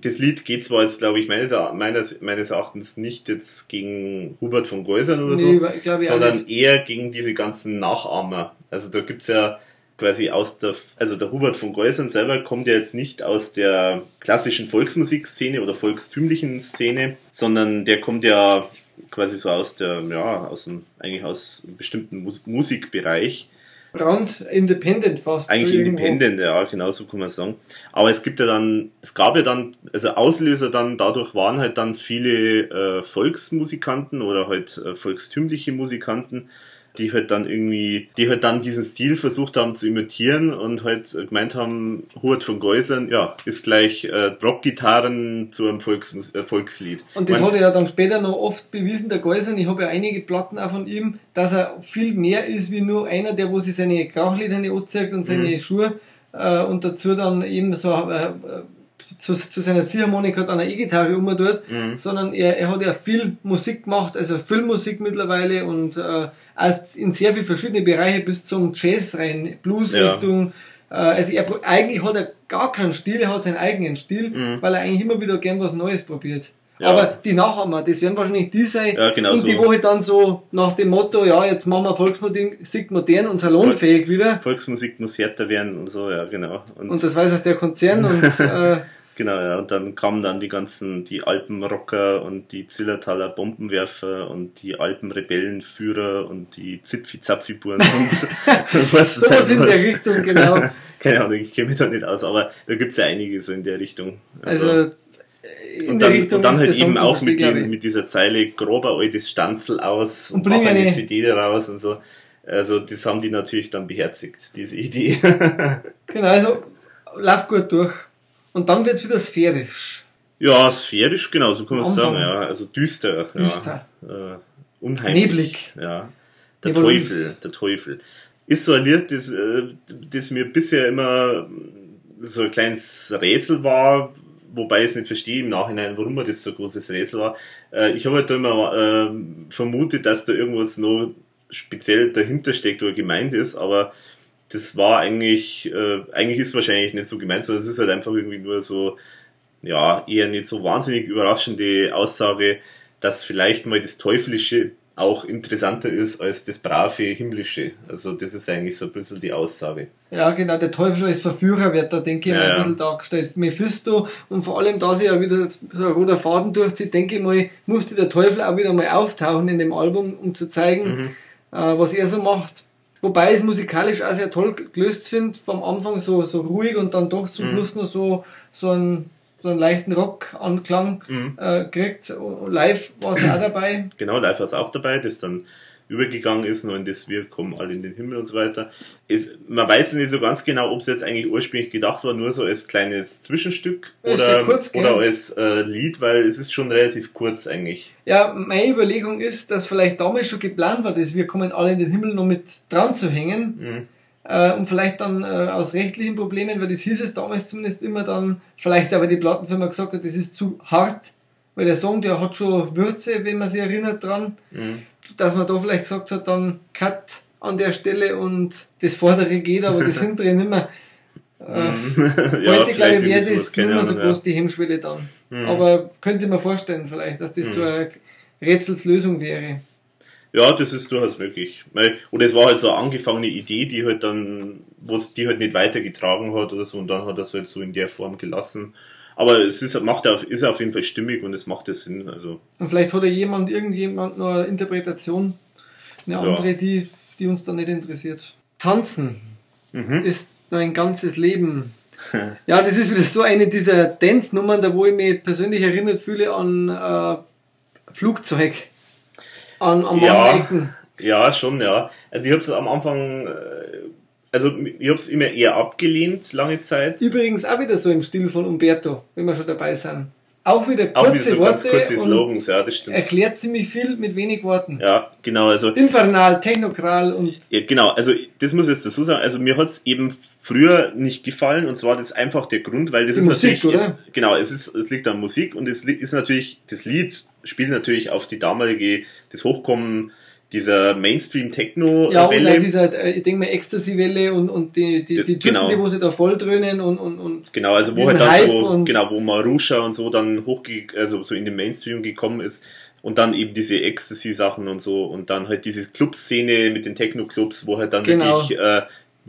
das Lied geht zwar jetzt, glaube ich, meines, meines, meines Erachtens nicht jetzt gegen Hubert von Geusern oder nee, so, sondern eher gegen diese ganzen Nachahmer. Also da gibt's ja quasi aus der, also der Hubert von Geusern selber kommt ja jetzt nicht aus der klassischen Volksmusikszene oder volkstümlichen Szene, sondern der kommt ja quasi so aus der, ja, aus dem, eigentlich aus einem bestimmten Musikbereich Brand Independent fast. Eigentlich Independent, ja, genau so kann man sagen. Aber es gibt ja dann, es gab ja dann, also Auslöser dann, dadurch waren halt dann viele äh, Volksmusikanten oder halt äh, volkstümliche Musikanten, die halt dann irgendwie, die halt dann diesen Stil versucht haben zu imitieren und halt gemeint haben, Hubert von Geusern, ja, ist gleich äh, Dropgitarren zu einem Volksmus äh, Volkslied. Und das Man, hat er ja dann später noch oft bewiesen, der Geusern, ich habe ja einige Platten auch von ihm, dass er viel mehr ist wie nur einer, der wo sich seine Krauchlieder nicht anzieht und seine mhm. Schuhe äh, und dazu dann eben so äh, zu, zu seiner Ziehharmonika dann eine E-Gitarre um dort, mhm. sondern er, er hat ja viel Musik gemacht, also Filmmusik mittlerweile und äh, in sehr viele verschiedene Bereiche bis zum Jazz rein, Blues-Richtung, Äh, also er, eigentlich hat er gar keinen Stil, er hat seinen eigenen Stil, Mhm. weil er eigentlich immer wieder gern was Neues probiert. Ja. Aber die Nachahmer, das werden wahrscheinlich die sein. Ja, genau und so. die Woche dann so nach dem Motto, ja, jetzt machen wir Volksmusik modern und salonfähig wieder. Volksmusik muss härter werden und so, ja, genau. Und, Und das weiß auch der Konzern und <laughs> äh, genau, ja, und dann kamen dann die ganzen, die Alpenrocker und die Zillertaler Bombenwerfer und die Alpenrebellenführer und die Zipfi-Zapfi-Buren und <laughs> was sowas in der Richtung, genau. <laughs> Keine Ahnung, ich kenne mich da nicht aus, aber da gibt's ja einige so in der Richtung. Also, äh, in und der dann, Richtung und dann halt eben auch mit, den, mit dieser Zeile grober altes Stanzel aus Und und mach eine CD daraus und so. Also das haben die natürlich dann beherzigt, diese Idee. Genau, also läuft gut durch. Und dann wird's wieder sphärisch. ja, sphärisch, genau, so kann man es sagen, ja. Also düster, Düster. ja. Äh, unheimlich. Neblig. Ja. Der Nebulös. Teufel, der Teufel. Ist so ein Lied, das, äh, das mir bisher immer so ein kleines Rätsel war, wobei ich es nicht verstehe im Nachhinein, warum das so ein großes Rätsel war. Äh, ich habe halt da immer äh, vermutet, dass da irgendwas noch speziell dahinter steckt oder gemeint ist, aber das war eigentlich, äh, eigentlich ist wahrscheinlich nicht so gemeint, sondern es ist halt einfach irgendwie nur so, ja, eher nicht so wahnsinnig überraschende Aussage, dass vielleicht mal das Teuflische auch interessanter ist als das brave Himmlische. Also das ist eigentlich so ein bisschen die Aussage. Ja, genau, der Teufel als Verführer wird da, denke ich, Ja, mal ein bisschen dargestellt. Mephisto und vor allem, da sich ja wieder so ein roter Faden durchzieht, denke ich mal, musste der Teufel auch wieder mal auftauchen in dem Album, um zu zeigen, Mhm. äh, was er so macht. Wobei ich es musikalisch auch sehr toll gelöst finde, vom Anfang so, so ruhig und dann doch zum Mhm. Schluss noch so, so einen, so einen leichten Rock-Anklang Mhm. äh, kriegt. Live war es auch dabei. Genau, live war es auch dabei, das dann übergegangen ist, in das Wir kommen alle in den Himmel und so weiter. Es, man weiß nicht so ganz genau, ob es jetzt eigentlich ursprünglich gedacht war, nur so als kleines Zwischenstück oder, kurz, oder als äh, Lied, weil es ist schon relativ kurz eigentlich. Ja, meine Überlegung ist, dass vielleicht damals schon geplant war, dass wir kommen alle in den Himmel noch mit dran zu hängen. Mhm. Äh, und vielleicht dann äh, aus rechtlichen Problemen, weil das hieß es damals zumindest immer dann, vielleicht aber die Plattenfirma gesagt hat, das ist zu hart, weil der Song, der hat schon Würze, wenn man sich erinnert dran, Mhm. Dass man da vielleicht gesagt hat, dann Cut an der Stelle und das vordere geht, aber das <laughs> hintere nicht mehr. Äh, <laughs> heute, glaube ich, wäre das nicht mehr so groß die Hemmschwelle dann. Mhm. Aber könnte man vorstellen vielleicht, dass das so Mhm. eine Rätselslösung wäre. Ja, das ist durchaus möglich. Oder es war halt so eine angefangene Idee, die halt dann, wo's die halt nicht weitergetragen hat oder so, und dann hat er es halt so in der Form gelassen. Aber es ist, macht auf, ist auf jeden Fall stimmig und es macht ja Sinn. Also, Und vielleicht hat ja jemand, irgendjemand noch eine Interpretation, eine andere, die, die uns dann nicht interessiert. Tanzen mhm. ist ein ganzes Leben. <laughs> Ja, das ist wieder so eine dieser Dance-Nummern, da wo ich mich persönlich erinnert fühle an äh, Flugzeug. An, an Ja. Ecken. Ja, schon, ja. Also ich habe es am Anfang, äh, also ich habe es immer eher abgelehnt, lange Zeit. Übrigens auch wieder so im Stil von Umberto, wenn wir schon dabei sind. Auch wieder Auch kurze wieder so ganz Worte kurze und Slogans, ja, das stimmt. erklärt ziemlich viel mit wenig Worten. Ja, genau, also Infernal, Technokral und Ja, genau, also das muss ich jetzt dazu sagen, also mir hat es eben früher nicht gefallen und zwar das einfach der Grund, weil das Die ist Musik, natürlich jetzt, genau, es ist es liegt an Musik und es ist natürlich das Lied spielt natürlich auf die damalige das Hochkommen dieser Mainstream Techno Ja, und auch dieser, äh, ich denke mal, Ecstasy-Welle und, und die, die, die Typen, Genau. die wo sie da voll dröhnen und, und, und Genau, also wo halt dann so, genau, wo Marusha und so dann hochge also so in den Mainstream gekommen ist und dann eben diese Ecstasy-Sachen und so und dann halt diese Clubszene mit den Techno-Clubs, wo halt dann Genau. wirklich, äh,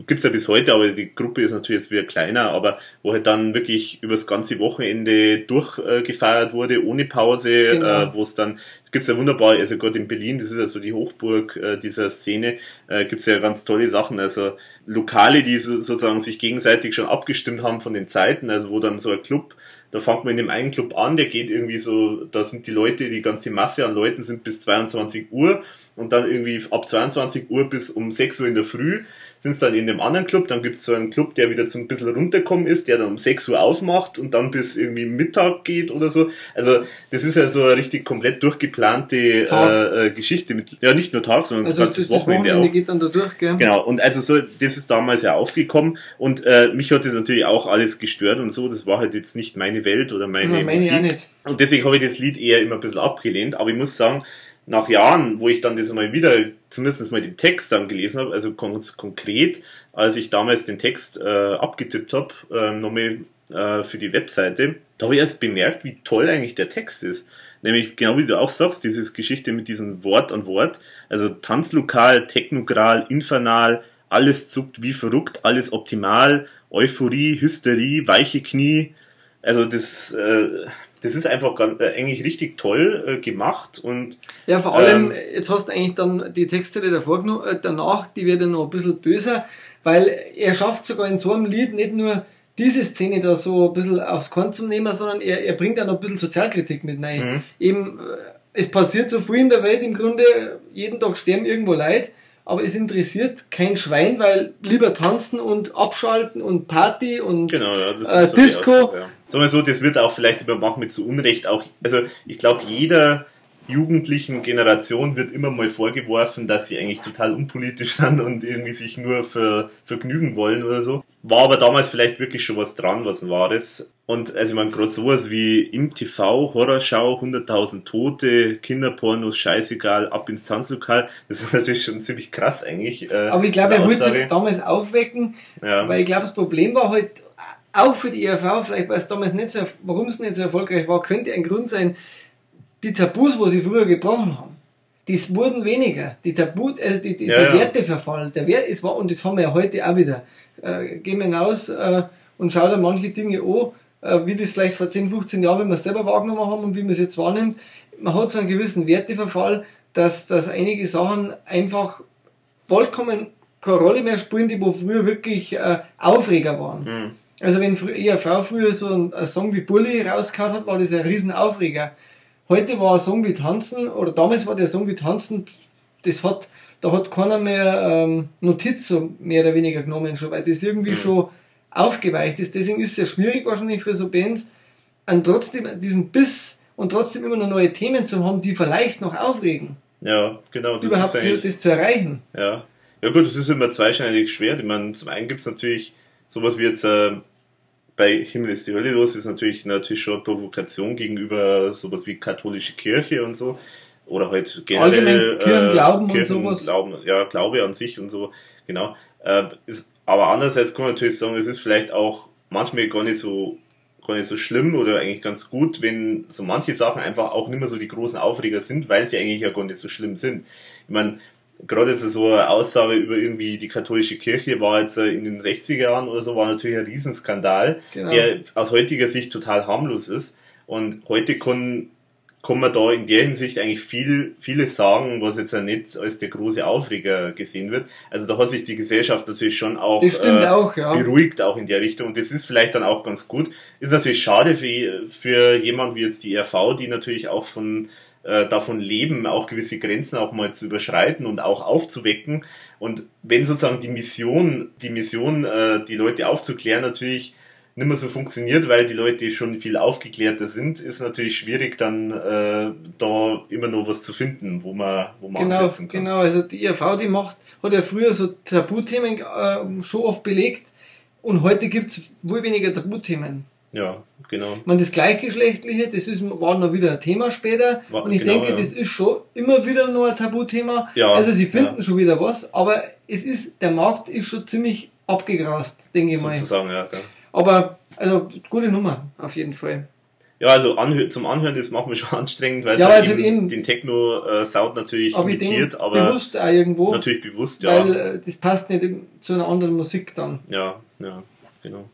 gibt's ja bis heute, aber die Gruppe ist natürlich jetzt wieder kleiner, aber wo halt dann wirklich übers ganze Wochenende durchgefeiert äh, wurde, ohne Pause, Genau. äh, wo es dann gibt's ja wunderbar, also gerade in Berlin, das ist ja so die Hochburg äh, dieser Szene, äh, gibt's ja ganz tolle Sachen, also Lokale, die so, sozusagen sich gegenseitig schon abgestimmt haben von den Zeiten, also wo dann so ein Club, da fängt man in dem einen Club an, der geht irgendwie so, da sind die Leute, die ganze Masse an Leuten sind bis 22 Uhr und dann irgendwie ab 22 Uhr bis um 6 Uhr in der Früh sind es dann in dem anderen Club, dann gibt's so einen Club, der wieder zum bisschen runterkommen ist, der dann um 6 Uhr aufmacht und dann bis irgendwie Mittag geht oder so. Also das ist ja so eine richtig komplett durchgeplante äh, äh, Geschichte mit, ja nicht nur Tag, sondern also das ganze das Wochenende Wochenende auch. geht dann da durch, gell? Genau, und also so, das ist damals ja aufgekommen und äh, mich hat das natürlich auch alles gestört und so, das war halt jetzt nicht meine Welt oder meine Ja, meine ich Musik. auch nicht. Und deswegen habe ich das Lied eher immer ein bisschen abgelehnt, aber ich muss sagen, nach Jahren, wo ich dann das mal wieder, zumindest mal den Text dann gelesen habe, also ganz konkret, als ich damals den Text äh, abgetippt habe, äh, nochmal äh, für die Webseite, da habe ich erst bemerkt, wie toll eigentlich der Text ist. Nämlich genau wie du auch sagst, diese Geschichte mit diesem Wort an Wort, also Tanzlokal, Technogral, Infernal, alles zuckt wie verrückt, alles optimal, Euphorie, Hysterie, weiche Knie. Also das, äh, das ist einfach ganz, äh, eigentlich richtig toll äh, gemacht und ja vor allem ähm, jetzt hast du eigentlich dann die Texte die davor äh, danach die werden noch ein bisschen böser weil er schafft sogar in so einem Lied nicht nur diese Szene da so ein bisschen aufs Korn zu nehmen, sondern er, er bringt auch noch ein bisschen Sozialkritik mit rein. Mhm. Eben, äh, es passiert so viel in der Welt im Grunde, jeden Tag sterben irgendwo Leute, aber es interessiert kein Schwein, weil lieber tanzen und abschalten und Party und genau, ja, das äh, so Disco. Aussage, ja. Sagen wir so, das wird auch vielleicht übermacht mit zu Unrecht auch, also ich glaube jeder jugendlichen Generation wird immer mal vorgeworfen, dass sie eigentlich total unpolitisch <laughs> sind und irgendwie sich nur für vergnügen wollen oder so. War aber damals vielleicht wirklich schon was dran, was Wahres. Und also ich meine, gerade sowas wie im TV, Horrorschau, 100.000 Tote, Kinderpornos, scheißegal, ab ins Tanzlokal, das ist natürlich schon ziemlich krass eigentlich. Äh, aber ich glaube, er wollte damals aufwecken, ja. weil ich glaube, das Problem war halt, auch für die ERV, vielleicht weil es damals nicht so, warum es nicht so erfolgreich war, könnte ein Grund sein, die Tabus, wo sie früher gebrochen haben, das wurden weniger. Die Tabu, also die, die, ja, der ja. Werteverfall, der Wert, es war, und das haben wir ja heute auch wieder. Äh, gehen wir hinaus äh, und schauen da manche Dinge an, äh, wie das vielleicht vor 10, 15 Jahren, wenn wir es selber wahrgenommen haben und wie man es jetzt wahrnimmt. Man hat so einen gewissen Werteverfall, dass, dass einige Sachen einfach vollkommen keine Rolle mehr spielen, die wo früher wirklich äh, Aufreger waren. Mhm. Also wenn ihr Frau früher so einen, einen Song wie Bully rausgehauen hat, war das ein riesen Aufreger. Heute war ein Song wie Tanzen, oder damals war der Song wie Tanzen, das hat, da hat keiner mehr ähm, Notiz so mehr oder weniger genommen, schon, weil das irgendwie mhm. schon aufgeweicht ist. Deswegen ist es ja schwierig wahrscheinlich für so Bands, an trotzdem diesen Biss und trotzdem immer noch neue Themen zu haben, die vielleicht noch aufregen. Ja, genau. Das überhaupt das zu erreichen. Ja. Ja gut, das ist immer zweischneidig schwer. Ich meine, zum einen gibt es natürlich sowas wie jetzt äh, bei Himmel ist die Hölle los ist natürlich natürlich schon Provokation gegenüber sowas wie katholische Kirche und so oder halt generell äh, Kirchenglauben Kirchen, und sowas. Glauben, ja, Glaube an sich und so, genau. Äh, ist, aber andererseits kann man natürlich sagen, es ist vielleicht auch manchmal gar nicht so gar nicht so schlimm oder eigentlich ganz gut, wenn so manche Sachen einfach auch nicht mehr so die großen Aufreger sind, weil sie eigentlich ja gar nicht so schlimm sind. Ich meine, gerade jetzt so eine Aussage über irgendwie die katholische Kirche war jetzt äh, in den 60er Jahren oder so, war natürlich ein Riesenskandal, genau. der aus heutiger Sicht total harmlos ist. Und heute kann, kann man da in der Hinsicht eigentlich viel, vieles sagen, was jetzt ja nicht als der große Aufreger gesehen wird. Also da hat sich die Gesellschaft natürlich schon auch, äh, auch ja. beruhigt, auch in der Richtung. Und das ist vielleicht dann auch ganz gut. Ist natürlich schade für, für jemand wie jetzt die RV, die natürlich auch von äh, davon leben, auch gewisse Grenzen auch mal zu überschreiten und auch aufzuwecken. Und wenn sozusagen die Mission, die Mission, äh, die Leute aufzuklären, natürlich nicht mehr so funktioniert, weil die Leute schon viel aufgeklärter sind, ist natürlich schwierig, dann äh, da immer noch was zu finden, wo man, wo man genau, ansetzen kann. Genau, also die IRV, die macht, hat ja früher so Tabuthemen äh, schon oft belegt und heute gibt es wohl weniger Tabuthemen. Ja, genau. Man, das Gleichgeschlechtliche, das ist, war noch wieder ein Thema später. War, und ich genau, denke, ja. das ist schon immer wieder nur ein Tabuthema. Ja, also sie finden ja. schon wieder was, aber es ist, der Markt ist schon ziemlich abgegrast, denke ich mal. Sozusagen, ja. ja. Aber, also, gute Nummer, auf jeden Fall. Ja, also anhö zum Anhören, das macht mich schon <laughs> anstrengend, weil ja, es halt eben den Techno-Sound natürlich aber imitiert, aber bewusst auch irgendwo. Natürlich bewusst, ja. Weil äh, das passt nicht zu einer anderen Musik dann. Ja, ja, genau.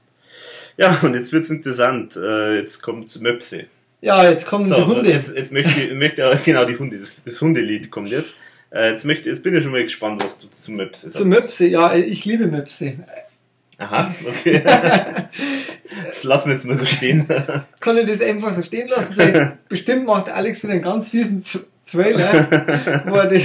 Ja, und jetzt wird's interessant. Äh, jetzt kommt Möpse. Ja, jetzt kommen so, die Hunde. Jetzt, jetzt möchte ich, möchte, <laughs> genau, die Hunde, das, das Hundelied kommt jetzt. Äh, jetzt, möchte, jetzt bin ich schon mal gespannt, was du zu Möpse sagst. Zu Möpse, ja, ich liebe Möpse. Aha, okay. <laughs> das lassen wir jetzt mal so stehen. <laughs> Kann ich das einfach so stehen lassen? Vielleicht, bestimmt macht Alex wieder einen ganz fiesen Zweiler, wo er das,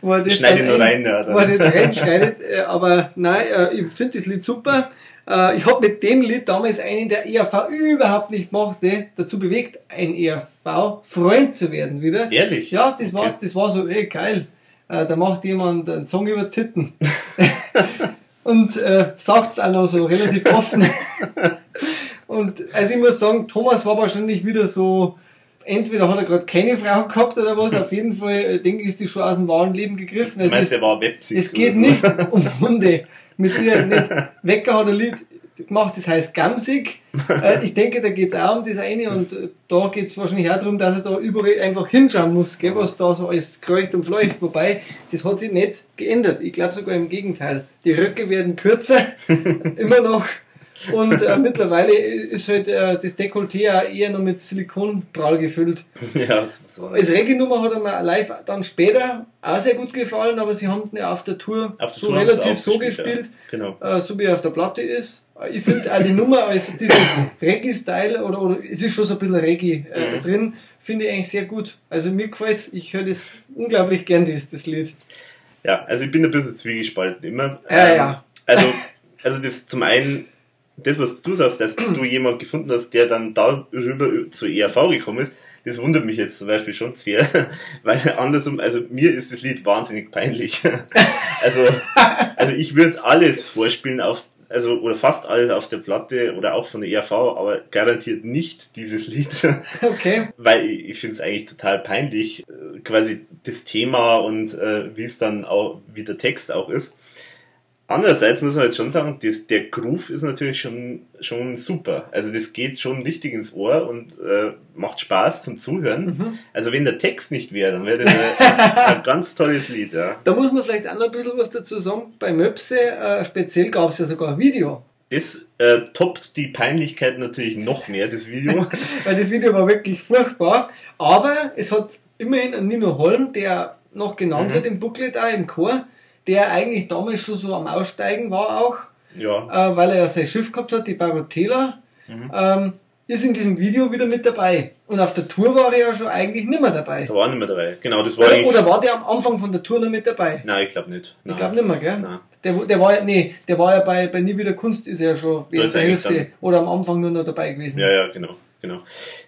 wo er das Schneide nur rein, ja. Wo er das reinschneidet. Äh, aber nein, äh, ich finde das Lied super. Äh, ich habe mit dem Lied damals einen, der ERV überhaupt nicht mochte, dazu bewegt, ein ERV-Freund zu werden wieder. Ehrlich? Ja, das war, das war so, ey, geil. Äh, da macht jemand einen Song über Titten. <laughs> und äh, sagt es auch noch so relativ offen. <laughs> und also ich muss sagen, Thomas war wahrscheinlich wieder so entweder hat er gerade keine Frau gehabt oder was, auf jeden Fall, äh, denke ich, ist die schon aus dem wahren Leben gegriffen. Es, meinst, ist, der war Websig es geht so. nicht um Hunde. Mit ihr nicht. Ein Lied gemacht, das heißt Gamsig. Äh, ich denke, da geht es auch um das eine und äh, da geht es wahrscheinlich auch darum, dass er da überall einfach hinschauen muss, gell, was da so alles kreucht und fleucht. Wobei, das hat sich nicht geändert. Ich glaube sogar im Gegenteil. Die Röcke werden kürzer, <laughs> immer noch. Und äh, <laughs> mittlerweile ist halt äh, das Dekolleté auch eher noch mit Silikonprall gefüllt. Ja, das ist- Als Reggae-Nummer hat er mir live dann später auch sehr gut gefallen, aber sie haben ihn ja auf der Tour auf der so Tour relativ so gespielt, Ja. Genau. äh, so wie er auf der Platte ist. Ich finde auch die Nummer als dieses Reggae-Style oder, oder es ist schon so ein bisschen Reggae äh, Mhm. drin, finde ich eigentlich sehr gut. Also mir gefällt's, ich höre das unglaublich gern, das, das Lied. Ja, also ich bin ein bisschen zwiegespalten immer. Ja, Ähm, ja. Also, also das zum einen, das was du sagst, dass du jemand gefunden hast, der dann darüber zur ERV gekommen ist, das wundert mich jetzt zum Beispiel schon sehr, <laughs> weil andersrum, also mir ist das Lied wahnsinnig peinlich. <laughs> Also, also ich würde alles vorspielen auf, also oder fast alles auf der Platte oder auch von der ERV, aber garantiert nicht dieses Lied. <laughs> Okay. weil ich, ich finde es eigentlich total peinlich, äh, quasi das Thema und äh, wie es dann auch, wie der Text auch ist. Andererseits muss man jetzt schon sagen, das, der Groove ist natürlich schon, schon super. Also das geht schon richtig ins Ohr und äh, macht Spaß zum Zuhören. Also wenn der Text nicht wäre, dann wäre das ein, <laughs> ein ganz tolles Lied. Ja. Da muss man vielleicht auch noch ein bisschen was dazu sagen. Bei Möpse äh, speziell gab es ja sogar ein Video. Das äh, toppt die Peinlichkeit natürlich noch mehr, das Video. <laughs> weil das Video war wirklich furchtbar. Aber es hat immerhin einen Nino Holm, der noch genannt Mhm. wird im Booklet da im Chor, der eigentlich damals schon so am Aussteigen war auch, ja, äh, weil er ja sein Schiff gehabt hat, die Barotela, Mhm. ähm, ist in diesem Video wieder mit dabei. Und auf der Tour war er ja schon eigentlich nicht mehr dabei. da war nicht mehr dabei. Genau, das war Oder, oder war der am Anfang von der Tour noch mit dabei? Nein, ich glaube nicht. Ich Nein. glaube nicht mehr, gell? Nein. Der, der war ja, nee, der war ja bei, bei Nie wieder Kunst ist er ja schon während der Hälfte oder am Anfang nur noch dabei gewesen. Ja, ja, genau, genau.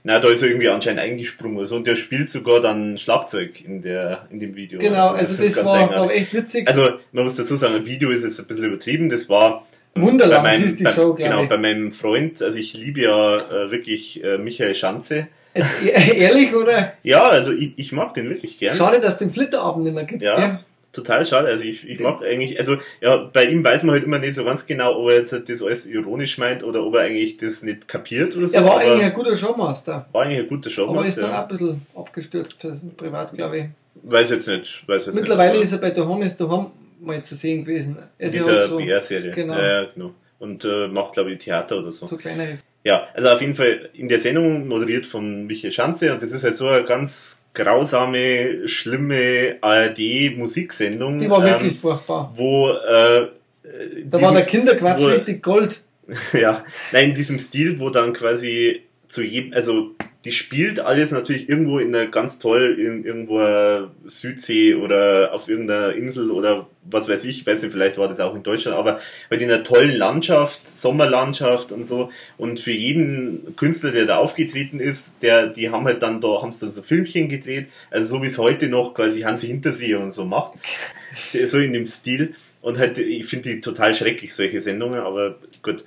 Na, da ist er irgendwie anscheinend eingesprungen oder so und der spielt sogar dann Schlagzeug in der in dem Video. Genau, also das, ist ganz war, war echt witzig. Also man muss dazu sagen, ein Video ist jetzt ein bisschen übertrieben. Das war Wunderland bei meinem, hieß die bei, Show, genau ich. bei meinem Freund. Also ich liebe ja äh, wirklich äh, Michael Schanze. Jetzt, <laughs> ehrlich, oder? Ja, also ich, ich mag den wirklich gern. Schade, dass es den Flitterabend nicht mehr gibt. Ja, gell? Total schade. Also ich, ich mag eigentlich, also ja, bei ihm weiß man halt immer nicht so ganz genau, ob er jetzt das alles ironisch meint oder ob er eigentlich das nicht kapiert oder so. Er war eigentlich ein guter Showmaster. war eigentlich ein guter Aber ist Showmaster. dann auch ja. ein bisschen abgestürzt, privat, glaube ich. Weiß jetzt nicht. Weiß jetzt Mittlerweile nicht, ist er bei Daheim ist Daheim mal zu sehen gewesen. Ist ja dieser halt so, BR-Serie. Genau. Ja, ja, genau. Und äh, macht, glaube ich, Theater oder so. so kleineres. Ja, also auf jeden Fall in der Sendung moderiert von Michael Schanze und das ist halt so eine ganz grausame, schlimme ARD-Musiksendung. Die war ähm, wirklich furchtbar. Wo äh, Da war der Kinderquatsch wo- richtig Gold. <laughs> ja, nein, in diesem Stil, wo dann quasi zu jedem, also die spielt alles natürlich irgendwo in einer ganz toll, in irgendwo Südsee oder auf irgendeiner Insel oder was weiß ich, weiß nicht, vielleicht war das auch in Deutschland, aber halt in einer tollen Landschaft, Sommerlandschaft und so. Und für jeden Künstler, der da aufgetreten ist, der, die haben halt dann da, haben sie so Filmchen gedreht, also so wie es heute noch quasi Hansi Hintersee und so macht. <laughs> so in dem Stil. Und halt, ich finde die total schrecklich, solche Sendungen, aber gut.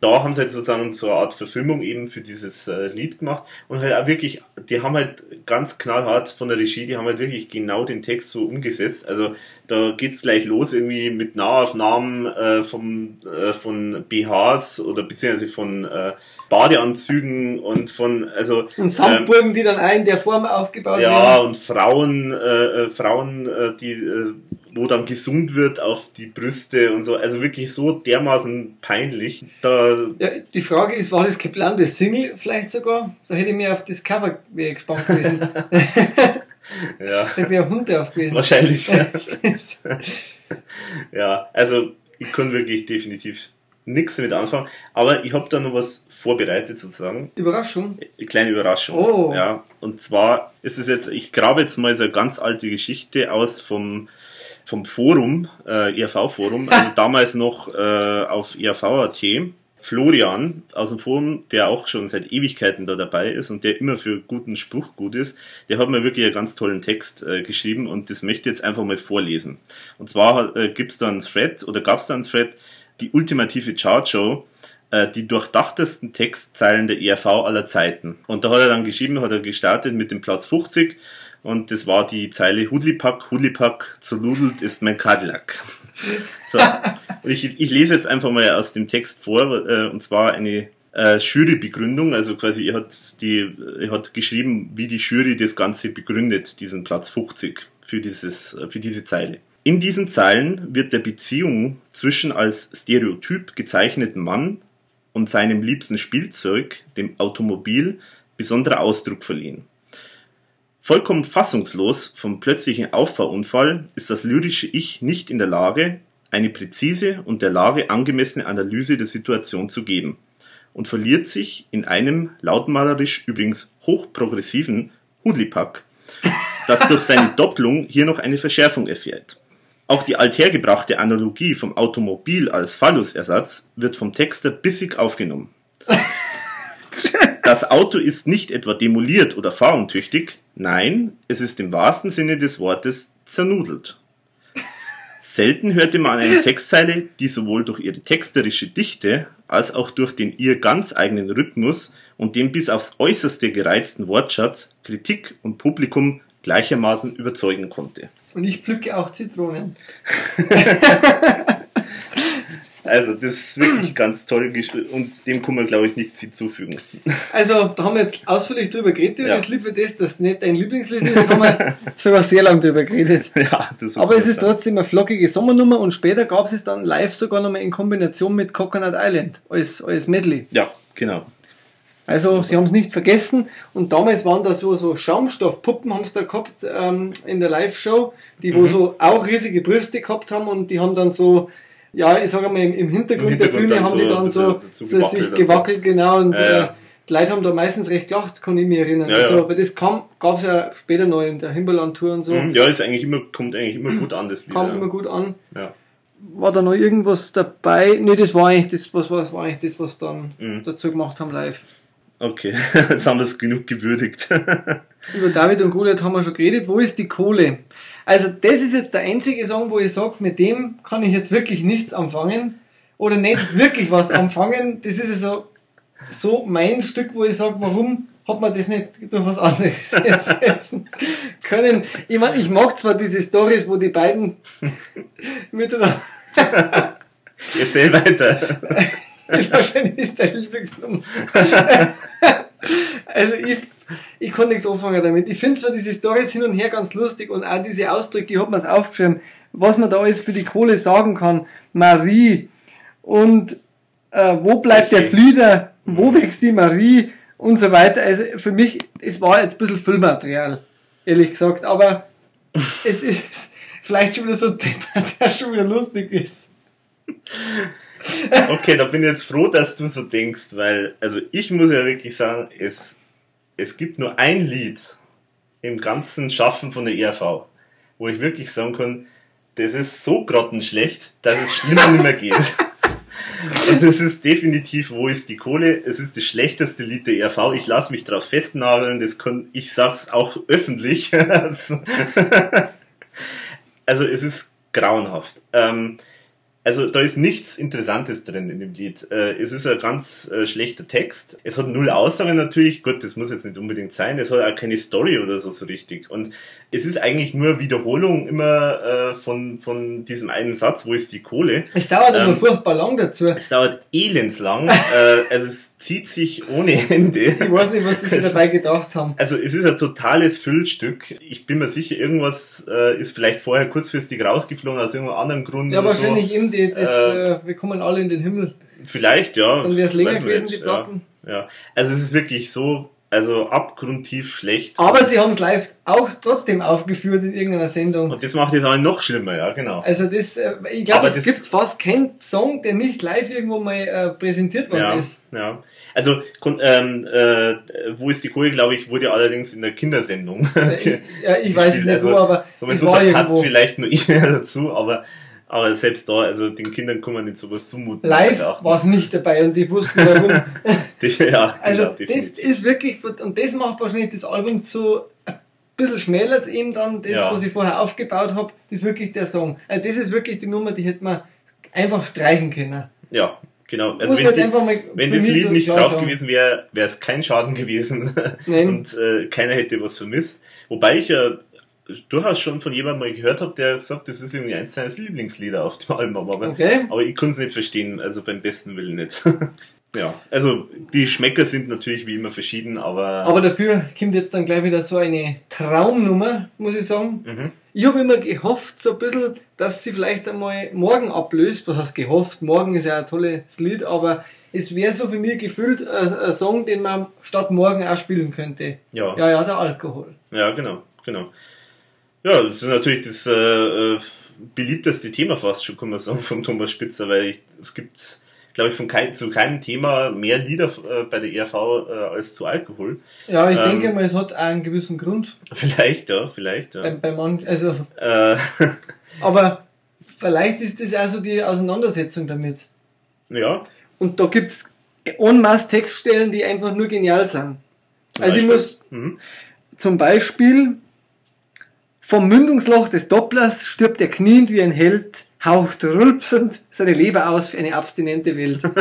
Da haben sie halt sozusagen so eine Art Verfilmung eben für dieses äh, Lied gemacht und halt auch wirklich, die haben halt ganz knallhart von der Regie, die haben halt wirklich genau den Text so umgesetzt. Also da geht's gleich los irgendwie mit Nahaufnahmen äh, vom, äh, von BHs oder beziehungsweise von äh, Badeanzügen und von, also Und ähm, Sandburgen, die dann in der Form aufgebaut ja, werden. und Frauen, äh, äh, Frauen, äh, die, äh, wo dann gesummt wird auf die Brüste und so. Also wirklich so dermaßen peinlich. Da, Ja, die Frage ist, war das geplante Single vielleicht sogar? Da hätte ich mir auf das Cover gespannt gewesen. <laughs> <laughs> ja, da wäre ein Hund drauf gewesen. wahrscheinlich. Ja. <laughs> ja, also ich kann wirklich definitiv nichts damit anfangen. Aber ich habe da noch was vorbereitet sozusagen. Überraschung. Eine kleine Überraschung. Oh. Ja, und zwar ist es jetzt, ich grabe jetzt mal so eine ganz alte Geschichte aus vom, vom Forum, äh, ERV-Forum, also <laughs> damals noch äh, auf ERV.at. Florian aus dem Forum, der auch schon seit Ewigkeiten da dabei ist und der immer für guten Spruch gut ist, der hat mir wirklich einen ganz tollen Text äh, geschrieben und das möchte ich jetzt einfach mal vorlesen. Und zwar äh, gibt's da einen Thread oder gab's da einen Thread, die ultimative Chartshow äh, die durchdachtesten Textzeilen der ERV aller Zeiten. Und da hat er dann geschrieben, hat er gestartet mit dem Platz 50 und das war die Zeile Hudlipack, Hudlipack, zerludelt ist mein Cadillac. So. Ich, ich lese jetzt einfach mal aus dem Text vor, äh, und zwar eine äh, Jurybegründung, also quasi er hat die, er hat geschrieben, wie die Jury das Ganze begründet, diesen Platz 50 für dieses, für diese Zeile. In diesen Zeilen wird der Beziehung zwischen als Stereotyp gezeichneten Mann und seinem liebsten Spielzeug, dem Automobil, besonderer Ausdruck verliehen. Vollkommen fassungslos vom plötzlichen Auffahrunfall ist das lyrische Ich nicht in der Lage, eine präzise und der Lage angemessene Analyse der Situation zu geben und verliert sich in einem lautmalerisch übrigens hochprogressiven Hudlipack, das durch seine <laughs> Doppelung hier noch eine Verschärfung erfährt. Auch die althergebrachte Analogie vom Automobil als Phallusersatz wird vom Texter bissig aufgenommen. <laughs> Das Auto ist nicht etwa demoliert oder fahruntüchtig, nein, es ist im wahrsten Sinne des Wortes zernudelt. Selten hörte man eine Textzeile, die sowohl durch ihre texterische Dichte als auch durch den ihr ganz eigenen Rhythmus und den bis aufs äußerste gereizten Wortschatz Kritik und Publikum gleichermaßen überzeugen konnte. Und ich pflücke auch Zitronen. <laughs> Also, das ist wirklich ganz toll und dem kann man, glaube ich, nichts hinzufügen. Also, da haben wir jetzt ausführlich drüber geredet, ja. das Lied für das, das nicht dein Lieblingslied ist, haben wir <laughs> sogar sehr lange drüber geredet. <laughs> Ja, das Aber es ist trotzdem eine flockige Sommernummer und später gab es es dann live sogar nochmal in Kombination mit Coconut Island als, als Medley. Ja, genau. Also sie haben es nicht vergessen und damals waren da so, so Schaumstoffpuppen, haben sie da gehabt ähm, in der Live-Show, die wo mhm. so auch riesige Brüste gehabt haben und die haben dann so, ja, ich sage mal, im, im, Hintergrund, Im Hintergrund der Bühne haben so, die dann so, so sich gewackelt, so. genau, und ja, ja. Äh, die Leute haben da meistens recht gelacht, kann ich mich erinnern. Ja, also, aber das kam, gab es ja später noch in der Himbeerland-Tour und so. Mhm, ja, ist eigentlich immer, kommt eigentlich immer gut an, das Lied. Kam immer gut an. Ja. War da noch irgendwas dabei? Nee, das war eigentlich das, was, was war eigentlich das, was dann mhm. dazu gemacht haben live. Okay, <laughs> jetzt haben wir es genug gewürdigt. <laughs> Über David und Goliath haben wir schon geredet. Wo ist die Kohle? Also, das ist jetzt der einzige Song, wo ich sage, mit dem kann ich jetzt wirklich nichts anfangen. Oder nicht wirklich was anfangen. Das ist also so mein Stück, wo ich sage, warum hat man das nicht durch was anderes <laughs> ersetzen können. Ich meine, ich mag zwar diese Stories, wo die beiden <laughs> miteinander. <laughs> Erzähl weiter. Wahrscheinlich ist deine Lieblingsnummer. also ich, ich kann nichts anfangen damit. Ich finde zwar diese Storys hin und her ganz lustig und auch diese Ausdrücke, ich habe mir es aufgeschrieben, was man da alles für die Kohle sagen kann. Marie und äh, wo bleibt der Flieder, wo wächst die Marie und so weiter. Also für mich, es war jetzt ein bisschen Füllmaterial, ehrlich gesagt, aber <laughs> es ist vielleicht schon wieder so deppert, der schon wieder lustig ist. Okay, da bin ich jetzt froh, dass du so denkst, weil, also ich muss ja wirklich sagen, es, es gibt nur ein Lied im ganzen Schaffen von der ERV, wo ich wirklich sagen kann, das ist so grottenschlecht, dass es schlimmer nicht mehr geht. <laughs> Und das ist definitiv, wo ist die Kohle? Es ist das schlechteste Lied der ERV. Ich lasse mich drauf festnageln. Das kann, ich sag's auch öffentlich. <laughs> also es ist grauenhaft. Ähm, also da ist nichts Interessantes drin in dem Lied. Äh, es ist ein ganz äh, schlechter Text. Es hat null Aussagen natürlich. Gut, das muss jetzt nicht unbedingt sein. Es hat auch keine Story oder so so richtig. Und es ist eigentlich nur Wiederholung immer äh, von, von diesem einen Satz, wo ist die Kohle? Es dauert ähm, immer furchtbar lang dazu. Es dauert elendslang. also es zieht sich ohne Ende. <laughs> Ich weiß nicht, was sie sich dabei gedacht haben. Also es ist ein totales Füllstück. Ich bin mir sicher, irgendwas ist vielleicht vorher kurzfristig rausgeflogen aus irgendeinem anderen Grund. Ja, wahrscheinlich so. eben die, das, äh, äh, wir kommen alle in den Himmel. Vielleicht, ja. Dann wäre es länger gewesen, die Platten. Ja, ja. Also es ist wirklich so also abgrundtief schlecht. Aber sie haben es live auch trotzdem aufgeführt in irgendeiner Sendung. Und das macht es auch noch schlimmer, ja, genau. Also das, äh, ich glaube, es gibt fast keinen Song, der nicht live irgendwo mal äh, präsentiert worden ja, ist. Ja, also ähm, äh, wo ist die Kohle, glaube ich, wurde allerdings in der Kindersendung. ja, ich <laughs> weiß es nicht also, so, aber so, es war da passt vielleicht nur <laughs> ich dazu, aber aber selbst da, also den Kindern kann man nicht sowas zumuten. Live war es nicht dabei und die wussten warum. <laughs> ja, <laughs> also genau, das ist wirklich, und das macht wahrscheinlich das Album zu ein bisschen schneller als eben dann das, ja. was ich vorher aufgebaut habe, das ist wirklich der Song. Also das ist wirklich die Nummer, die hätte man einfach streichen können. Ja, Genau, also Muss wenn, die, wenn das Lied so nicht drauf sagen. gewesen wäre, wäre es kein Schaden gewesen <laughs> Nein. und äh, keiner hätte was vermisst. Wobei ich ja durchaus schon von jemandem mal gehört habe, der gesagt, das ist irgendwie eins seines Lieblingslieder auf dem Album, aber, Okay. aber ich konnte es nicht verstehen, also beim besten Willen nicht. <laughs> ja, also die Schmecker sind natürlich wie immer verschieden, aber, Aber dafür kommt jetzt dann gleich wieder so eine Traumnummer, muss ich sagen. Mhm. Ich habe immer gehofft, so ein bisschen, dass sie vielleicht einmal morgen ablöst. Was heißt gehofft? Morgen ist ja ein tolles Lied, aber es wäre so für mich gefühlt ein, ein Song, den man statt morgen auch spielen könnte. ja, Ja, ja, der Alkohol. Ja, genau, genau. Ja, das ist natürlich das äh, äh, beliebteste Thema fast schon, kann man sagen, von Thomas Spitzer, weil ich, es gibt, glaube ich, von kein, zu keinem Thema mehr Lieder äh, bei der ERV äh, als zu Alkohol. Ja, ich Ähm. denke mal, es hat einen gewissen Grund <laughs> Vielleicht, ja, vielleicht, bei, ja. bei manchen. Also, Äh, <laughs> aber vielleicht ist das auch so die Auseinandersetzung damit. ja, Und da gibt's en masse Textstellen, die einfach nur genial sind. zum Also ich Beispiel. muss Mhm. zum Beispiel vom Mündungsloch des Dopplers stirbt er kniend wie ein Held, haucht rülpsend seine Leber aus für eine abstinente Welt. <laughs>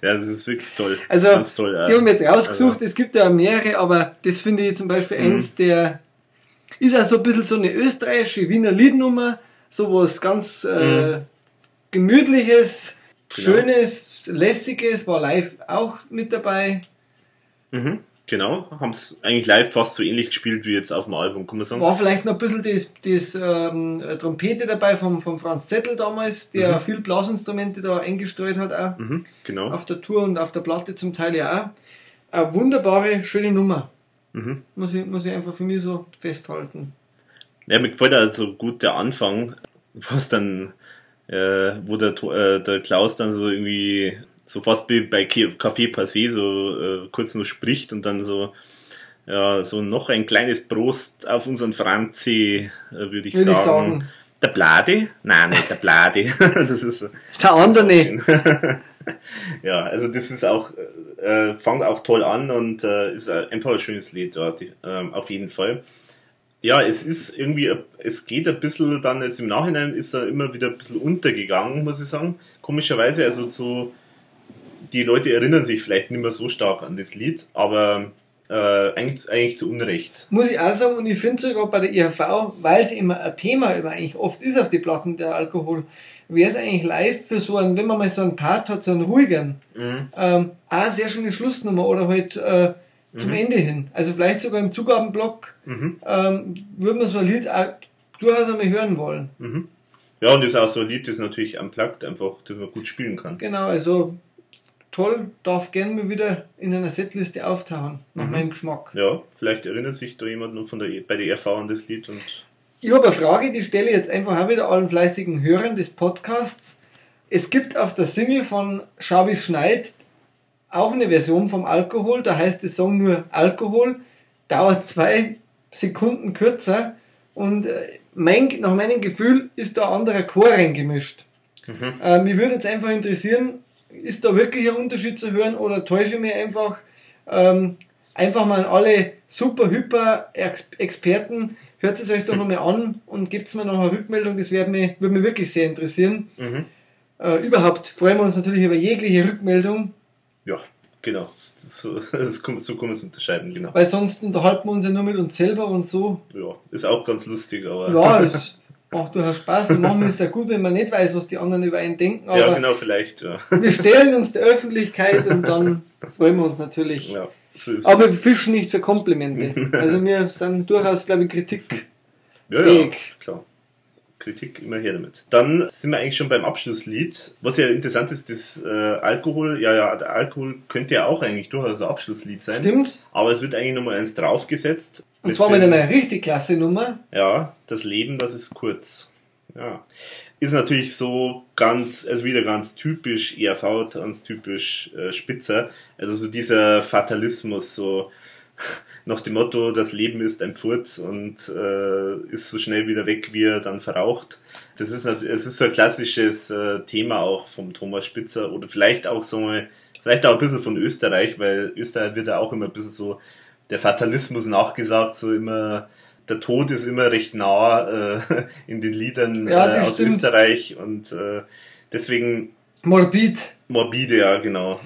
Ja, das ist wirklich toll. Also, toll. ja. Die haben wir jetzt rausgesucht, Also- es gibt ja mehrere, aber das finde ich zum Beispiel Mhm. eins der, ist auch so ein bisschen so eine österreichische Wiener Liednummer, so was ganz äh, gemütliches, Genau. schönes, lässiges, war live auch mit dabei. Mhm. Genau, haben es eigentlich live fast so ähnlich gespielt wie jetzt auf dem Album, kann man sagen. War vielleicht noch ein bisschen das, das ähm, Trompete dabei vom, vom Franz Zettel damals, der Mhm. viel Blasinstrumente da eingestreut hat auch. Mhm. Genau. Auf der Tour und auf der Platte zum Teil ja auch. Eine wunderbare, schöne Nummer. Mhm. Muss ich, muss ich einfach für mich so festhalten. Ja, mir gefällt also gut der Anfang, <laughs> was dann, äh, wo der, äh, der Klaus dann so irgendwie, so fast wie bei Café Passé so äh, kurz nur spricht und dann so, ja, so noch ein kleines Prost auf unseren Franzi, äh, würde ich, Würde ich sagen. Der Blade? Nein, nicht der Blade. <laughs> das ist. Der andere. <laughs> Ja, also das ist auch, äh, fängt auch toll an und äh, ist einfach ein schönes Lied dort, ähm, auf jeden Fall. Ja, es ist irgendwie, es geht ein bisschen dann jetzt im Nachhinein ist er immer wieder ein bisschen untergegangen, muss ich sagen. Komischerweise, also so, die Leute erinnern sich vielleicht nicht mehr so stark an das Lied, aber äh, eigentlich, eigentlich zu Unrecht. Muss ich auch sagen, und ich finde sogar bei der IHV, weil es immer ein Thema immer eigentlich oft ist auf die Platten, der Alkohol, wäre es eigentlich live für so einen, wenn man mal so einen Part hat, so einen ruhigen, Mhm. ähm, auch sehr schöne Schlussnummer oder halt äh, zum Mhm. Ende hin. Also vielleicht sogar im Zugabenblock Mhm. ähm, würde man so ein Lied auch durchaus einmal hören wollen. Mhm. Ja, und das ist auch so ein Lied, das natürlich unplugged einfach, das man gut spielen kann. Genau, also toll, darf gerne mal wieder in einer Setliste auftauchen, nach Mhm. meinem Geschmack. Ja, vielleicht erinnert sich da jemand noch von der, bei der ERV an das Lied und Ich habe eine Frage, die stelle ich jetzt einfach auch wieder allen fleißigen Hörern des Podcasts. Es gibt auf der Single von Schabi Schneid auch eine Version vom Alkohol, da heißt der Song nur Alkohol, dauert zwei Sekunden kürzer und äh, mein, nach meinem Gefühl ist da anderer Chor reingemischt. Mhm. Äh, mich würde jetzt einfach interessieren, ist da wirklich ein Unterschied zu hören oder täusche ich mich einfach? Ähm, einfach mal an alle super hyper Ex Experten, hört es euch doch nochmal an und gebt mir noch eine Rückmeldung, das würde mich, würde mich wirklich sehr interessieren. Mhm. Äh, überhaupt freuen wir uns natürlich über jegliche Rückmeldung, Ja, genau. So, kann, so kann man es unterscheiden, genau. weil sonst unterhalten wir uns ja nur mit uns selber und so. Ja, ist auch ganz lustig, aber. Ja, <laughs> es macht durchaus Spaß und manchmal ist es ja gut, wenn man nicht weiß, was die anderen über einen denken, aber ja, genau, vielleicht, ja. wir stellen uns der Öffentlichkeit und dann freuen wir uns natürlich. ja so Aber wir fischen nicht für Komplimente. <laughs> Also wir sind durchaus, glaube ich, Kritik. ja, ja, klar. Kritik immer her damit. Dann sind wir eigentlich schon beim Abschlusslied. Was ja interessant ist, das äh, Alkohol, ja, ja, der Alkohol könnte ja auch eigentlich durchaus ein Abschlusslied sein. Stimmt? Aber es wird eigentlich nochmal eins draufgesetzt. Und zwar mit einer richtig klasse Nummer. Ja, das Leben, das ist kurz. Ja. Ist natürlich so ganz, also wieder ganz typisch ERV, ganz typisch äh, Spitzer. Also so dieser Fatalismus, so nach dem Motto, das Leben ist ein Pfurz und äh, ist so schnell wieder weg, wie er dann verraucht. Das ist es ist so ein klassisches äh, Thema auch vom Thomas Spitzer oder vielleicht auch so mal, vielleicht auch ein bisschen von Österreich, weil Österreich wird ja auch immer ein bisschen so der Fatalismus nachgesagt, so immer der Tod ist immer recht nah äh, <laughs> in den Liedern Ja, äh, aus stimmt. Österreich und äh, deswegen Morbid. Morbide, ja, genau.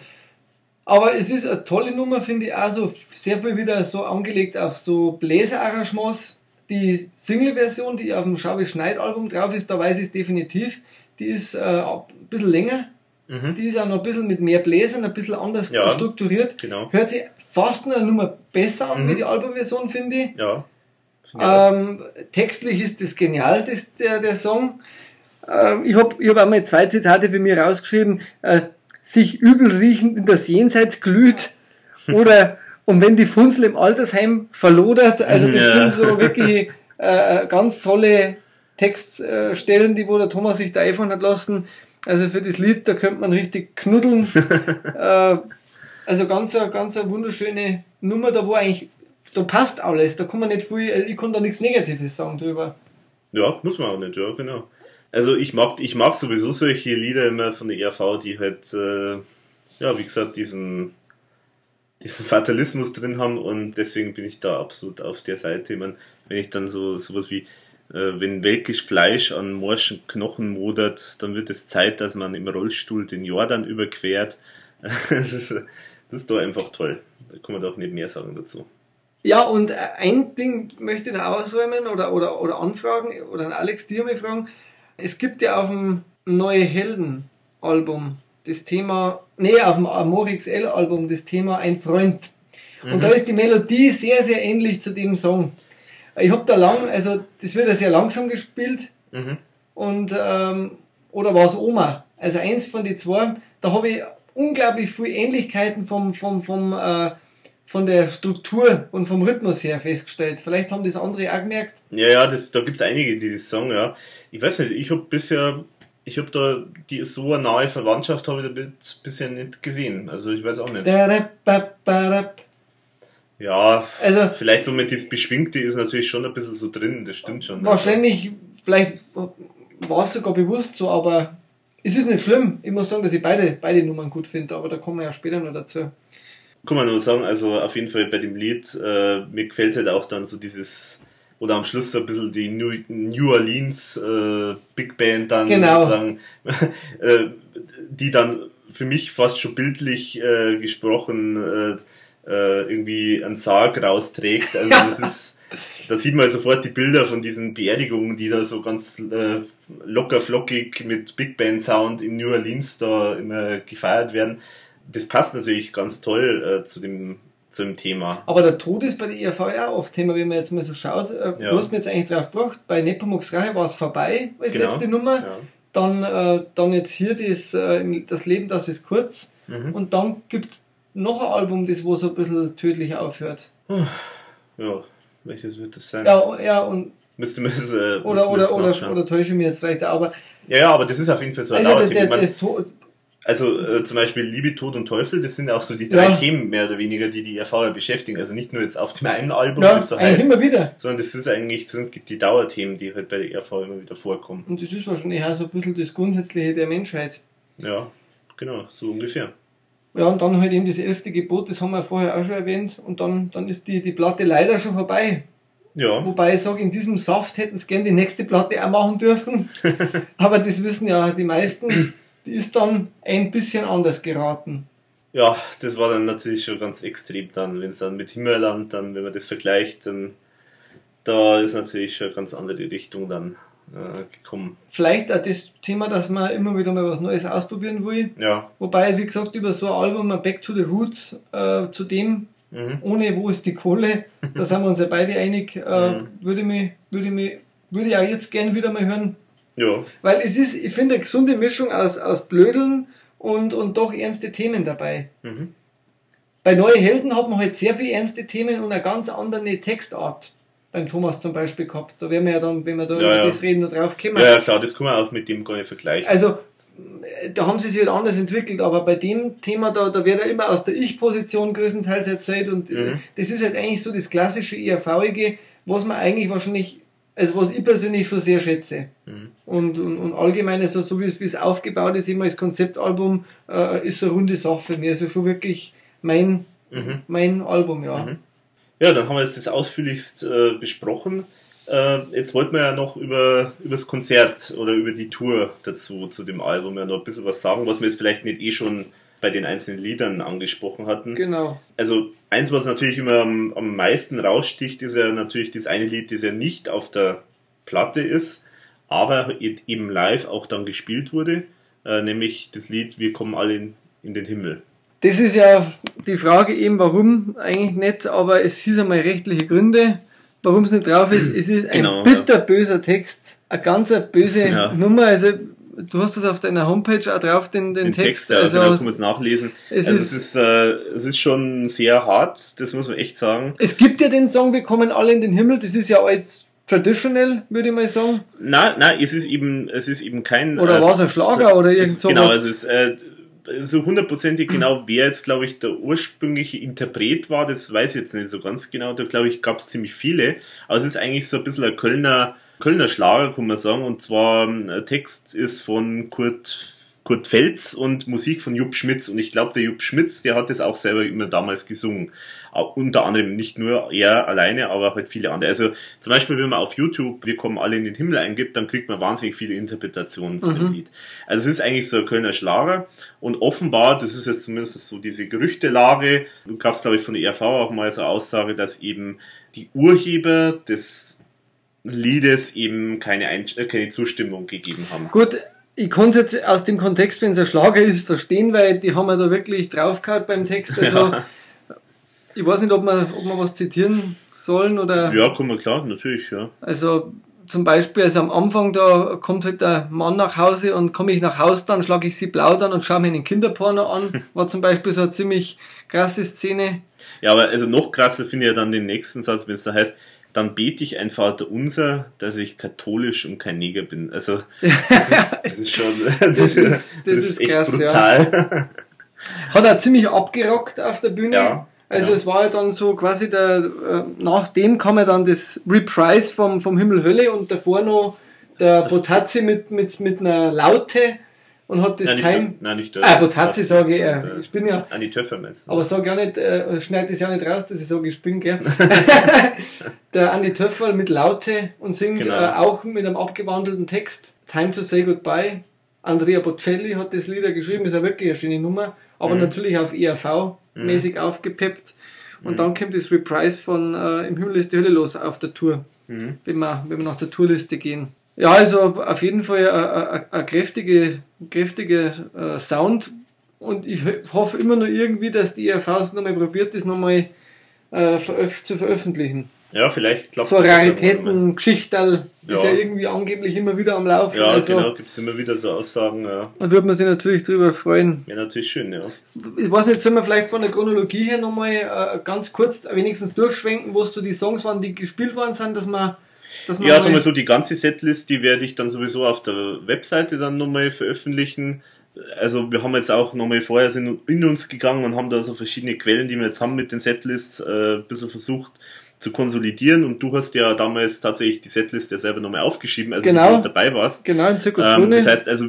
Aber es ist eine tolle Nummer, finde ich, auch so sehr viel wieder so angelegt auf so Bläserarrangements. Die Single-Version, die auf dem Schabi Schneid-Album drauf ist, da weiß ich es definitiv, die ist äh, ein bisschen länger. Mhm. Die ist auch noch ein bisschen mit mehr Bläsern, ein bisschen anders Ja. strukturiert. Genau. Hört sich fast noch eine Nummer besser an Mhm. wie die Albumversion, finde ich. Ja. Auch. Ähm, textlich ist das genial, das, der, der Song. Ähm, ich habe ich hab einmal zwei Zitate für mich rausgeschrieben. Äh, sich übel riechend in das Jenseits glüht oder und wenn die Funzel im Altersheim verlodert. Also das Ja. sind so wirklich äh, ganz tolle Textstellen, die wo der Thomas sich da einfallen hat lassen. Also für das Lied, da könnte man richtig knuddeln. <laughs> äh, also ganz, eine- ganz eine wunderschöne Nummer, da wo eigentlich, da passt alles, da kann man nicht viel, also ich kann da nichts Negatives sagen drüber. Ja, muss man auch nicht, ja, genau. Also ich mag, ich mag sowieso solche Lieder immer von der ERV, die halt, äh, ja, wie gesagt, diesen, diesen Fatalismus drin haben und deswegen bin ich da absolut auf der Seite. Ich mein, wenn ich dann so sowas wie, äh, wenn welkisch Fleisch an morschen Knochen modert, dann wird es Zeit, dass man im Rollstuhl den Jordan überquert. <laughs> das, ist, das ist doch einfach toll. Da kann man doch nicht mehr sagen dazu. Ja, und ein Ding möchte ich noch ausräumen oder, oder, oder anfragen, oder an Alex dir mal fragen. Es gibt ja auf dem Neue Helden Album das Thema, nee, auf dem Amorix L Album das Thema Ein Freund. Und da ist die Melodie sehr, sehr ähnlich zu dem Song. Ich habe da lang, also das wird ja sehr langsam gespielt Mhm. und ähm, oder war es Oma? Also eins von den zwei, da habe ich unglaublich viele Ähnlichkeiten vom, vom, vom, äh, von der Struktur und vom Rhythmus her festgestellt. Vielleicht haben das andere auch gemerkt. Ja, ja, das, da gibt's einige, die das sagen, ja. Ich weiß nicht, ich habe bisher, ich habe da die so eine nahe Verwandtschaft habe ich damit bisher nicht gesehen. Also ich weiß auch nicht. Ja, Also vielleicht so mit das Beschwingte ist natürlich schon ein bisschen so drin, das stimmt schon. wahrscheinlich, vielleicht war es sogar bewusst so, aber es ist nicht schlimm. Ich muss sagen, dass ich beide, beide Nummern gut finde, aber da kommen wir ja später noch dazu. Kann man nur sagen, also auf jeden Fall bei dem Lied, äh, mir gefällt halt auch dann so dieses, oder am Schluss so ein bisschen die New, New Orleans äh, Big Band dann Genau. sozusagen, <laughs> äh, die dann für mich fast schon bildlich äh, gesprochen äh, äh, irgendwie einen Sarg rausträgt. Also das <laughs> ist, da sieht man sofort die Bilder von diesen Beerdigungen, die da so ganz äh, locker flockig mit Big Band Sound in New Orleans da immer gefeiert werden. Das passt natürlich ganz toll äh, zu dem zu dem Thema. Aber der Tod ist bei der ERV ja auch oft Thema, wenn man jetzt mal so schaut. Äh, Ja. Du hast mir jetzt eigentlich drauf gebracht, bei Nepomuk's Rache war es vorbei als Genau. letzte Nummer. Ja. Dann, äh, dann jetzt hier das, äh, das Leben, das ist kurz. Mhm. Und dann gibt's noch ein Album, das wo so ein bisschen tödlich aufhört. ja, welches wird das sein? Ja, ja und Müsste man es, äh, oder, oder, oder, oder täusche ich mir jetzt vielleicht aber ja, ja, aber das ist auf jeden Fall so ein also der, der, das Also äh, zum Beispiel Liebe, Tod und Teufel, das sind auch so die drei Ja. Themen mehr oder weniger, die die Erfahrer beschäftigen. Also nicht nur jetzt auf dem einen Album, ja, das so heißt, immer wieder. sondern das ist eigentlich das sind die Dauerthemen, die halt bei der ERV immer wieder vorkommen. Und das ist wahrscheinlich auch so ein bisschen das Grundsätzliche der Menschheit. Ja, genau, so ungefähr. Ja, und dann halt eben das elfte Gebot, das haben wir vorher auch schon erwähnt. Und dann, dann ist die, die Platte leider schon vorbei. Ja, Wobei ich sage, in diesem Saft hätten sie gern die nächste Platte auch machen dürfen. <laughs> Aber das wissen ja die meisten. Die ist dann ein bisschen anders geraten. ja, das war dann natürlich schon ganz extrem dann, wenn es dann mit Himmerland, dann, wenn man das vergleicht, dann da ist natürlich schon eine ganz andere Richtung dann äh, gekommen. Vielleicht auch das Thema, dass man immer wieder mal was Neues ausprobieren will. Ja, Wobei, wie gesagt, über so ein Album, Back to the Roots, äh, zu dem, mhm. ohne wo ist die Kohle, da sind wir uns ja beide einig, äh, <laughs> Mhm. würde, mich, würde, mich, würde ich auch jetzt gerne wieder mal hören. Ja, Weil es ist, ich finde, eine gesunde Mischung aus, aus Blödeln und, und doch ernste Themen dabei. mhm. Bei Neue Helden hat man halt sehr viele ernste Themen und eine ganz andere Textart. Beim Thomas zum Beispiel gehabt. Da werden wir ja dann, wenn wir da Ja, über ja. das reden, noch drauf kommen. ja, ja, klar, das kann man auch mit dem gar nicht vergleichen. Also, da haben sie sich halt anders entwickelt, aber bei dem Thema, da, da wird er immer aus der Ich-Position größtenteils erzählt und Mhm. das ist halt eigentlich so das klassische IRV-ige, was man eigentlich wahrscheinlich, also was ich persönlich schon sehr schätze. Mhm. Und, und, und allgemein, also so wie es, wie es aufgebaut ist, immer als Konzeptalbum, äh, ist so eine runde Sache für mich. Also schon wirklich mein, Mhm. mein Album, ja. Mhm. Ja, dann haben wir jetzt das ausführlichst äh, besprochen. Äh, jetzt wollten wir ja noch über, über das Konzert oder über die Tour dazu, zu dem Album ja noch ein bisschen was sagen, was wir jetzt vielleicht nicht eh schon bei den einzelnen Liedern angesprochen hatten. Genau. Also eins, was natürlich immer am, am meisten raussticht, ist ja natürlich das eine Lied, das ja nicht auf der Platte ist, aber eben live auch dann gespielt wurde, äh, nämlich das Lied Wir kommen alle in, in den Himmel. Das ist ja die Frage eben, warum eigentlich nicht, aber es ist einmal rechtliche Gründe, warum es nicht drauf ist. Es ist ein Genau, bitterböser Text, eine ganz böse <laughs> Ja. Nummer. Also du hast das auf deiner Homepage auch drauf, den, den, Den Text. Text, ja, also genau, kann man es nachlesen. es also ist- es ist, äh, es ist schon sehr hart, das muss man echt sagen. es gibt ja den Song Wir kommen alle in den Himmel, das ist ja alles traditional, würde ich mal sagen. Nein, nein, es ist eben, es ist eben kein. Oder war es ein Schlager oder irgend es, sowas? Genau, es, äh, so hundertprozentig genau, wer jetzt, glaube ich, der ursprüngliche Interpret war, das weiß ich jetzt nicht so ganz genau. Da, glaube ich, gab es ziemlich viele. Aber es ist eigentlich so ein bisschen ein Kölner, Kölner Schlager, kann man sagen. Und zwar, ähm, Text ist von Kurt, Kurt Felz und Musik von Jupp Schmitz. Und ich glaube, der Jupp Schmitz, der hat das auch selber immer damals gesungen. Auch unter anderem nicht nur er alleine, aber halt viele andere. Also zum Beispiel, wenn man auf YouTube Wir kommen alle in den Himmel eingibt, dann kriegt man wahnsinnig viele Interpretationen von dem Lied. Also es ist eigentlich so ein Kölner Schlager und offenbar, das ist jetzt zumindest so diese Gerüchtelage, gab es glaube ich von der ERV auch mal so eine Aussage, dass eben die Urheber des Liedes eben keine, Ein äh, keine Zustimmung gegeben haben. Gut, ich konnte jetzt aus dem Kontext, wenn es ein Schlager ist, verstehen, weil die haben ja da wirklich draufgehauen beim Text. Also Ja. ich weiß nicht, ob wir, ob wir was zitieren sollen oder. Ja, kommen wir klar, natürlich, ja. Also zum Beispiel, also am Anfang, da kommt halt der Mann nach Hause und komme ich nach Hause, dann schlage ich sie blau dann und schaue mir einen Kinderporno an. <laughs> War zum Beispiel so eine ziemlich krasse Szene. Ja, aber also noch krasser finde ich ja dann den nächsten Satz, wenn es da heißt, dann bete ich ein Vater unser, dass ich katholisch und kein Neger bin. Also <laughs> das ist schon das, ist- das ist echt krass, ja. brutal. <laughs> Hat er ziemlich abgerockt auf der Bühne. Ja, also ja. es war ja dann so quasi der, äh, nach dem kam ja dann das Reprise vom, vom Himmel Hölle und davor noch der Botazzi mit, mit, mit einer Laute und hat das Nein, nicht Time. der, nein, nicht der. Ah, Botazzi sage ich, Der- äh, ich bin ja, An die Töpfer meinst du? aber sag ja nicht, äh, schneid das ja nicht raus, dass ich sage, ich bin, gell. <laughs> der Andi Töffel mit Laute und singt Genau. äh, auch mit einem abgewandelten Text Time to Say Goodbye. Andrea Bocelli hat das Lied ja geschrieben, ist ja wirklich eine schöne Nummer, aber Mhm. natürlich auf ERV-mäßig aufgepeppt. Und Mhm. dann kommt das Reprise von äh, Im Himmel ist die Hölle los auf der Tour, Mhm. wenn, wir, wenn wir nach der Tourliste gehen. Ja, also auf jeden Fall ein, ein, ein kräftige, kräftige äh, Sound und ich ho- hoffe immer noch irgendwie, dass die ERV es nochmal probiert, das nochmal äh, veröf zu veröffentlichen. Ja, vielleicht klappt So Raritäten-Geschichterl ist Ja. ja irgendwie angeblich immer wieder am Laufen. Ja, also genau, gibt es immer wieder so Aussagen. Ja, da würde man sich natürlich drüber freuen. ja natürlich schön, ja. Ich weiß nicht, sollen wir vielleicht von der Chronologie her nochmal äh, ganz kurz wenigstens durchschwenken, wo so die Songs waren, die gespielt worden sind, dass man, Ja, mal- sagen wir so, die ganze Setlist, die werde ich dann sowieso auf der Webseite dann nochmal veröffentlichen. Also wir haben jetzt auch nochmal vorher sind in uns gegangen und haben da so verschiedene Quellen, die wir jetzt haben mit den Setlists, äh, ein bisschen versucht zu konsolidieren und du hast ja damals tatsächlich die Setlist ja selber nochmal aufgeschrieben, also Genau. du dabei warst. genau im Zirkus Ähm, das heißt also,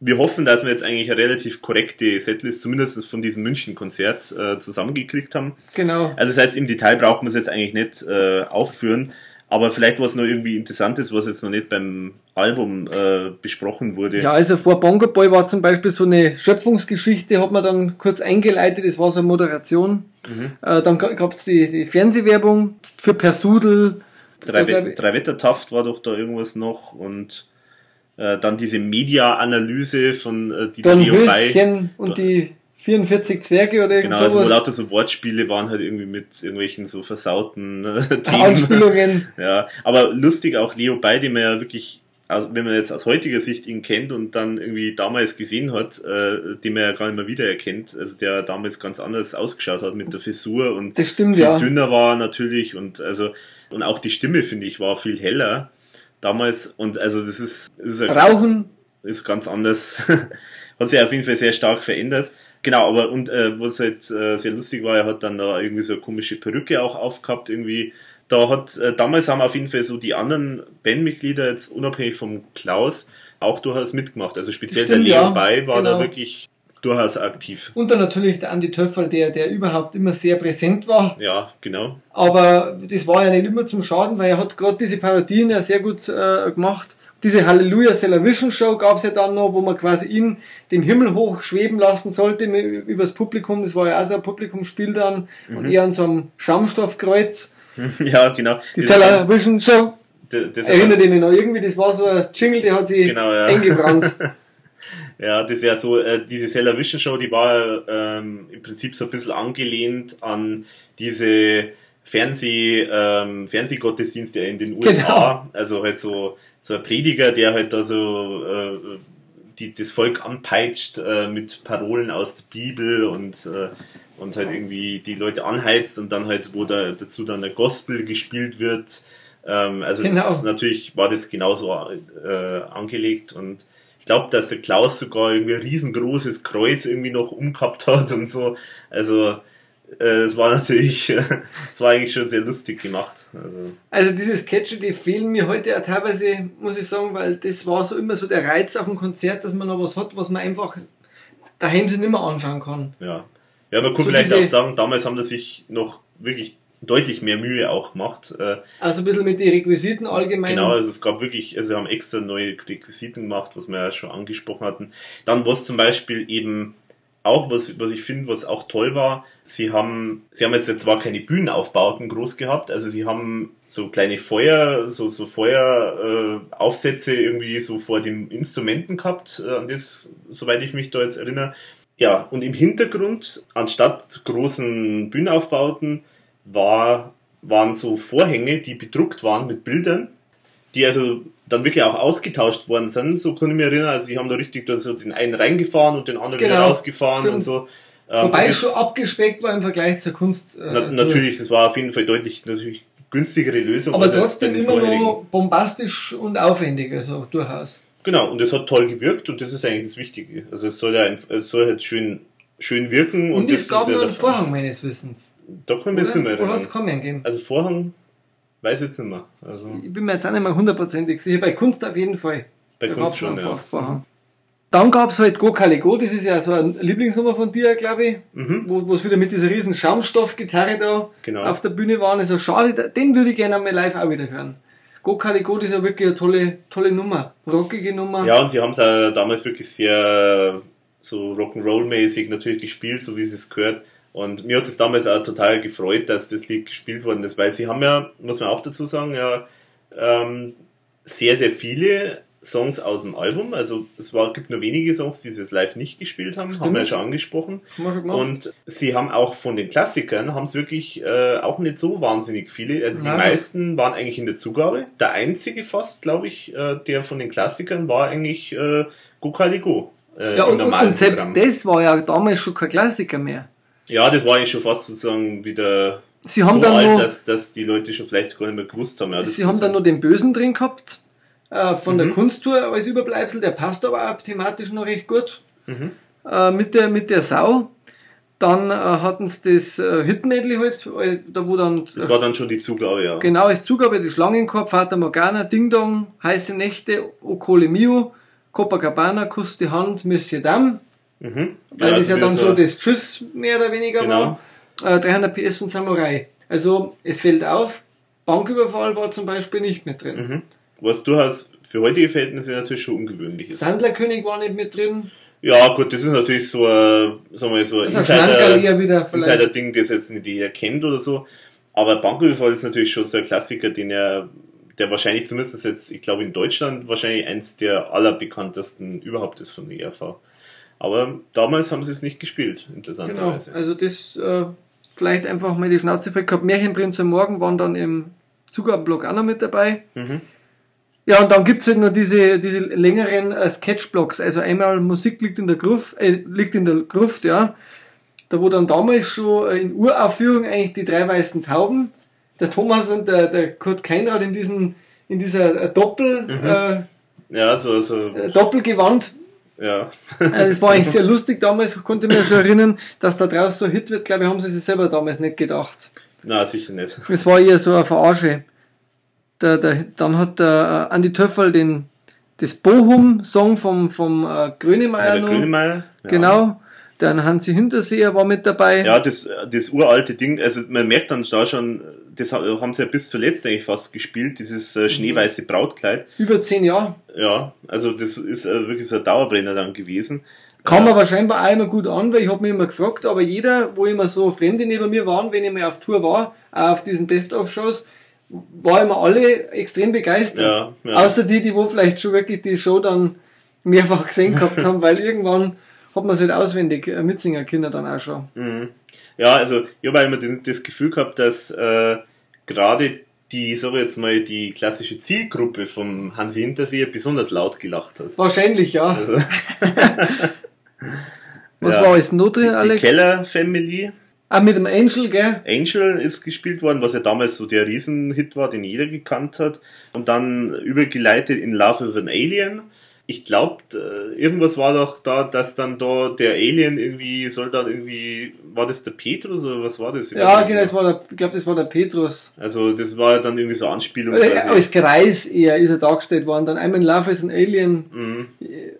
wir hoffen, dass wir jetzt eigentlich eine relativ korrekte Setlist, zumindest von diesem München-Konzert, äh, zusammengekriegt haben. genau. Also das heißt, im Detail braucht man es jetzt eigentlich nicht äh, aufführen, aber vielleicht was noch irgendwie Interessantes, was jetzt noch nicht beim Album äh, besprochen wurde. Ja, also vor Bongo Boy war zum Beispiel so eine Schöpfungsgeschichte, hat man dann kurz eingeleitet, das war so eine Moderation. Mhm. Äh, dann gab es die, die Fernsehwerbung für Persudel. Drei, We Drei Wettertaft war doch da irgendwas noch und äh, dann diese Media-Analyse von äh, die Don Leo Bay. Höschen und die 44 Zwerge oder irgend Genau, also sowas. lauter so Wortspiele waren halt irgendwie mit irgendwelchen so versauten äh, <laughs> Themen. Anspielungen. <laughs> Ja, aber lustig auch Leo Bay, den man ja wirklich, also wenn man jetzt aus heutiger Sicht ihn kennt und dann irgendwie damals gesehen hat, äh, den man ja gar nicht mehr wiedererkennt, also der damals ganz anders ausgeschaut hat mit der Frisur und Das stimmt, viel ja. dünner war natürlich und also und auch die Stimme finde ich war viel heller damals und also das ist ist, ein- Rauchen. ist ganz anders <laughs> hat sich auf jeden Fall sehr stark verändert genau aber und äh, was halt äh, sehr lustig war er hat dann da irgendwie so eine komische Perücke auch aufgehabt irgendwie da hat äh, damals haben auf jeden Fall so die anderen Bandmitglieder jetzt unabhängig vom Klaus auch durchaus mitgemacht also speziell Stimmt, der Leo ja, Bay war da genau. wirklich durchaus aktiv. Und dann natürlich der Andi Töffel, der, der überhaupt immer sehr präsent war. Ja, genau. Aber das war ja nicht immer zum Schaden, weil er hat gerade diese Parodien ja sehr gut äh, gemacht. Diese Halleluja Television Show gab es ja dann noch, wo man quasi ihn dem Himmel hoch schweben lassen sollte übers Publikum. Das war ja auch so ein Publikumsspiel dann und er an so einem Schaumstoffkreuz. <laughs> ja, genau. Die Das- Television Show. das- das- Erinnert ihr mich noch irgendwie? Das war so ein Jingle, der hat sich Genau, ja. eingebrannt. <laughs> Ja, das ist ja so, äh, diese Vision Show, die war ähm, im Prinzip so ein bisschen angelehnt an diese Fernseh, ähm, Fernsehgottesdienste in den USA. Also halt so, so ein Prediger, der halt da so äh, die, das Volk anpeitscht äh, mit Parolen aus der Bibel und, äh, und halt irgendwie die Leute anheizt und dann halt, wo da dazu dann der Gospel gespielt wird. Ähm, also Genau. das, natürlich war das genauso äh, angelegt und ich glaube, dass der Klaus sogar irgendwie ein riesengroßes Kreuz irgendwie noch umgehabt hat und so. Also es war natürlich, <laughs> es war eigentlich schon sehr lustig gemacht. Also, Also diese Sketche, die fehlen mir heute auch teilweise, muss ich sagen, weil das war so immer so der Reiz auf dem Konzert, dass man noch was hat, was man einfach daheim sich nicht mehr anschauen kann. ja. Ja, man kann So vielleicht auch sagen, damals haben die sich noch wirklich deutlich mehr Mühe auch gemacht. Äh, Also ein bisschen mit den Requisiten allgemein. Genau, also es gab wirklich, also sie haben extra neue Requisiten gemacht, was wir ja schon angesprochen hatten. Dann was zum Beispiel eben auch, was, was ich finde, was auch toll war, sie haben, sie haben jetzt zwar keine Bühnenaufbauten groß gehabt, also sie haben so kleine Feuer, so, so Feueraufsätze äh, irgendwie so vor den Instrumenten gehabt, äh, an das, soweit ich mich da jetzt erinnere. Ja, und im Hintergrund, anstatt großen Bühnenaufbauten, war, waren so Vorhänge, die bedruckt waren mit Bildern, die also dann wirklich auch ausgetauscht worden sind. So kann ich mich erinnern. Also, die haben da richtig da so den einen reingefahren und den anderen wieder Genau, rausgefahren stimmt. und so. Ähm, Wobei und es schon abgespeckt war im Vergleich zur Kunst. Äh, na, natürlich, das war auf jeden Fall deutlich natürlich günstigere Lösung. Aber trotzdem immer noch bombastisch und aufwendig, also durchaus. Genau, und das hat toll gewirkt und das ist eigentlich das Wichtige. Also es soll ja es soll halt schön, schön wirken. Und, das es gab ist ja einen Vorhang meines Wissens. Da können wir jetzt nicht mehr Oder, hat es keinen gegeben? Also Vorhang, weiß jetzt nicht mehr. Also Ich bin mir jetzt auch nicht mehr hundertprozentig sicher. Bei Kunst auf jeden Fall. bei Da Kunst schon, ja. Vor- Vorhang. Dann gab es halt Go Caligo, das ist ja so eine Lieblingsnummer von dir, glaube ich, Mhm. wo es wieder mit dieser riesen Schaumstoffgitarre da Genau. auf der Bühne waren. Also schade, den würde ich gerne einmal live auch wieder hören. Go Caligo, das ist ja wirklich eine tolle, tolle Nummer. Rockige Nummer. Ja, und sie haben es ja damals wirklich sehr so Rock'n'Roll-mäßig natürlich gespielt, so wie sie es gehört. Und mir hat es damals auch total gefreut, dass das Lied gespielt worden ist, weil sie haben ja, muss man auch dazu sagen, ja ähm, sehr, sehr viele Songs aus dem Album. Also es war, gibt nur wenige Songs, die sie jetzt live nicht gespielt haben, haben wir ja schon angesprochen. Schon. Und sie haben auch von den Klassikern, haben es wirklich äh, auch nicht so wahnsinnig viele. Also die Nein. meisten waren eigentlich in der Zugabe. Der einzige fast, glaube ich, äh, der von den Klassikern war eigentlich äh, Go Caligo. Äh, ja, und, und, selbst Programm. das war ja damals schon kein Klassiker mehr. Ja, das war eigentlich schon fast sozusagen wieder Sie haben so dann alt, noch, dass, dass die Leute schon vielleicht gar nicht mehr gewusst haben. Ja, sie haben dann noch den Bösen drin gehabt, äh, von der Mhm. Kunsttour als Überbleibsel, der passt aber auch thematisch noch recht gut. Mhm. Äh, mit, der, mit der Sau. Dann äh, hatten sie das äh, Hitmedley halt, äh, da wo dann Das war dann schon die Zugabe, ja. genau als Zugabe die Schlangenkorb, Vater Morgana, Ding Dong, Heiße Nächte, O Cole Mio, Copacabana, Kuss die Hand, Monsieur Dame, Mhm. weil das ja wieder dann so- schon das Tschüss mehr oder weniger Genau. war. Äh, 300 PS und Samurai. Also es fällt auf, Banküberfall war zum Beispiel nicht mit drin. Mhm. Was durchaus für heutige Verhältnisse natürlich schon ungewöhnlich ist. Sandlerkönig war nicht mit drin. Ja, gut, das ist natürlich so ein, sagen wir mal, so ein. Insider-Ding, das jetzt nicht jeder kennt oder so. Aber Banküberfall ist natürlich schon so ein Klassiker, den er, der wahrscheinlich zumindest jetzt, ich glaube in Deutschland wahrscheinlich eins der allerbekanntesten überhaupt ist von der ERV. Aber damals haben sie es nicht gespielt, Genau. interessanterweise. Also das äh, vielleicht einfach mal die Schnauze voll gehabt. Märchenprinz am Morgen waren dann im Zugablock auch noch mit dabei. Mhm. Ja, und dann gibt's halt noch diese, diese längeren äh, Sketchblocks. Also einmal Musik liegt in der Gruft, äh, liegt in der Gruft, ja. Da wo dann damals schon äh, in Uraufführung eigentlich die drei weißen Tauben, der Thomas und der, der Kurt Keinrad in diesen, in dieser äh, Doppel, Mhm. Ja, so, so, äh, äh, Doppelgewand. Ja. Äh, Das war eigentlich sehr lustig damals, konnte ich mir schon erinnern, dass da draußen so ein Hit wird, glaube ich, haben sie sich selber damals nicht gedacht. Na, sicher nicht. Es war eher so eine Verarsche. Der, der, dann hat der äh, Andi Töffel den, das Bochum-Song vom, vom äh, Ja, Grönemeyer der noch. Grönemeyer. Ja. Genau. Dann Hansi Hinterseher war mit dabei. Ja, das, das uralte Ding, also man merkt dann da schon, das haben sie ja bis zuletzt eigentlich fast gespielt, dieses äh, schneeweiße Brautkleid. Über zehn Jahre. Ja, also das ist äh, wirklich so ein Dauerbrenner dann gewesen. Kam aber scheinbar auch immer gut an, weil ich habe mich immer gefragt, aber jeder, wo immer so Fremde neben mir waren, wenn ich mal auf Tour war, auch auf diesen Best-of-Shows, war immer alle extrem begeistert. Ja, ja. Außer die, die wo vielleicht schon wirklich die Show dann mehrfach gesehen gehabt haben, weil irgendwann hat man es halt auswendig äh, mitsingen Kinder dann auch schon. Mhm. Ja, also ich habe immer den, das Gefühl gehabt, dass äh, gerade die, sag ich jetzt mal, die klassische Zielgruppe vom Hansi Hinterseher besonders laut gelacht hat. Wahrscheinlich, ja. Also, <laughs> Was ja. war alles noch drin, die Alex? Keller Family. Ah, mit dem Angel, gell? Angel ist gespielt worden, was ja damals so der Riesenhit war, den jeder gekannt hat. Und dann übergeleitet in Love with an Alien. Ich glaube, irgendwas war doch da, dass dann da der Alien irgendwie, soll dann irgendwie, war das der Petrus oder was war das? Ja, genau, das war der, ich glaube, das war der Petrus. Also das war dann irgendwie so Anspielung. Äh, quasi. Als Greis eher ist er dargestellt worden. Dann I'm in love as an alien. Mhm.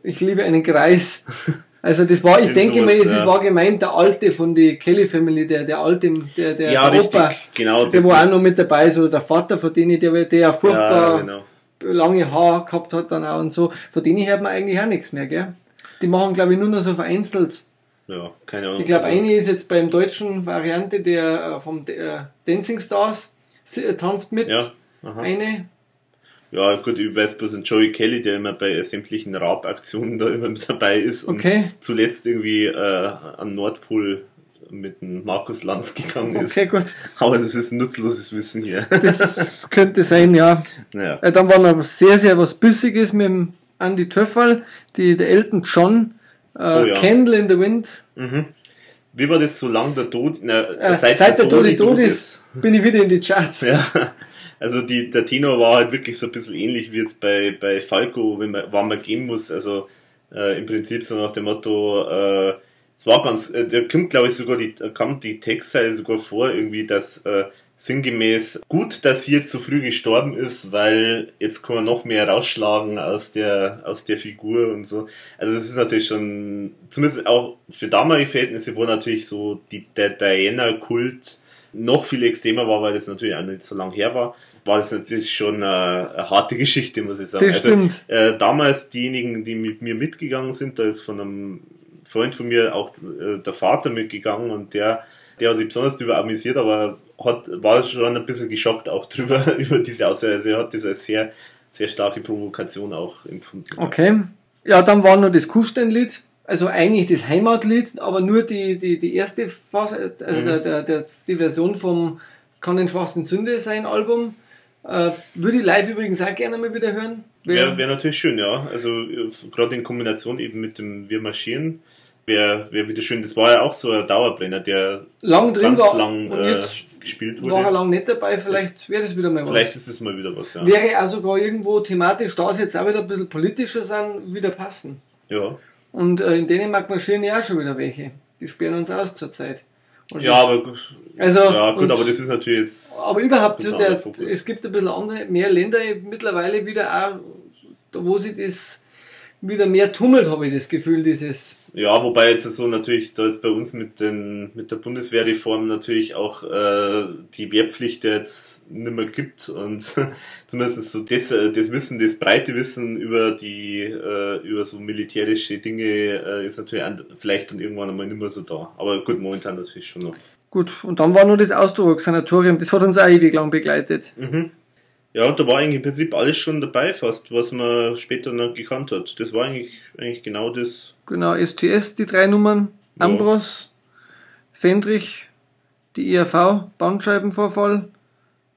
Ich liebe einen Greis. <laughs> Also das war, ich Irgend denke sowas, mal, es ja. war gemeint der Alte von die Kelly Family, der, der Alte, der, der, Ja, der richtig, Opa, genau. der wo auch noch mit dabei ist, oder der Vater von denen, der, der ja Ja, furchtbar genau. Lange Haar gehabt hat dann auch und so. Von denen hört man eigentlich auch nichts mehr, gell? Die machen, glaube ich, nur noch so vereinzelt. Ja, keine Ahnung. Ich glaube, Also, eine ist jetzt beim deutschen Variante der äh, vom äh, Dancing Stars äh, tanzt mit. Ja, aha. Eine. ja, gut, ich weiß bloß einen Joey Kelly, der immer bei sämtlichen Raab-Aktionen da immer mit dabei ist und Okay. zuletzt irgendwie äh, an Nordpol mit dem Markus Lanz gegangen ist. Okay, gut. Aber das ist nutzloses Wissen hier. Das <laughs> könnte sein, ja. naja. Äh, Dann war noch sehr, sehr was Bissiges mit dem Andy Töffel, die, der Elton John, äh, Oh ja. Candle in the Wind. Mhm. Wie war das, solange der Tod, na, Äh, seit, der Tod tot ist, bin ich wieder in die Charts. Ja, also die, der Tenor war halt wirklich so ein bisschen ähnlich wie jetzt bei, bei Falco, wenn man, wann man gehen muss. Also äh, im Prinzip so nach dem Motto, äh, es war ganz, äh, da kommt glaube ich sogar die, da kam die Textzeile sogar vor, irgendwie, dass äh, sinngemäß gut, dass sie jetzt so früh gestorben ist, weil jetzt kann man noch mehr rausschlagen aus der, aus der Figur und so. Also das ist natürlich schon, zumindest auch für damalige Verhältnisse, wo natürlich so die, der Diana-Kult noch viel extremer war, weil das natürlich auch nicht so lang her war, war das natürlich schon äh, eine harte <laughs> Geschichte, muss ich sagen. Das also, stimmt. Äh, damals diejenigen, die mit mir mitgegangen sind, da ist von einem Freund von mir auch äh, der Vater mitgegangen und der, der hat sich besonders darüber amüsiert, aber hat, war schon ein bisschen geschockt auch drüber, <laughs> über diese Aussage. Also er hat das als sehr, sehr starke Provokation auch empfunden. Okay. Ja, dann war noch das Kuhsteinlied. Also eigentlich das Heimatlied, aber nur die, die, die erste Phase, also Mhm. der, der, der, die Version vom Kann den schwarzen Sünde sein Album. Äh, würde ich live übrigens auch gerne mal wieder hören. Wäre wär natürlich schön, ja. Also äh, gerade in Kombination eben mit dem Wir marschieren wäre wär wieder schön. Das war ja auch so ein Dauerbrenner, der lang drin ganz war lang äh, jetzt gespielt war er wurde. lang nicht dabei, vielleicht wäre das wieder mal Vielleicht was. ist es mal wieder was, ja. Wäre auch sogar irgendwo thematisch, da es jetzt auch wieder ein bisschen politischer sind, wieder passen. Ja, Und äh, in Dänemark marschieren ja auch schon wieder welche. Die sperren uns aus zurzeit. Und ja aber gut, also, ja, gut und- aber das ist natürlich jetzt. Aber überhaupt, so der, es gibt ein bisschen andere, mehr Länder mittlerweile wieder auch, wo sich das wieder mehr tummelt, habe ich das Gefühl, dieses. Ja, wobei jetzt so natürlich da jetzt bei uns mit den mit der Bundeswehrreform natürlich auch äh, die Wehrpflicht jetzt nicht mehr gibt und <laughs> zumindest so das, äh, das Wissen, das breite Wissen über die äh, über so militärische Dinge äh, ist natürlich an, vielleicht dann irgendwann einmal nicht mehr so da. Aber gut, momentan natürlich schon noch. Gut, und dann war nur das Ausdruckssanatorium, das hat uns auch ewig lang begleitet. Mhm. Ja, und da war eigentlich im Prinzip alles schon dabei fast, was man später noch gekannt hat. Das war eigentlich, eigentlich genau das. Genau, STS, die drei Nummern, Ja. Ambros, Fendrich, die IRV, Bandscheibenvorfall,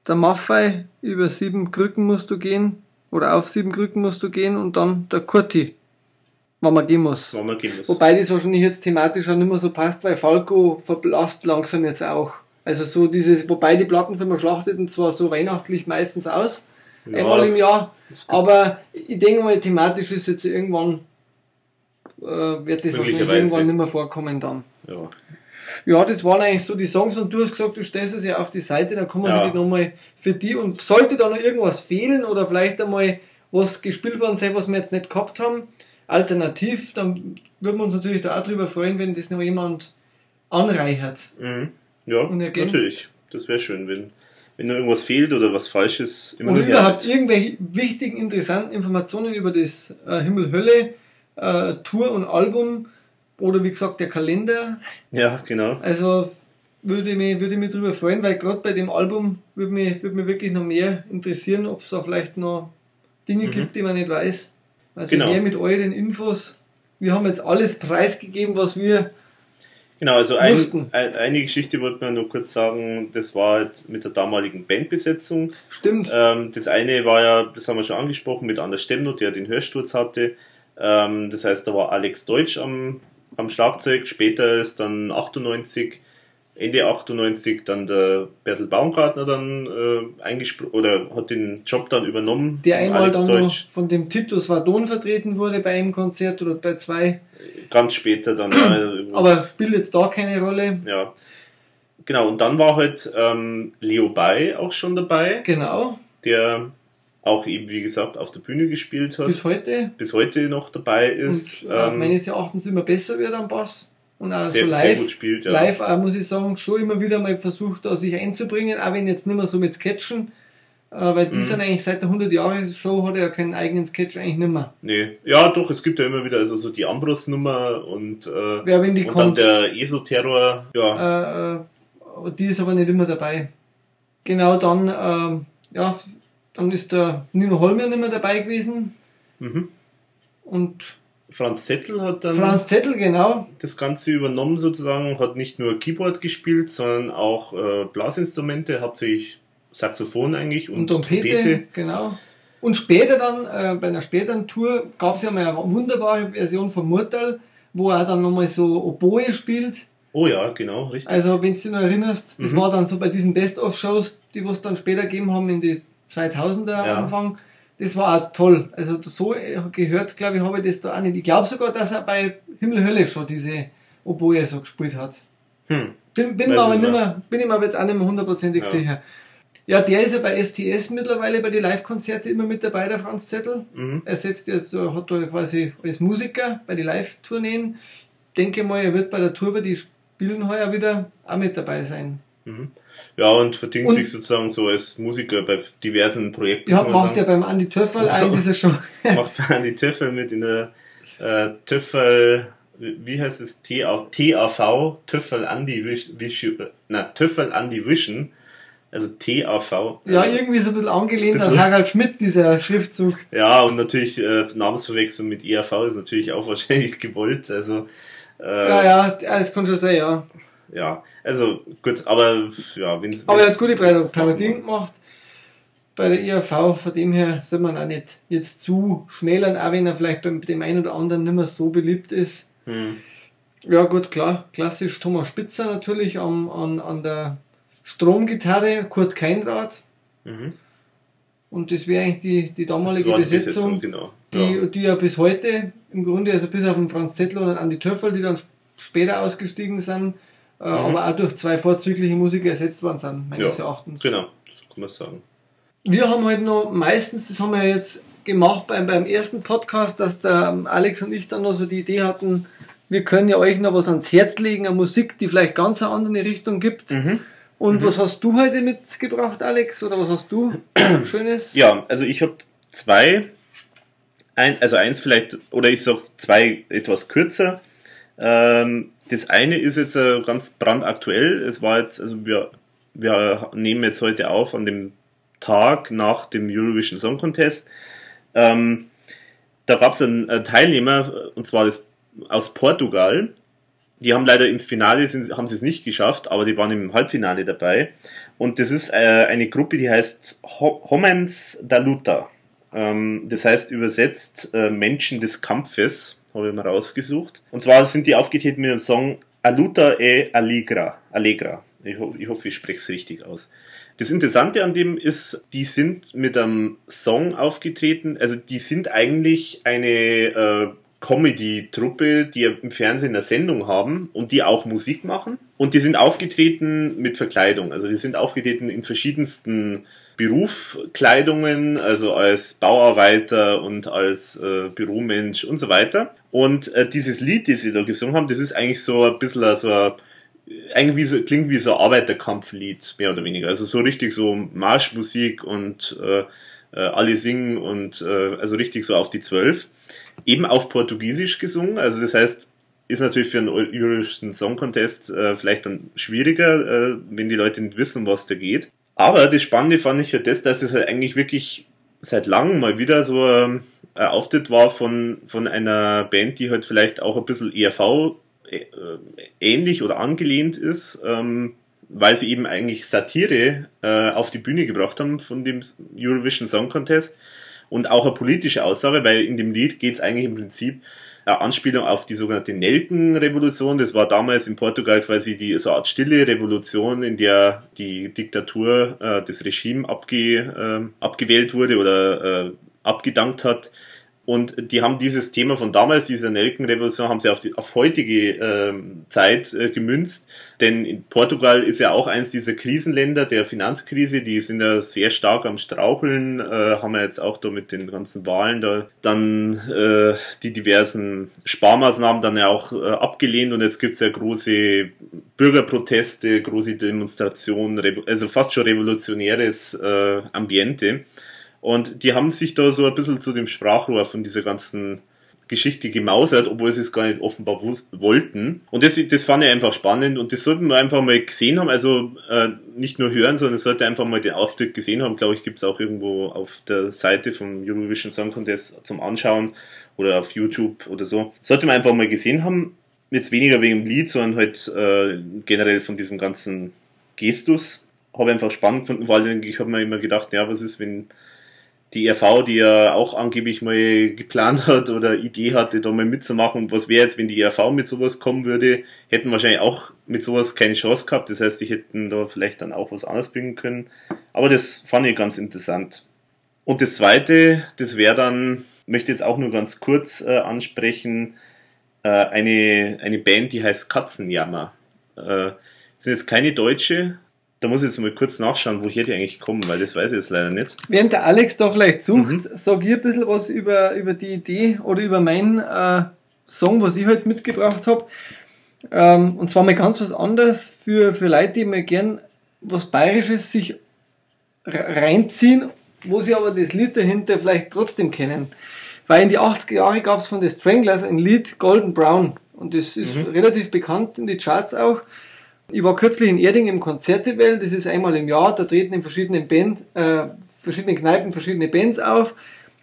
der Maffei, über sieben Krücken musst du gehen, oder auf sieben Krücken musst du gehen, und dann der Kurti, wenn man gehen muss. War man gehen muss. Wobei das wahrscheinlich jetzt thematisch auch nicht mehr so passt, weil Falco verblasst langsam jetzt auch. Also so dieses, wobei die Plattenfirma schlachteten zwar so weihnachtlich meistens aus, Ja, einmal im Jahr, aber ich denke mal, thematisch ist jetzt irgendwann, äh, wird das wahrscheinlich irgendwann nicht mehr vorkommen dann. Ja. Ja, das waren eigentlich so die Songs und du hast gesagt, du stellst es ja auf die Seite, dann kann man Ja. sich nochmal für die und sollte da noch irgendwas fehlen oder vielleicht einmal was gespielt worden sein, was wir jetzt nicht gehabt haben, alternativ, dann würden wir uns natürlich da auch drüber freuen, wenn das noch jemand anreichert. Mhm. Ja, Und ergänzt. natürlich. Das wäre schön, wenn, wenn irgendwas fehlt oder was falsch ist. Immer überhaupt damit. irgendwelche wichtigen, interessanten Informationen über das äh, Himmel-Hölle, äh, Tour und Album oder wie gesagt der Kalender. Ja, genau. Also würde mich, würde mich darüber freuen, weil gerade bei dem Album würde mich, würde mich wirklich noch mehr interessieren, ob es da vielleicht noch Dinge gibt, die man nicht weiß. Also Mhm. Genau. mehr mit euren Infos. Wir haben jetzt alles preisgegeben, was wir. Genau, also ein, ein, eine Geschichte wollte man nur kurz sagen, das war halt mit der damaligen Bandbesetzung. Stimmt. Ähm, das eine war ja, das haben wir schon angesprochen, mit Anders Stemmno, der den Hörsturz hatte. Ähm, das heißt, da war Alex Deutsch am, am Schlagzeug. Später ist dann 98, Ende 98 dann der Bertel Baumgartner dann äh, eingesprochen oder hat den Job dann übernommen. der einmal Alex dann von dem Titus Vardon vertreten wurde bei einem Konzert oder bei zwei. Ganz später dann. äh, <clears throat> Aber spielt jetzt da keine Rolle. ja. Genau, und dann war halt ähm, Leo Bay auch schon dabei, Genau. der auch eben, wie gesagt, auf der Bühne gespielt hat. Bis heute. bis heute noch dabei ist. Und äh, ähm, meines Erachtens immer besser wird am Bass. Und auch sehr, so live. spielt, ja. Live auch, muss ich sagen, schon immer wieder mal versucht, da sich einzubringen, auch wenn jetzt nicht mehr so mit Sketchen, äh, weil die Mhm. sind eigentlich seit der 100-Jahre-Show hat er ja keinen eigenen Sketch eigentlich nicht mehr. Nee. Ja, doch, es gibt ja immer wieder also so die Ambros-Nummer und, äh, Wer wenn die und kommt, dann der ESO-Terror. Ja, äh, äh, die ist aber nicht immer dabei. Genau dann, ähm, ja, dann ist der Nino Holmer nicht mehr dabei gewesen mhm. und Franz Zettel hat dann Franz Zettel, genau, das Ganze übernommen sozusagen, hat nicht nur Keyboard gespielt, sondern auch äh, Blasinstrumente, hauptsächlich Saxophon eigentlich und, und Trompete, genau. Und später dann, äh, bei einer späteren Tour, gab es ja mal eine wunderbare Version von Murtal, wo er dann nochmal so Oboe spielt. Oh ja, genau, richtig. Also, wenn du dich noch erinnerst, das Mhm. war dann so bei diesen Best-of-Shows, die wir es dann später gegeben haben in die 2000er Ja. Anfang. Das war auch toll. Also, so gehört, glaube ich, habe ich das da auch nicht. Ich glaube sogar, dass er bei Himmel Hölle schon diese Oboe so gespielt hat. Hm. Bin, bin, mir aber ich nicht mehr, bin ich mir aber jetzt auch nicht mehr hundertprozentig Ja. sicher. Ja, der ist ja bei STS mittlerweile bei den Live-Konzerten immer mit dabei, der Franz Zettel. Mhm. Er setzt jetzt, so- hat da quasi als Musiker bei den Live-Tourneen. Denke mal, er wird bei der Tour, die spielen heuer wieder, auch mit dabei sein. Mhm. Ja, und verdient Und- sich sozusagen so als Musiker bei diversen Projekten. Ja, macht ja beim Andi Töffel in dieser Show. macht <laughs> man die Töffel mit in der äh, Töffel, wie heißt es? TA TAV, Töffel Andi Wish, na, Töffel Andi Wischen, also TAV. Ja, äh, irgendwie so ein bisschen angelehnt an Harald Schmidt, dieser Schriftzug. ja, und natürlich äh, Namensverwechslung mit ERV ist natürlich auch wahrscheinlich <laughs> gewollt, also äh, Ja, ja, das kann schon sein, ja. Ja, also gut, aber ja, wenn Aber er hat gute Parodien gemacht bei der IAV, von dem her soll man auch nicht jetzt zu schmälern, auch wenn er vielleicht beim dem einen oder anderen nicht mehr so beliebt ist. Hm. Ja gut, klar, klassisch Thomas Spitzer natürlich an, an, an der Stromgitarre, Kurt Keinrad Mhm. und das wäre eigentlich die, die damalige die Besetzung, genau. die, Ja. die ja bis heute im Grunde, also bis auf den Franz Zettler und an die Töffel, die dann später ausgestiegen sind, äh, aber auch durch zwei vorzügliche Musiker ersetzt worden sind, meines Mhm. Ja, Erachtens. Genau, so kann man sagen. Wir haben halt noch meistens, das haben wir jetzt gemacht beim, beim ersten Podcast, dass der ähm, Alex und ich dann noch so die Idee hatten, wir können ja euch noch was ans Herz legen, an Musik, die vielleicht ganz eine andere Richtung gibt. Mhm. Und was hast du heute mitgebracht, Alex? Oder was hast du <clears throat> Schönes? Ja, also ich habe zwei, ein, also eins vielleicht, oder ich sage zwei etwas kürzer. Ähm, das eine ist jetzt äh, ganz brandaktuell. Es war jetzt, also wir, wir nehmen jetzt heute auf an dem Tag nach dem Eurovision Song Contest. Ähm, da gab es einen äh, Teilnehmer, und zwar das, aus Portugal. Die haben leider im Finale, sind, haben sie es nicht geschafft, aber die waren im Halbfinale dabei. Und das ist äh, eine Gruppe, die heißt Ho- Homens da Luta. Ähm, das heißt übersetzt äh, Menschen des Kampfes, habe ich mal rausgesucht. Und zwar sind die aufgetreten mit dem Song A Luta e Allegra. Allegra. Ich, ho ich hoffe, ich spreche es richtig aus. Das Interessante an dem ist, die sind mit einem Song aufgetreten, also die sind eigentlich eine äh, Comedy-Truppe, die im Fernsehen eine Sendung haben und die auch Musik machen. Und die sind aufgetreten mit Verkleidung. Also die sind aufgetreten in verschiedensten Berufskleidungen, also als Bauarbeiter und als äh, Büromensch und so weiter. Und äh, dieses Lied, das sie da gesungen haben, das ist eigentlich so ein bisschen so ein, eigentlich so, klingt wie so ein Arbeiterkampflied, mehr oder weniger. Also so richtig so Marschmusik und äh, äh, alle singen und äh, also richtig so auf die Zwölf. Eben auf Portugiesisch gesungen, also das heißt, ist natürlich für einen Eurovision Song Contest äh, vielleicht dann schwieriger, äh, wenn die Leute nicht wissen, was da geht. Aber das Spannende fand ich ja das, dass es halt eigentlich wirklich seit langem mal wieder so ein Auftritt war von, von einer Band, die halt vielleicht auch ein bisschen ERV äh, ähnlich oder angelehnt ist, ähm, weil sie eben eigentlich Satire äh, auf die Bühne gebracht haben von dem Eurovision Song Contest und auch eine politische Aussage, weil in dem Lied geht es eigentlich im Prinzip Anspielung auf die sogenannte Nelkenrevolution. Das war damals in Portugal quasi die so eine Art stille Revolution, in der die Diktatur, äh, das Regime abge, äh, abgewählt wurde oder äh, abgedankt hat und die haben dieses Thema von damals, diese Nelkenrevolution, haben sie auf, die, auf heutige ähm, Zeit äh, gemünzt. Denn in Portugal ist ja auch eins dieser Krisenländer der Finanzkrise. Die sind ja sehr stark am Straucheln, äh, haben wir jetzt auch da mit den ganzen Wahlen da dann äh, die diversen Sparmaßnahmen dann ja auch äh, abgelehnt. Und jetzt gibt's ja große Bürgerproteste, große Demonstrationen, also fast schon revolutionäres äh, Ambiente. Und die haben sich da so ein bisschen zu dem Sprachrohr von dieser ganzen Geschichte gemausert, obwohl sie es gar nicht offenbar wollten. Und das, das fand ich einfach spannend und das sollten wir einfach mal gesehen haben. Also äh, nicht nur hören, sondern sollte einfach mal den Auftritt gesehen haben. Glaube ich, gibt es auch irgendwo auf der Seite vom Eurovision Song Contest zum Anschauen oder auf YouTube oder so. Sollte man einfach mal gesehen haben. Jetzt weniger wegen dem Lied, sondern halt äh, generell von diesem ganzen Gestus. Habe einfach spannend gefunden, weil ich habe mir immer gedacht, ja, was ist, wenn die RV, die ja auch angeblich mal geplant hat oder Idee hatte, da mal mitzumachen. Und was wäre jetzt, wenn die RV mit sowas kommen würde, hätten wahrscheinlich auch mit sowas keine Chance gehabt. Das heißt, die hätten da vielleicht dann auch was anderes bringen können. Aber das fand ich ganz interessant. Und das zweite, das wäre dann, möchte jetzt auch nur ganz kurz äh, ansprechen, äh, eine, eine Band, die heißt Katzenjammer. Äh, sind jetzt keine deutsche, da muss ich jetzt mal kurz nachschauen, woher die eigentlich kommen, weil das weiß ich jetzt leider nicht. Während der Alex da vielleicht sucht, mhm. sag ich ein bisschen was über, über die Idee oder über meinen äh, Song, was ich heute halt mitgebracht habe. Ähm, und zwar mal ganz was anderes für, für Leute, die mal gern was Bayerisches sich reinziehen, wo sie aber das Lied dahinter vielleicht trotzdem kennen. Weil in die 80er Jahre gab es von The Stranglers ein Lied Golden Brown. Und das ist mhm. relativ bekannt in die Charts auch. Ich war kürzlich in Erding im Konzertewell, das ist einmal im Jahr, da treten in verschiedenen Band, äh, verschiedenen Kneipen verschiedene Bands auf.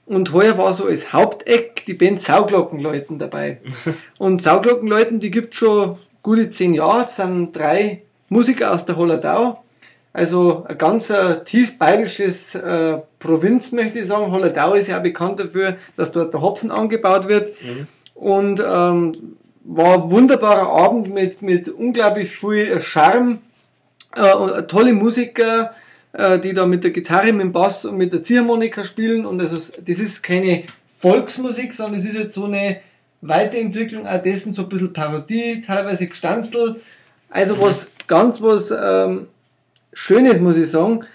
Und heuer war so als Haupteck die Band Sauglockenleuten dabei. <laughs> Und Sauglockenleuten, die gibt schon gute zehn Jahre, das sind drei Musiker aus der Holledau. Also ein ganz äh, tief bayerisches äh, Provinz, möchte ich sagen. Holledau ist ja auch bekannt dafür, dass dort der Hopfen angebaut wird. Mhm. Und ähm, war ein wunderbarer Abend mit, mit unglaublich viel Charme, äh, tolle Musiker, äh, die da mit der Gitarre, mit dem Bass und mit der Ziehharmonika spielen. Und also das ist keine Volksmusik, sondern es ist jetzt so eine Weiterentwicklung auch dessen, so ein bisschen Parodie, teilweise Gestanzel, also was ganz was ähm, Schönes, muss ich sagen.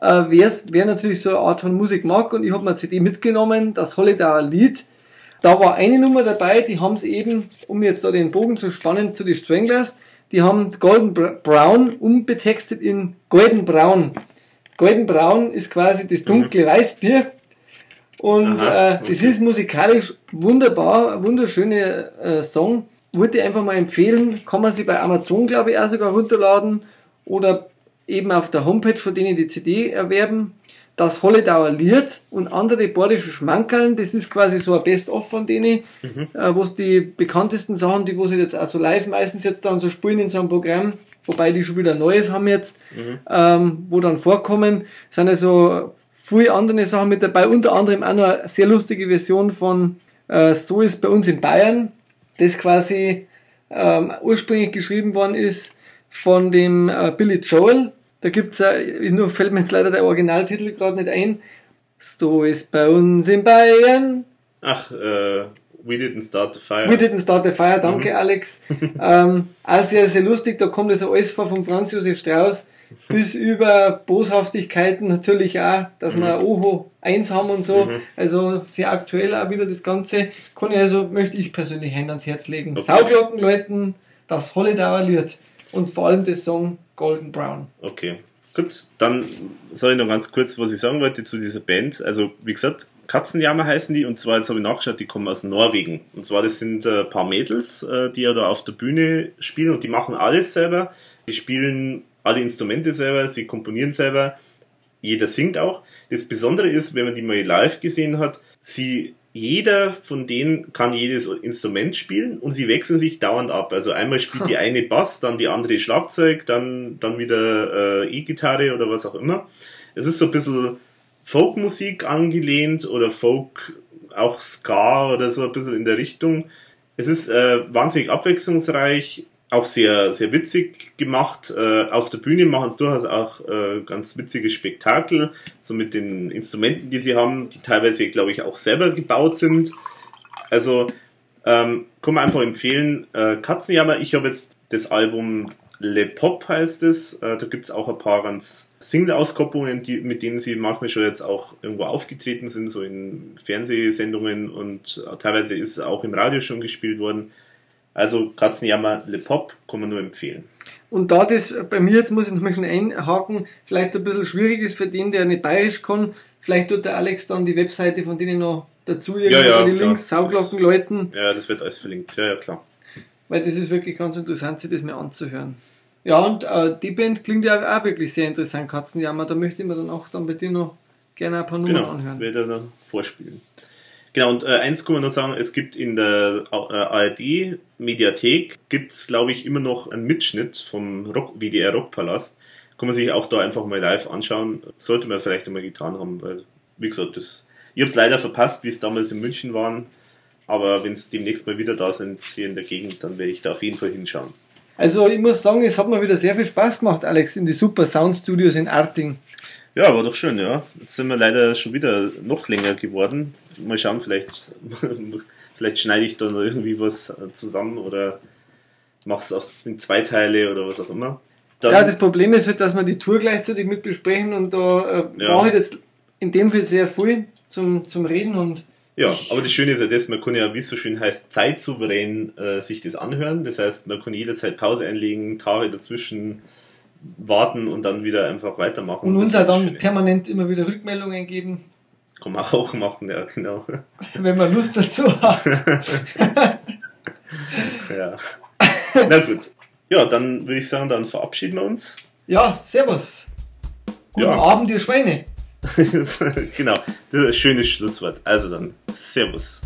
Äh, wer, natürlich so eine Art von Musik mag und ich habe mir eine CD mitgenommen, das Holidauer Lied, da war eine Nummer dabei, die haben es eben, um jetzt da den Bogen zu spannen zu den Stranglers, die haben Golden Brown umbetextet in Golden Brown. Golden Brown ist quasi das dunkle mhm. Weißbier. Und Aha, okay. äh, das ist musikalisch wunderbar, wunderschöner äh, Song. Würde ich einfach mal empfehlen, kann man sich bei Amazon, glaube ich, auch sogar runterladen oder eben auf der Homepage von denen die CD erwerben das Holledauer Lied und andere bordische Schmankerln, das ist quasi so ein Best-of von denen, mhm. äh, wo es die bekanntesten Sachen, die wo sie jetzt auch so live meistens jetzt dann so spielen in so einem Programm, wobei die schon wieder Neues haben jetzt, mhm. ähm, wo dann vorkommen, sind also viele andere Sachen mit dabei, unter anderem auch noch eine sehr lustige Version von äh, So ist bei uns in Bayern, das quasi ähm, ursprünglich geschrieben worden ist von dem äh, Billy Joel, da gibt's äh, nur fällt mir jetzt leider der Originaltitel gerade nicht ein. So ist bei uns in Bayern. Ach, äh, We Didn't Start the Fire. We Didn't Start the Fire, danke mhm. Alex. <laughs> ähm, auch sehr, sehr lustig, da kommt das alles vor von Franz Josef Strauß. bis über Boshaftigkeiten natürlich auch, dass wir Mhm. Oho 1 haben und so. Also sehr aktuell auch wieder das Ganze. Kann ich also, möchte ich persönlich Hand ans Herz legen. Okay. Sauglocken läuten, das Holledauer Lied und vor allem das Song Golden Brown. Okay, gut. Dann soll ich noch ganz kurz, was ich sagen wollte zu dieser Band. Also, wie gesagt, Katzenjammer heißen die und zwar, jetzt habe ich nachgeschaut, die kommen aus Norwegen. Und zwar, das sind äh, ein paar Mädels, äh, die ja da auf der Bühne spielen und die machen alles selber. Die spielen alle Instrumente selber, sie komponieren selber, jeder singt auch. Das Besondere ist, wenn man die mal live gesehen hat, sie jeder von denen kann jedes Instrument spielen und sie wechseln sich dauernd ab. Also einmal spielt die eine Bass, dann die andere Schlagzeug, dann, dann wieder äh, E-Gitarre oder was auch immer. Es ist so ein bisschen Folkmusik angelehnt oder Folk, auch Ska oder so ein bisschen in der Richtung. Es ist äh, wahnsinnig abwechslungsreich, auch sehr, sehr witzig gemacht. Äh, auf der Bühne machen es durchaus auch äh, ganz witzige Spektakel, so mit den Instrumenten, die sie haben, die teilweise, glaube ich, auch selber gebaut sind. Also ähm, kann man einfach empfehlen. Äh, Katzenjammer, ich habe jetzt das Album Le Pop heißt es. Äh, da gibt es auch ein paar ganz Single-Auskopplungen, mit denen sie manchmal schon jetzt auch irgendwo aufgetreten sind, so in Fernsehsendungen und äh, teilweise ist auch im Radio schon gespielt worden. Also Katzenjammer Le Pop kann man nur empfehlen. Und da das bei mir, jetzt muss ich noch mal schon einhaken, vielleicht ein bisschen schwierig ist für den, der nicht bayerisch kann, vielleicht tut der Alex dann die Webseite von denen noch dazu irgendwie Ja, ja, die klar. Links, Sauglocken läuten, Ja, das wird alles verlinkt. Ja, ja, klar. weil das ist wirklich ganz interessant, sich das mal anzuhören. Ja, und äh, die Band klingt ja auch wirklich sehr interessant, Katzenjammer. Da möchte ich mir dann auch dann bei dir noch gerne ein paar Nummern Genau, anhören. werde ich dann vorspielen. Genau, und äh, eins kann man noch sagen, es gibt in der äh, ARD Mediathek, gibt's glaube ich, immer noch einen Mitschnitt vom Rock, WDR Rockpalast. Kann man sich auch da einfach mal live anschauen. Sollte man vielleicht einmal getan haben, weil, wie gesagt, das, ich habe es leider verpasst, wie es damals in München waren. Aber wenn es demnächst mal wieder da sind, hier in der Gegend, dann werde ich da auf jeden Fall hinschauen. Also ich muss sagen, es hat mir wieder sehr viel Spaß gemacht, Alex, in die Super Sound Studios in Arting. Ja, war doch schön, ja. Jetzt sind wir leider schon wieder noch länger geworden. Mal schauen, vielleicht, <laughs> vielleicht schneide ich da noch irgendwie was zusammen oder mach's auf in zwei Teile oder was auch immer. Dann, Ja, das Problem ist halt, dass wir die Tour gleichzeitig mit besprechen und da äh, Ja. brauche ich jetzt in dem Fall sehr viel zum, zum Reden und ja, aber das Schöne ist ja das, man kann ja, wie es so schön heißt, zeitsouverän äh, sich das anhören. Das heißt, man kann jederzeit Pause einlegen, Tage dazwischen warten und dann wieder einfach weitermachen. und uns das dann permanent immer wieder Rückmeldungen geben, Kann man auch machen, ja, genau. <laughs> wenn man Lust dazu hat. <laughs> ja. Na gut. Ja, dann würde ich sagen, dann verabschieden wir uns. Ja, servus. Guten Ja. Abend, ihr Schweine. <laughs> genau, das ist ein schönes Schlusswort. Also dann, Servus.